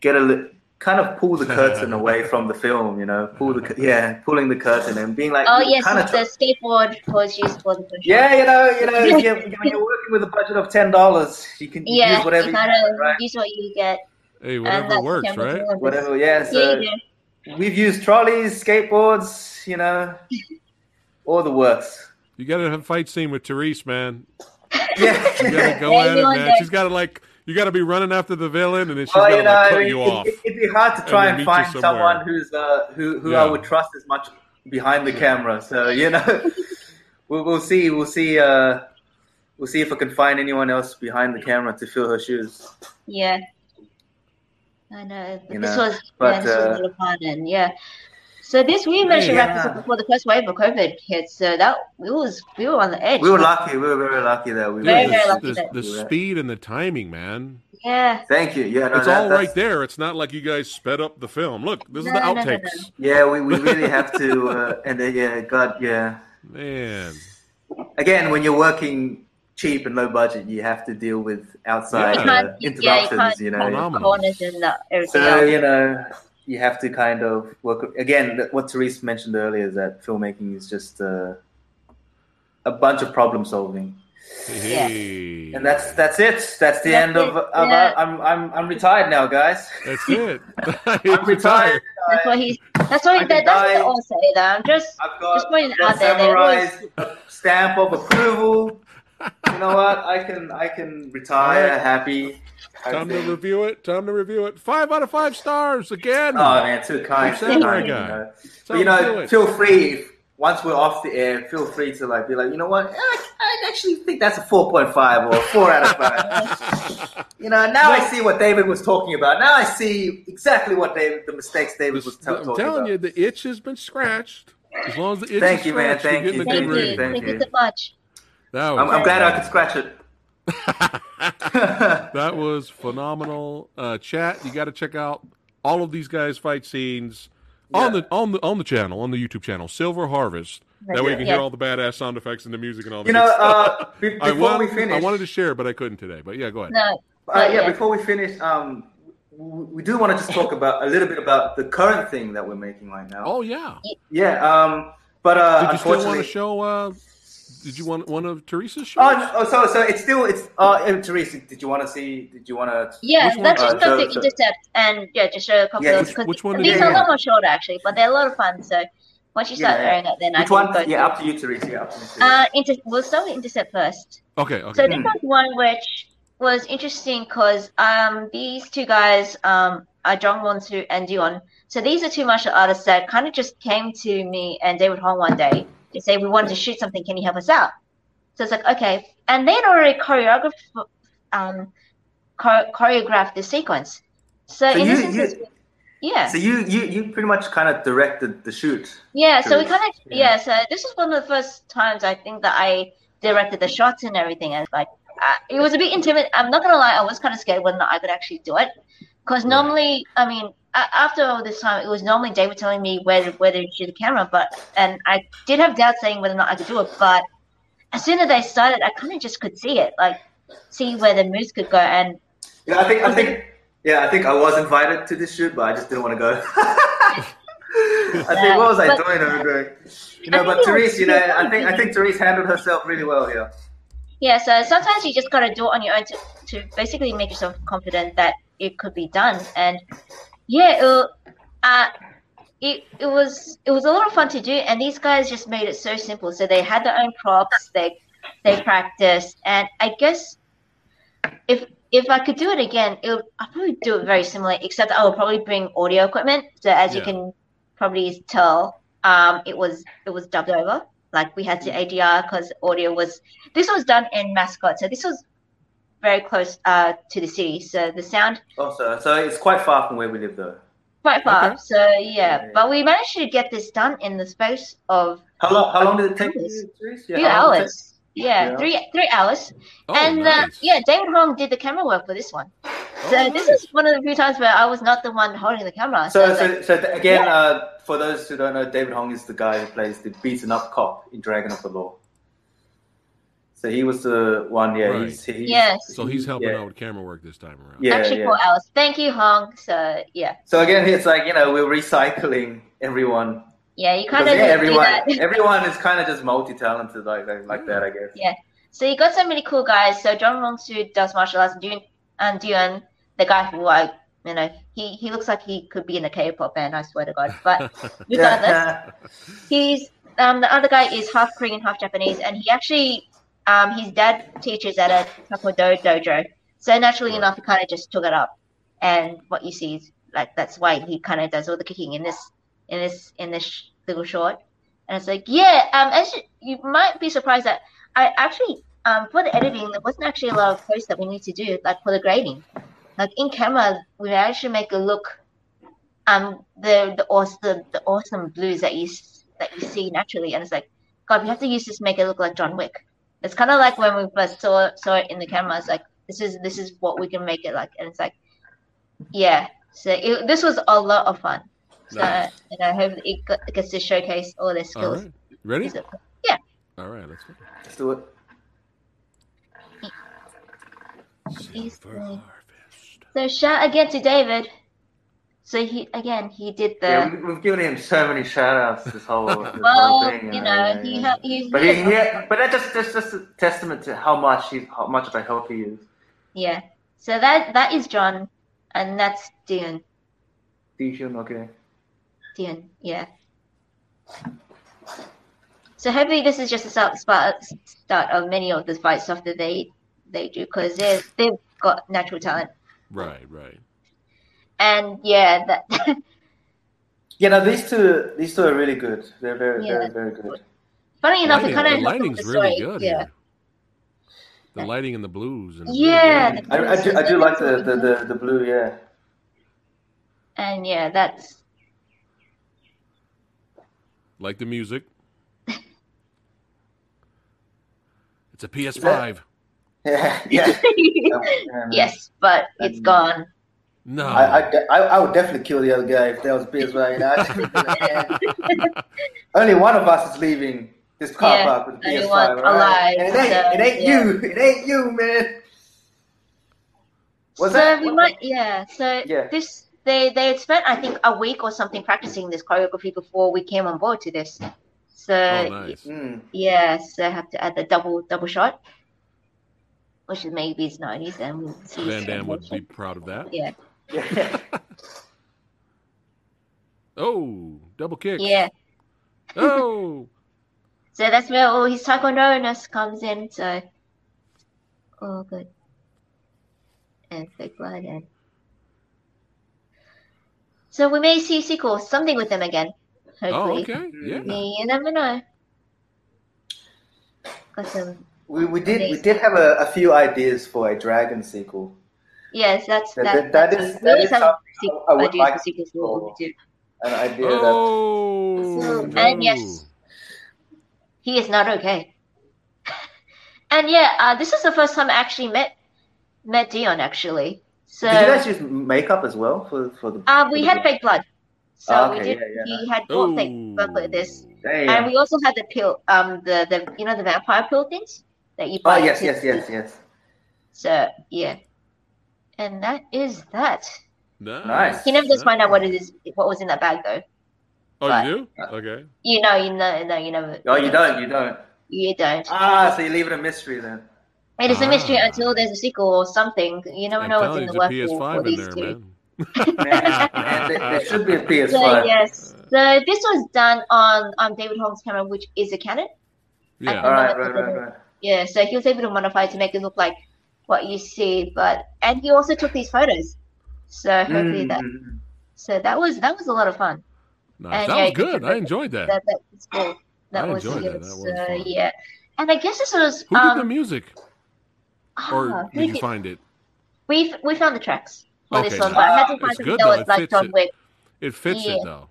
get a li- kind of pull the curtain away from the film. You know, pull the yeah, pulling the curtain and being like, Oh, yes, kind of the skateboard was used for the first yeah, you know, you know, if you're, when you're working with a budget of ten dollars, you can Yeah, use whatever you you kind can, of right? use what you get. Hey, and whatever that's works, right? Columbus. Whatever, yeah. Yeah, So you do. we've used trolleys, skateboards, you know, all the works. You got to have a fight scene with Therese, man. Yeah. You got to go Yeah, at it, man. that. She's got to like, you got to be running after the villain, and then she's Well, got to you know, like I cut mean, you it, off. it, would be hard to try then and, find someone who's uh, who who I would trust as much behind the camera. So you know, we'll, we'll see. We'll see. Uh, we'll see if I can find anyone else behind the camera to fill her shoes. Yeah. I know. But You this know, was, but, yeah, this was uh, a lot of fun. And yeah. So this, we managed to wrap this up before the first wave of COVID hit. So that, we was, we were on the edge. We were lucky. We were very lucky that we. Dude, Very, were- very lucky the- that- the speed and the timing, man. Yeah. Thank you. Yeah, no, it's that- all that's- there. It's not like you guys sped up the film. Look, this is the No, no, no, outtakes. no. Yeah, we, we really have to. Uh, and uh, yeah, God, yeah. Man, Again, when you're working cheap and low budget, you have to deal with outside Yeah. You can't, uh, yeah, you interruptions. can't You know, corners and everything So else. you know, you have to kind of work. Again, what Therese mentioned earlier is that filmmaking is just uh, a bunch of problem solving, hey, and that's that's it. That's the That's end of. it, of yeah. I'm I'm I'm retired now, guys. that's it. I'm retired. That's what he's. That's what I he, that, that's die. what I'll say. Though I'm just I've got just pointing out there that it was. samurai's stamp of approval. You know what? I can I can retire Alright. happy. I Time to review it. Time to review it. Five out of five stars again. Oh man, too kind, Too too kind. You guy. know. But you know, feel free. If, once we're off the air, feel free to like be like, you know what? Eh, I, I actually think that's a four point five or a four out of five. you know, now I see what David was talking about. Now I see exactly what David, the mistakes David was This- t- I'm telling about. you, the itch has been scratched. As long as the itch Thank is you, man. scratched, Thank you're you. getting a Thank good you. Thank Thank you you. so much. That was, I'm, I'm glad I could scratch it. that was phenomenal. Uh, chat, you got to check out all of these guys' fight scenes on the on the on the channel, on the YouTube channel, Silver Harvest. That way you can Yeah. hear all the badass sound effects and the music and all that. You know, good stuff. uh, be- I, before want, we finish, I wanted to share, but I couldn't today. But yeah, go ahead. No, Uh, yeah, yeah. before we finish, um, we do want to just talk about a little bit about the current thing that we're making right now. Oh yeah. Yeah, um, but uh, Did you still want unfortunately, to show? Uh, did you want one of Teresa's shows? Oh, oh, so so it's still it's. Uh, Teresa, did you want to see? Did you want to? Yeah, Which one? let's just Uh, go so- to so- intercept and yeah, just show a couple Yeah, of which- which one these are a lot more shorter actually, but they're a lot of fun. So once you start Yeah. airing it, then I Which can one? go. Yeah, up to you, Teresa. Yeah, up to you. Teresa. Uh, inter- we'll start with intercept first. Okay. Okay. So this Hmm. was one which was interesting because um, these two guys um, are Jong Won Soo and Dion. So these are two martial artists that kind of just came to me and David Hong one day to say we wanted to shoot something. Can you help us out? So it's like okay, and they'd already choreographed um, choreographed the sequence. So, So in you- this instance, yeah. So you you you pretty much kind of directed the shoot. Yeah, so we kind of Yeah. yeah. So this was one of the first times I think that I directed the shots and everything, and like uh, it was a bit intimate. I'm not gonna lie, I was kind of scared whether or not I could actually do it, because normally, I mean, after all this time, it was normally David telling me where whether to shoot the camera, but and I did have doubts saying whether or not I could do it, but as soon as they started, I kind of just could see it, like see where the moves could go, and Yeah, I think I think Yeah, I think I was invited to this shoot, but I just didn't want to go. I think what was I But- doing over there? You know, but Therese, you know, I think I think Therese handled herself really well here. Yeah, so sometimes you just gotta do it on your own to, to basically make yourself confident that it could be done. And yeah, it, uh, it it was it was a lot of fun to do, and these guys just made it so simple. So they had their own props, they they practiced, and I guess if if I could do it again, it would, I'd probably do it very similar, except I would probably bring audio equipment. So as you can probably tell, um, it was it was dubbed over. Like we had to ADR because audio was this was done in Mascot, so this was very close uh, to the city. So the sound Also, so it's quite far from where we live, though. quite far. Okay. So yeah, Yeah. but we managed to get this done in the space of How long? How long did it take? Hours. you, Therese? few how long did it hours. Yeah, Yeah. three three hours. Oh, and uh, yeah, David Hong did the camera work for this one. So Oh, this nice. is one of the few times where I was not the one holding the camera. So, it's like- so, so th- again, uh, for those who don't know, David Hong is the guy who plays the beaten up cop in Dragon of the Law. So he was the one, yeah. Right. He's, he's, Yes. So he's helping yeah. out with camera work this time around. Yeah, actually yeah. four hours. Thank you, Hong. So yeah, So again, it's like you know we're recycling everyone. yeah, you kind of yeah, do everyone, that. everyone is kind of just multi-talented like like, like that, I guess. Yeah. So you got some really cool guys. So John Rongsu does martial arts, and Dune, and Dune, the guy who I, you know, he he looks like he could be in a K-pop band. I swear to God. But regardless, he's um the other guy is half Korean, half Japanese, and he actually um his dad teaches at a taekwondo dojo. So naturally Right. enough, he kind of just took it up, and what you see is like that's why he kind of does all the kicking in this in this in this little short. And it's like, yeah, um, as you, you might be surprised that I actually um for the editing there wasn't actually a lot of posts that we need to do like for the grading. Like in camera, we actually make it look um the the awesome the, the awesome blues that you that you see naturally, and it's like, God, we have to use this to make it look like John Wick. It's kind of like when we first saw saw it in the camera. It's like this is this is what we can make it like, and it's like, yeah. So it, this was a lot of fun. So Nice. and I hope it, got, gets to showcase all their All skills. right. Ready? Is it- All right, let's go. Let's do it. He's Silver the- harvest. So shout again to David. So he again he did the Yeah, we, we've given him so many shout outs this whole, this whole well, thing. you know, yeah, he yeah. ha- he, But he he, he, but that just that's just a testament to how much he, how much of a help he is. yeah. So that that is John, and that's Dion. Dijun, okay. Dion, yeah. So hopefully this is just a start start, start of many of the fight stuff that they they do because they they've got natural talent, Right, right. And yeah, that Yeah, no, these two, these two are really good. They're very, Yeah. very, very good. funny enough, it Lighting- kind the of lighting's really good. Yeah, Here. The lighting and the blues. And Yeah, really I, I do, I do like the, the, the, the blue. Yeah. and yeah, that's like the music. It's a PS5. Yeah. Yeah. Yeah, yes, but it's gone. No. I, I, I, I would definitely kill the other guy if there was PS5. You know, I just think that, man, only one of us is leaving this car Yeah, park with only PS5. one all right? alive, And it ain't, so, it ain't yeah. you. It ain't you, man. Was so that? we might, yeah. So Yeah. this they they had spent I think a week or something practicing this choreography before we came on board to this. So oh, nice. Mm. yeah, so I have to add the double double shot, which is maybe it's nineties, and we'll see. Van Damme would be proud of that. Yeah, Yeah. Oh, double kick. yeah. Oh, So that's where all his taekwondo-ness comes in. So, oh, good. And fake blood and. So we may see sequel, something with them again. oh, okay. Yeah. You never know. Got some. We, we did we did have a, a few ideas for a dragon sequel. Yes, that's That- that. that- that that's is- we always that is something I would ideas like for sequels for what we for- do. An idea Oh, So- no. and yes. He is not okay. and yeah, uh, this is the first time I actually met met Dion actually. So that. Did you guys use makeup as well for for the? uh, for we the- had fake blood. So Ah, we did. yeah, yeah. He had bought fake blood for this, Damn. and we also had the pill. Um, the the you know the vampire pill things that you Buy oh yes, yes, yes, yes. So yeah, And that is that. Nice. Nice. He never does find out what it is, what was in that bag, though. Oh, but- you do? Okay. You know, you know, no, you never. Oh, you don't. You don't. You don't. Ah, so you leave it a mystery then. It is a mystery Ah. until there's a sequel or something. You never I'm know what's in the there's a work for, for these there, two. man. Man, there, there should be a PS5. So yes, so this was done on um, David Hong's camera, which is a Canon. Yeah. All right, right, right, right. Yeah, so he was able to modify it to make it look like what you see, but and he also took these photos. So hopefully that Mm, so that was that was a lot of fun. Nice. And, That yeah, was good. I enjoyed that. That that was cool. That I was enjoyed good. that. That was so fun. yeah, and I guess this was Who did um the music? ah, Or who did you did- find it? we we found the tracks for this one, nice. but I had to find it's something good, that though. was It like fits John it. Wick. It fits Yeah. it, though.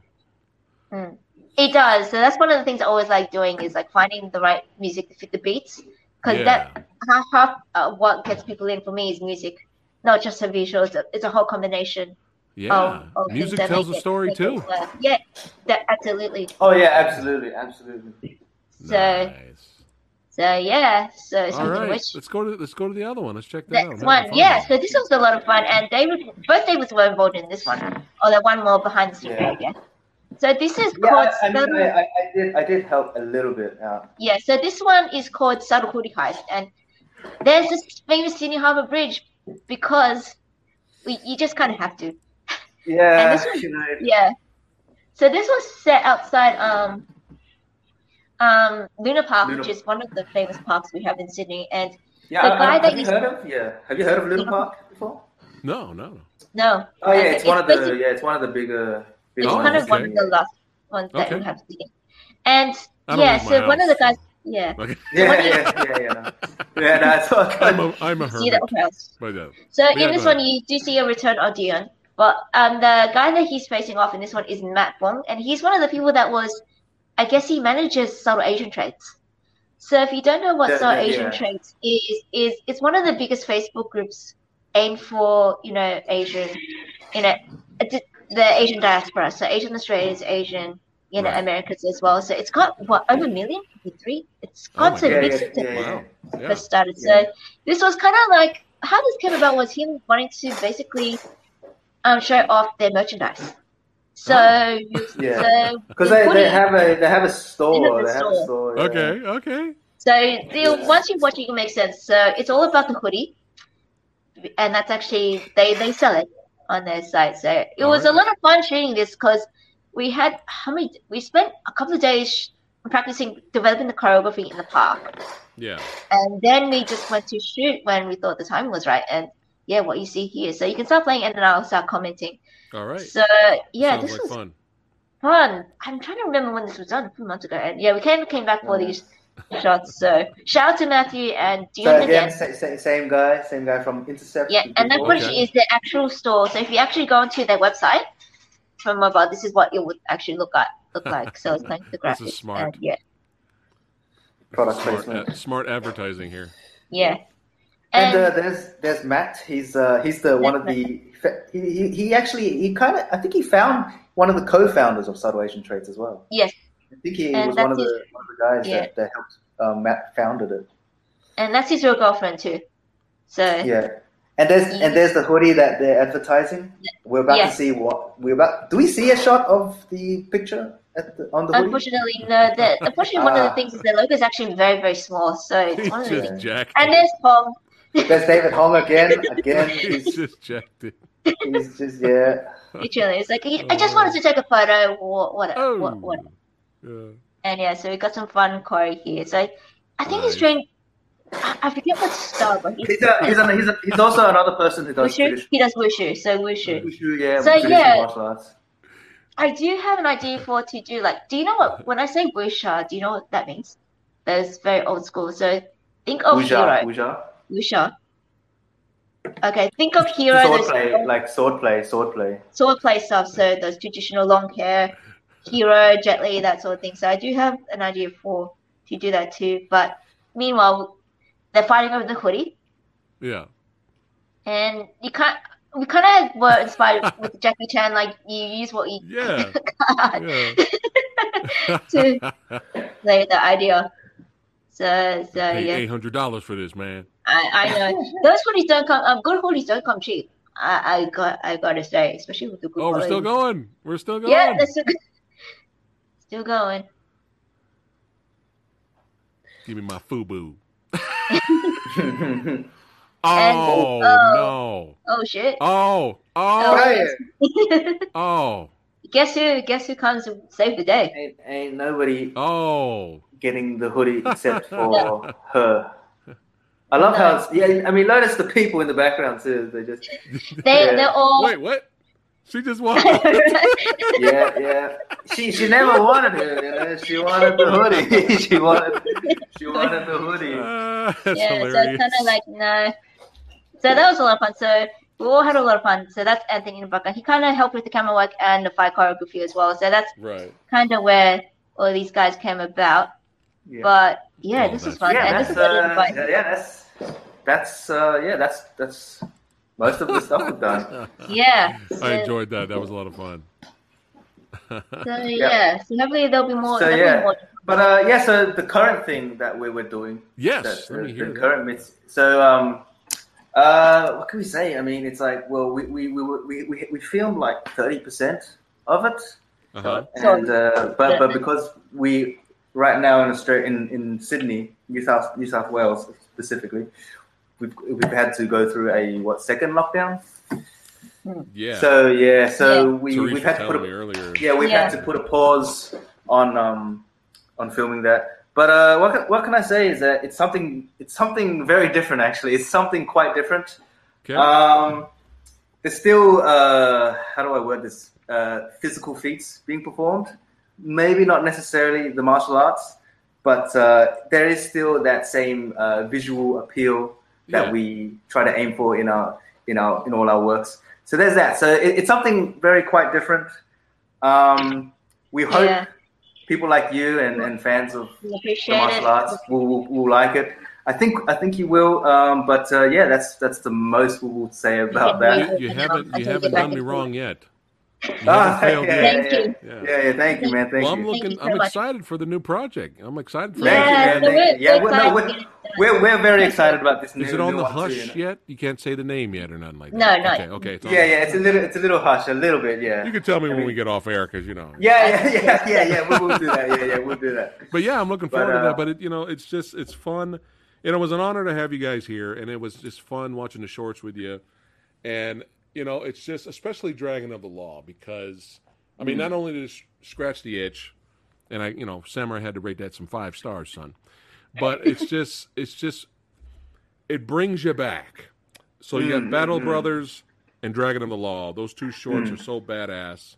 It does. So that's one of the things I always like doing is like finding the right music to fit the beats, because yeah. that half half uh, what gets people in for me is music, not just a visual. It's a, it's a whole combination. Yeah. of, of Music tells a story, it too. work. Yeah, that absolutely. Oh yeah, absolutely, absolutely. So nice. so yeah. So All speaking of right. which. Let's go to let's go to the other one. Let's check that out. Next one, fun. yeah. So this was a lot of fun, and David, both David were involved in this one, or the one more behind the scenes Yeah. area. So this is Yeah, called I, I, mean, I, I, I did, I did help a little bit out. yeah. So this one is called Subtle Hoodie Heist, and there's this famous Sydney Harbour Bridge because we, you just kind of have to. Yeah, this was- Yeah. So this was set outside um um Luna Park, Luna- which is one of the famous parks we have in Sydney. And yeah. The I- I- guy that have you you- heard of? Yeah, have you heard of Little Park before? No, no. no, Oh yeah, Okay, it's one of the yeah, it's one of the bigger. Bigger it's Oh, kind of ones. one of the last ones that Okay. we have Sydney. And I yeah, leave my so one of the guys, yeah, Okay. Yeah, yeah, yeah, yeah. No. Yeah, that's what. I'm a I'm a see hermit. that else. But yeah. So Yeah, in this one, ahead. you do see a return of Dion, but um, the guy that he's facing off in this one is Matt Wong, and he's one of the people that was, I guess, he manages subtle Asian trades. So if you don't know what Yeah, subtle Asian yeah. trades is, is it's one of the biggest Facebook groups aimed for you know Asian, you know, the the Asian diaspora. So Asian Australians, Asian, you know, Right. Americans as well. So it's got what over a million, three. It's my got some Yeah, big yeah, success yeah, yeah. Yeah. first started. Yeah. So this was kind of like how this came about was him wanting to basically um, show off their merchandise. So, Yeah. Because the they, they have a they have a store. They have a They have a store. yeah. Okay, okay. so the, once you watch it, it makes sense. So it's all about the hoodie, and that's actually they they sell it on their site. So it was a lot of fun shooting this because we had how many? We spent a couple of days practicing developing the choreography in the park. Yeah. And then we just went to shoot when we thought the timing was right. And yeah, what you see here. So you can start playing and then I'll start commenting. All right. So yeah, Sounds this like was fun. fun. I'm trying to remember when this was done, a few months ago. And yeah, we came came back for Yeah. these shots. So shout out to Matthew and So Dion again, again. sa- sa- same guy, same guy from Intercept. Yeah, and that People. footage Okay. is the actual store. So if you actually go onto their website from mobile, this is what it would actually look at look like. So it's like the This graphics. is smart. And yeah, product Smart, placement. uh, smart advertising here. yeah. And And, uh, there's there's Matt. He's uh, he's the one of the he, he, he actually he kind of I think he found one of the co-founders of Subtle Asian Trades as well. yes, I think he And was one of that's the one of the guys yeah. that, that helped um, Matt founded it. and that's his real girlfriend too. So Yeah. And there's and there's the hoodie that they're advertising. We're about Yes. to see what we're about. Do we see a shot of the picture at the, on the hoodie? Unfortunately, no. The, unfortunately, one of the Ah. things is the logo is actually very, very small. So it's He's one of the just things. jacked. And there's Tom. There's David Hong again. Again, He's he's, just jacked it. he's just yeah. Literally, it's like I just wanted to take a photo. What, what, Oh. what, what? Yeah. And yeah, so we got some fun choreo here. So I think he's Nice. doing. I, I forget what style, but he's, He's a, he's, a, he's, a, he's also another person who does wushu. traditional He does wushu. So wushu. wushu, yeah, So, traditional yeah. martial arts. I do have an idea for to do like. Do you know what? When I say wuxia, do you know what that means? That's very old school. So think of Wuja, hero. wuja. Wuxia. Okay, think of hero. Sword play, like sword play, sword play. sword play stuff, so those traditional long hair, hero, Jet Li, that sort of thing. So I do have an idea for to do that too. But meanwhile, they're fighting over the hoodie, Yeah. and you can't. We kind of were inspired with Jackie Chan, like you use what you Yeah. Yeah. to play the idea. So, so yeah, eight hundred dollars for this, man. I, I know those hoodies don't come. Um, good hoodies don't come cheap. I, I got I gotta say, especially with the good Oh, we're still going. We're still going. Yeah, that's still, still going. Give me my FUBU. Oh, and- Oh, oh. no. Oh shit! Oh, oh, oh. Right. oh, guess who? Guess who comes to save the day? ain't, ain't nobody oh. getting the hoodie except for her. I love how, it's, yeah. I mean, notice the people in the background too. They just, They Yeah. they're all. Wait, what? She just walked. yeah, yeah. She she never wanted it. You know, she wanted the hoodie. she wanted she wanted the hoodie. That's yeah, so it's kind of like no. So that was a lot of fun. So we all had a lot of fun. So that's Anthony in the background. He kind of helped with the camera work and the fight choreography as well. So that's right. kind of where all these guys came about. Yeah. But yeah, Oh, this is fun. yeah, and this that's is what uh, yeah, yeah, that's that's uh, yeah, that's that's most of the stuff we've done. Yeah. I So, enjoyed that. That was a lot of fun. so yeah. So hopefully there'll be more. So, yeah. more. But uh, yeah, so the current thing that we were doing, yes, that's let the, me hear the that. current myths. So um, uh, what can we say? I mean, it's like well, we we we we we, we filmed like thirty percent of it. Uh-huh. and uh, but but because we right now in Australia in, in Sydney, New South New South Wales specifically, we've we've had to go through a what second lockdown. Yeah. So yeah, so Yeah. we Therese we've had to put a, earlier. yeah we've Yeah. had to put a pause on um on filming that. But uh, what can, what can I say is that it's something it's something very different actually. It's something quite different. Okay. Um, there's still uh, how do I word this? Uh, physical feats being performed. Maybe not necessarily the martial arts, but uh, there is still that same uh, visual appeal that Yeah. we try to aim for in our in our in all our works. So there's that. So it, it's something very quite different. Um, we hope Yeah. people like you and, and fans of the martial arts will, will, will like it. I think I think you will. Um, but uh, yeah, that's that's the most we will say about that. you, you haven't you haven't done me wrong yet. You Ah, haven't failed yeah, yet. Thank you. Yeah. Yeah, yeah. Thank you, man. Thank Well, I'm you. looking. you so I'm much. excited for the new project. I'm excited for Thank that. you, Yeah, man. so Thank we're- you. Yeah, we're we're, no, we're, to get it done. we're, we're very excited about this new Is it on new the one too, hush you know? yet? You can't say the name yet or nothing like that. No, not Okay, okay. It's on Yeah, the- yeah. It's a little it's a little hush, a little bit. Yeah. You can tell me I when mean- we get off air because you know. Yeah, yeah, yeah, yeah, yeah. We will do that. Yeah, yeah. We'll do that. But yeah, I'm looking But, forward to uh, that. But it, you know, it's just it's fun. And it was an honor to have you guys here, and it was just fun watching the shorts with you. And you know, it's just especially Dragon of the Law because I Mm. mean, not only did it sh- scratch the itch, and I, you know, Samurai had to rate that some five stars, son. But it's just it's just it brings you back. So you got Mm, Battle mm. Brothers and Dragon of the Law. Those two shorts Mm. are so badass.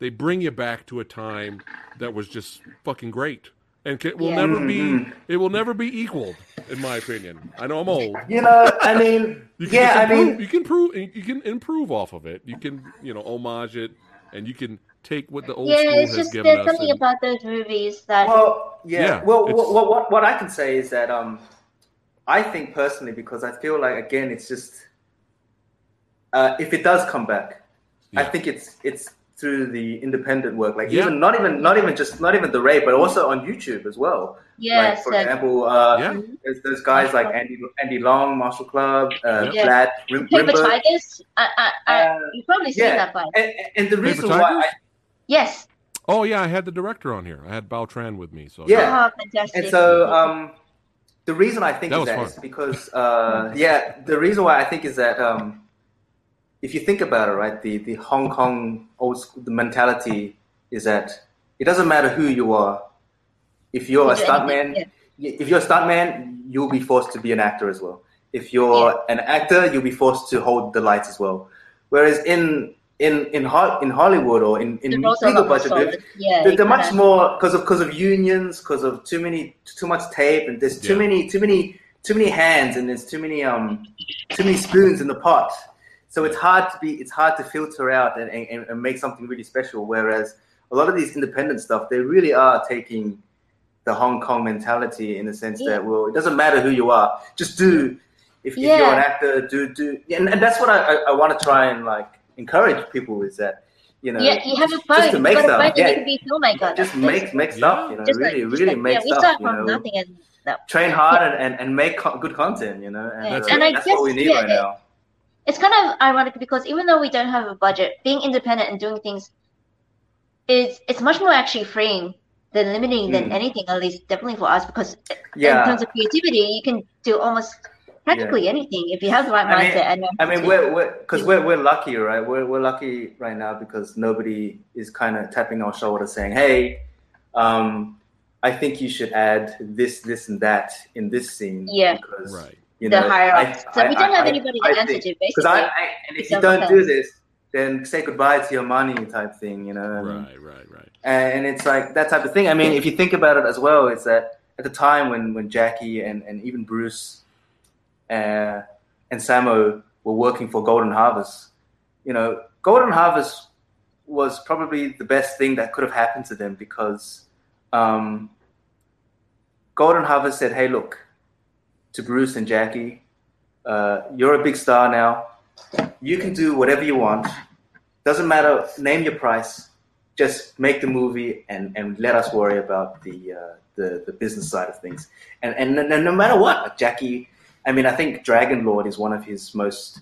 They bring you back to a time that was just fucking great, and it will Yeah. never be Mm, it will never be equaled, in my opinion. I know I'm old. You know, I mean, You can yeah, just I mean, you can prove you can improve off of it. You can you know homage it, and you can take what the old Yeah, school it's has just given there's us. something and- about those movies that well, yeah. Yeah, well, it's- what, what what I can say is that um, I think personally because I feel like again it's just uh, if it does come back, I think it's it's through the independent work, like Yeah. even not even not even just not even the raid, but also on YouTube as well. yes, like for that- example, uh, Yeah. there's, there's guys like Andy Andy Long, Martial Club, uh, Yeah. Vlad, Rim, Paper Rimbo. Tigers. I, I, I, Uh, you've probably seen yeah. that fight. And, and the Paper reason why, I, Yes. Oh yeah, I had the director on here. I had Bao Tran with me. So Yeah. Oh, fantastic. and so um, the reason I think That is was that fun. is because uh, yeah, the reason why I think is that um, if you think about it, right, the the Hong Kong old school the mentality is that it doesn't matter who you are. If you're a You do stuntman, anything, if you're a stuntman, you'll be forced to be an actor as well. If you're an actor, you'll be forced to hold the lights as well. Whereas in in in, Ho- in Hollywood or in, in The roles are a bigger budget, solid. Yeah, they're, they're much more because of because of unions, because of too many too much tape, and there's too Yeah. many too many too many hands, and there's too many um too many spoons in the pot. So it's hard to be it's hard to filter out and, and, and make something really special. Whereas a lot of these independent stuff, they really are taking the Hong Kong mentality in the sense Yeah. that well, it doesn't matter who you are, just do. If, if you're an actor, do do, and, and that's what I, I, I want to try and like encourage people is that you know yeah, you have a phone. just to make got stuff, phone, yeah. you can be a filmmaker. just That's- make make stuff, you know, just really just really like- make yeah, we start you from know. nothing, and that. train hard and, and, and make co- good content. You know, and, Yeah. And I that's guess, what we need yeah, right it- now. It's kind of ironic because even though we don't have a budget, being independent and doing things is it's much more actually freeing than limiting than Mm. anything. At least definitely for us, because in terms of creativity, you can do almost practically anything if you have the right I mindset. and know I mean, we're we're because we're we're lucky, right? We're we're lucky right now because nobody is kind of tapping our shoulder saying, "Hey, um, I think you should add this, this, and that in this scene." Yeah. Because Right. you the know, higher I- ups. So we I- don't have I- anybody I to answer think- to, Because basically. I, I and if you don't do else. this, then say goodbye to your money type thing, you know. Right, right, right. and it's like that type of thing. I mean, if you think about it as well, it's that at the time when when Jackie and and even Bruce uh, and Sammo were working for Golden Harvest, you know, Golden Harvest was probably the best thing that could have happened to them because um, Golden Harvest said, "Hey, look, to Bruce and Jackie, uh, you're a big star now. You can do whatever you want. Doesn't matter. Name your price. Just make the movie and, and let us worry about the, uh, the the business side of things. And and no, no matter what, Jackie. I mean, I think Dragon Lord is one of his most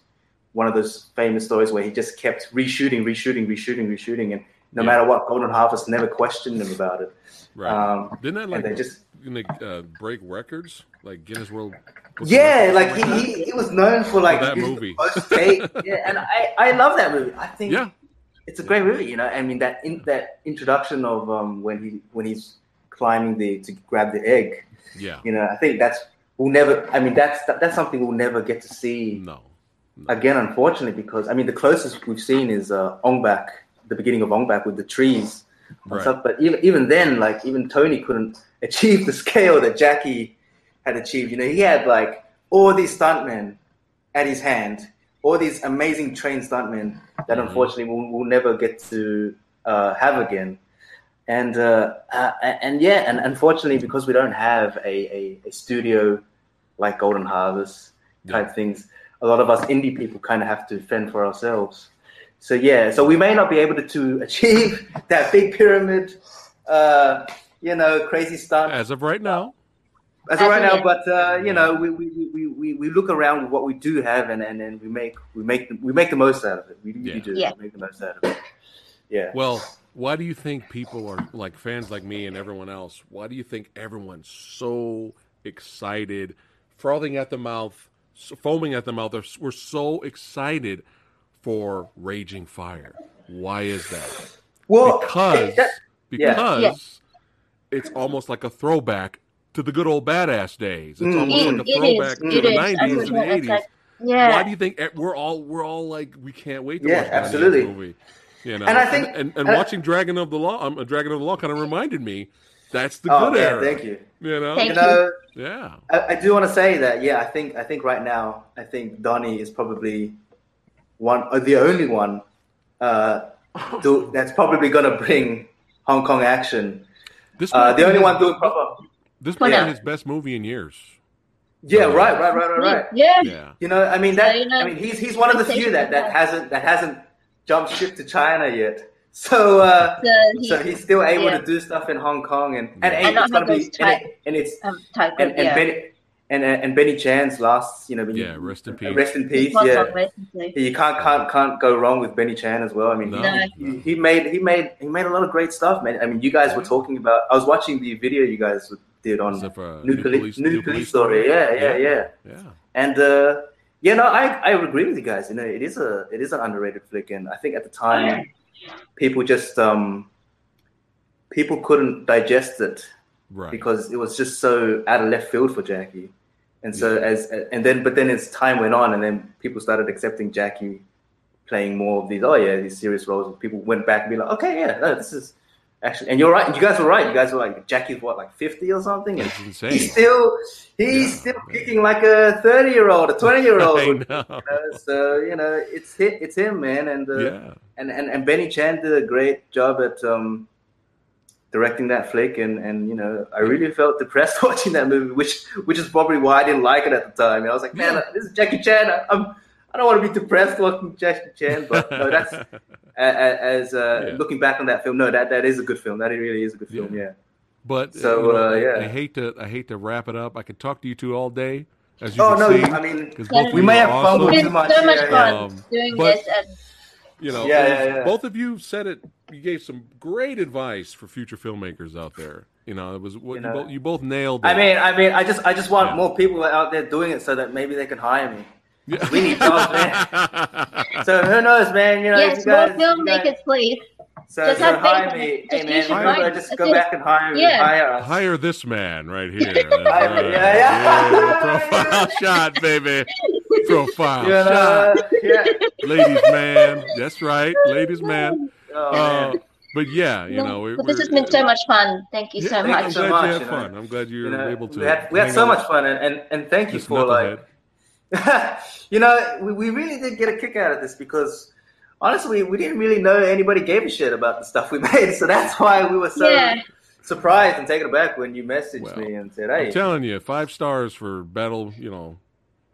one of those famous stories where he just kept reshooting, reshooting, reshooting, reshooting, and no Yeah. matter what, Golden Harvest never questioned him about it. Right. Um, Didn't that like they just gonna, uh, break records, like Guinness World? Book Yeah, Records or like he, he, he was known for like that movie. the most take. yeah, and I, I love that movie. I think Yeah. it's a great movie. You know, I mean that in that introduction of um when he when he's climbing the to grab the egg. Yeah. You know, I think that's we'll never. I mean, that's that, that's something we'll never get to see No. no. again, unfortunately, because I mean the closest we've seen is uh, Ong-Bak, the beginning of Ong-Bak with the trees. and Right. stuff. But even even then, like even Tony couldn't achieve the scale that Jackie had achieved. You know, he had like all these stuntmen at his hand, all these amazing trained stuntmen that Mhm. unfortunately we'll, we'll never get to uh, have again. And uh, uh, and yeah, and unfortunately, because we don't have a, a, a studio like Golden Harvest type things, a lot of us indie people kind of have to fend for ourselves. So yeah, so we may not be able to, to achieve that big pyramid, uh, you know, crazy stuff As of right now. as of right now. But uh, you know, we, we, we, we, we look around with what we do have, and, and, and we make we make the, we make the most out of it. We, we do Yeah. we make the most out of it. Yeah. Well, why do you think people are like fans like me and everyone else? Why do you think everyone's so excited, frothing at the mouth, foaming at the mouth? We're so excited for Raging Fire. Why is that? Well, Because that- yeah. because Yeah. it's almost like a throwback to the good old badass days. It's Mm. almost It- like a throwback is. to the is. nineties and the eighties. like- yeah. Why do you think we're all we're all like we can't wait to Yeah, watch the Indiana absolutely. movie? You know, And I think- and, and, and and I- watching Dragon of the Law, um, Dragon of the Law, kind of reminded me that's the oh good yeah, era. thank you. You know, Thank You know, yeah, I, I do want to say that yeah, I think I think right now I think Donnie is probably one or the only one uh, do, that's probably going to bring Hong Kong action. this Uh, the only one doing proper. This Well, might no. be his best movie in years. Yeah, Uh, right, right, right, right, right. Yeah. Yeah, You know, I mean that. So, I mean, he's he's one of the few that, that hasn't that hasn't jumped ship to China yet. So uh, So he, so he's still able yeah. to do stuff in Hong Kong, and and, And and not it's gonna be those and, it, and it's um, type and and yeah. Benny and and Benny Chan's last, you know, when you- Yeah, rest in peace. Rest in peace. Hong Yeah, Kong, basically. you can't can't can't go wrong with Benny Chan as well. I mean, No. he, he, he made he made he made a lot of great stuff, man. I mean, you guys were talking about. I was watching the video you guys did on Except for, uh, New, Police, New, Police Story. Yeah, yeah, yeah. yeah. And uh, yeah, no, I I agree with you guys. You know, it is a it is an underrated flick, and I think at the time people just um people couldn't digest it Right. because it was just so out of left field for Jackie. And so as and then but then as time went on, and then people started accepting Jackie playing more of these oh yeah these serious roles. And people went back and be like okay yeah no this is actually and you're right you guys were right you guys were like Jackie's what like fifty or something and he's still he's Yeah. still kicking like a thirty year old a twenty year old. You know. so you know it's hit, it's him man and uh, Yeah. and, and and Benny Chan did a great job at um, directing that flick, and and you know I really felt depressed watching that movie, which which is probably why I didn't like it at the time. I was like, man, this is Jackie Chan. I'm I don't want to be depressed watching Jackie Chan, but no, that's a- a- as uh, Yeah. looking back on that film. No, that that is a good film. That really is a good film. Yeah. But So, you know, uh, I- yeah. I, hate to I hate to wrap it up. I could talk to you two all day, as you Oh can no, see. I mean, 'cause Yeah, both we may have fumbled awesome. It's too much. so much yeah, fun. Um, doing but- this, and You know, Yeah, it yeah, yeah. both of you said it. You gave some great advice for future filmmakers out there. You know, it was what You you, both, you both nailed it. I mean, I mean, I just, I just want Yeah. more people out there doing it so that maybe they can hire me. Yeah. We need jobs, man. So who knows, man? You know, yes, you guys, more if you guys- filmmakers, please. So, Just so have hire me. Hey, Just man, use your remember, just go it. back and hire, Yeah. hire us. Hire this man right here. Hire- yeah, yeah. Profile shot, baby. Profile You know, shot. yeah. Ladies man. That's right. Ladies man. Oh, Uh, man. but yeah, you No, know, we're, this has been so much fun. Thank you Yeah, so thank much. I'm so glad much, you had you know. fun. I'm glad you were You know, able to. we had, we had so out much fun, and, and, and thank you with for like, knucklehead. you know, we, we really did get a kick out of this because honestly, we didn't really know anybody gave a shit about the stuff we made, so that's why we were so Yeah. surprised and taken aback when you messaged Well, me and said, "Hey, I'm "Hey, telling you, five stars for Battle, you know,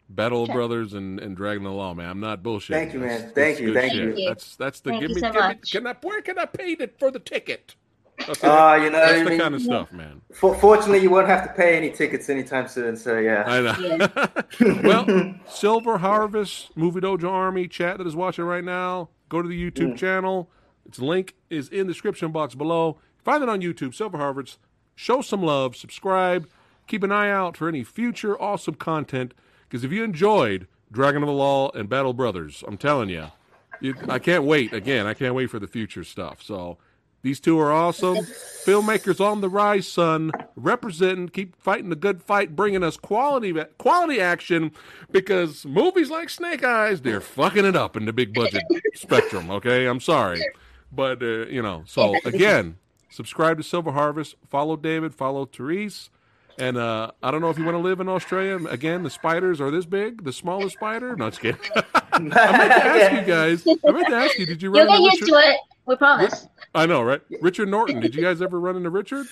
Battle Okay. Brothers and, and Dragon the Law, man. I'm not bullshitting. Thank you, man. That's- Thank that's you, thank shit. you. That's that's the Thank give you me, so give me much. can I where can I pay it for the ticket? Okay. oh, you know, that's I the mean, kind of stuff, man. for, fortunately, you won't have to pay any tickets anytime soon, so yeah." I know. well, Silver Harvest Movie Dojo Army chat that is watching right now. Go to the YouTube Mm. channel. Its link is in the description box below. Find it on YouTube, Silver Harvest. Show some love, subscribe, keep an eye out for any future awesome content. Because if you enjoyed Dragon of the Law and Battle Brothers, I'm telling you, you, I can't wait. Again, I can't wait for the future stuff. So these two are awesome. Filmmakers on the rise, son. Representing, keep fighting the good fight, bringing us quality quality action. Because movies like Snake Eyes, they're fucking it up in the big budget spectrum. Okay, I'm sorry, but uh, you know. So again, subscribe to Silver Harvest. Follow David. Follow Therese. And uh, I don't know if you want to live in Australia. Again, the spiders are this big. The smallest spider. No, just kidding. I meant to ask you guys. I meant to ask you. Did you You'll run get used Richard? to it. We promise. I know, right? Richard Norton. Did you guys ever run into Richard?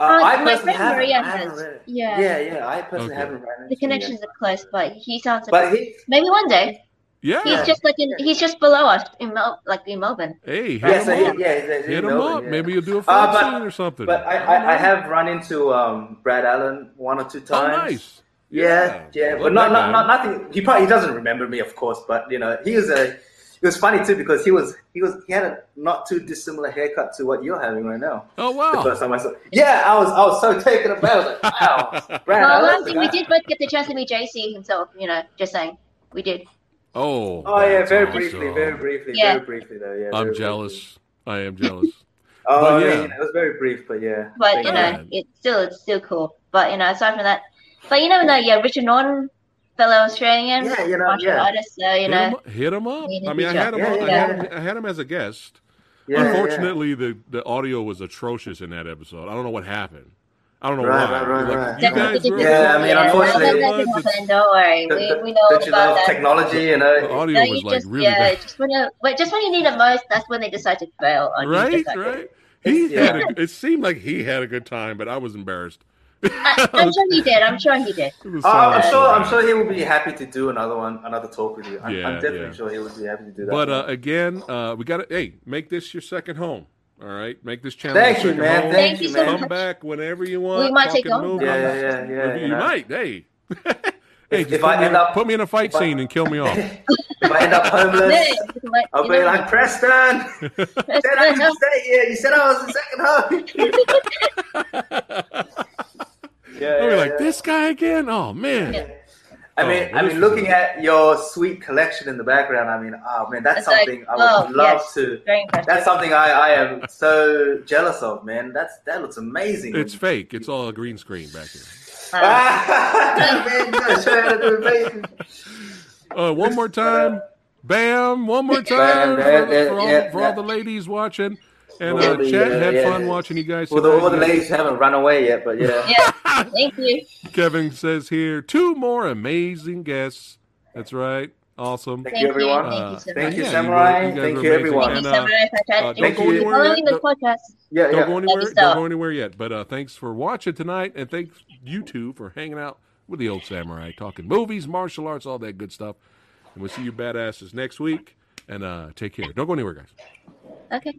Uh, Uh, I my personally friend haven't. Maria I haven't has. read it. Yeah. yeah, yeah. I personally Okay. haven't read it. The connections are close, but he sounds like But he, maybe one day. Yeah. He's just like in, he's just below us in Mel, like in Melbourne. hey, hit yeah, so him he, up. yeah, he's, he's Hit him Melbourne, up. yeah. Maybe you'll do a Uh, fight but- scene or something. But I, I, I have run into um, Brad Allan one or two times. nice. Yeah, yeah, Love but not, not, not nothing. He probably he doesn't remember me, of course, but you know, he was a. It was funny too because he was he was he had a not too dissimilar haircut to what you're having right now. Oh wow! The wow. first time I saw, yeah, I was I was so taken aback. I was like, wow, Brad Well, Allen. last thing we did both get the chance to meet JC himself. You know, just saying, we did. Oh. Oh yeah, very awesome. briefly, very briefly, Yeah. very briefly though. Yeah, I'm jealous. briefly. I am jealous. Oh, But I yeah. mean, it was very brief, but yeah. But Thank you Yeah. know, it's still it's still cool. But you know, aside from that, but you never know. Yeah, Richard Norton, fellow Australian Yeah, you know, martial yeah. artist. So you hit, know, him, hit him up. I mean, I had him. Yeah, on, yeah, I, had him I had him as a guest. Yeah, yeah, Unfortunately, the the audio was atrocious in that episode. I don't know what happened. I don't know Right, why. right, right, Like, right. You guys did were- Yeah, I mean, unfortunately- that doesn't. Don't worry, yeah. we, we know Don't about that. technology? You the audio No, was you like just really yeah, bad. just when you, just when you need it most, that's when they decide to fail on you. Right, just like right. He Yeah. had a, it seemed like he had a good time, but I was embarrassed. I, I'm sure he did. I'm sure he did. It Oh, I'm sure. I'm sure he will be happy to do another one, another talk with you. I'm, Yeah, I'm definitely yeah. sure he would be happy to do that. But uh, again, uh, we got to hey, make this your second home. All right, make this channel. Thank you, man. home. Thank, Thank you, you so man. Come much. back whenever you want. We might take talking over. Yeah, yeah, yeah, yeah. you, you know. might. Hey, hey, If- if put, I me end in, up- put me in a fight if I- scene and kill me off. If I end up homeless, I'll be know, like Preston. Said I didn't stay here. You said I was the second home. yeah, I'll be yeah, like, yeah. this guy again? Oh man. Yeah. I Oh, mean, what I mean, looking at your sweet collection in the background, I mean, oh man, that's It's like, something I would oh, love yes. to. That's something I, I am so jealous of, man. That's that looks amazing. It's fake. It's all a green screen back here. Uh, man, you gotta show how to do amazing. Uh, one more time. Bam. One more time Bam, for, yeah, yeah, for all, yeah, for all the ladies watching. And For uh, all the, Chad uh, had yeah. fun watching you guys. Well, the, all the ladies haven't run away yet, but yeah. yeah, thank you. Kevin says here, two more amazing guests. That's right. Awesome. Thank Thank you, everyone. Thank Uh, you Thank you, Samurai. were- guys Thank you, everyone. Thank And, you uh, so much. I uh, to don't go anywhere following yet. the podcast. Yeah, Don't yeah. go anywhere. Don't go anywhere yet. But uh, thanks for watching tonight, and thanks you two for hanging out with the old samurai, talking movies, martial arts, all that good stuff. And we'll see you badasses next week. And uh, take care. Don't go anywhere, guys. Okay.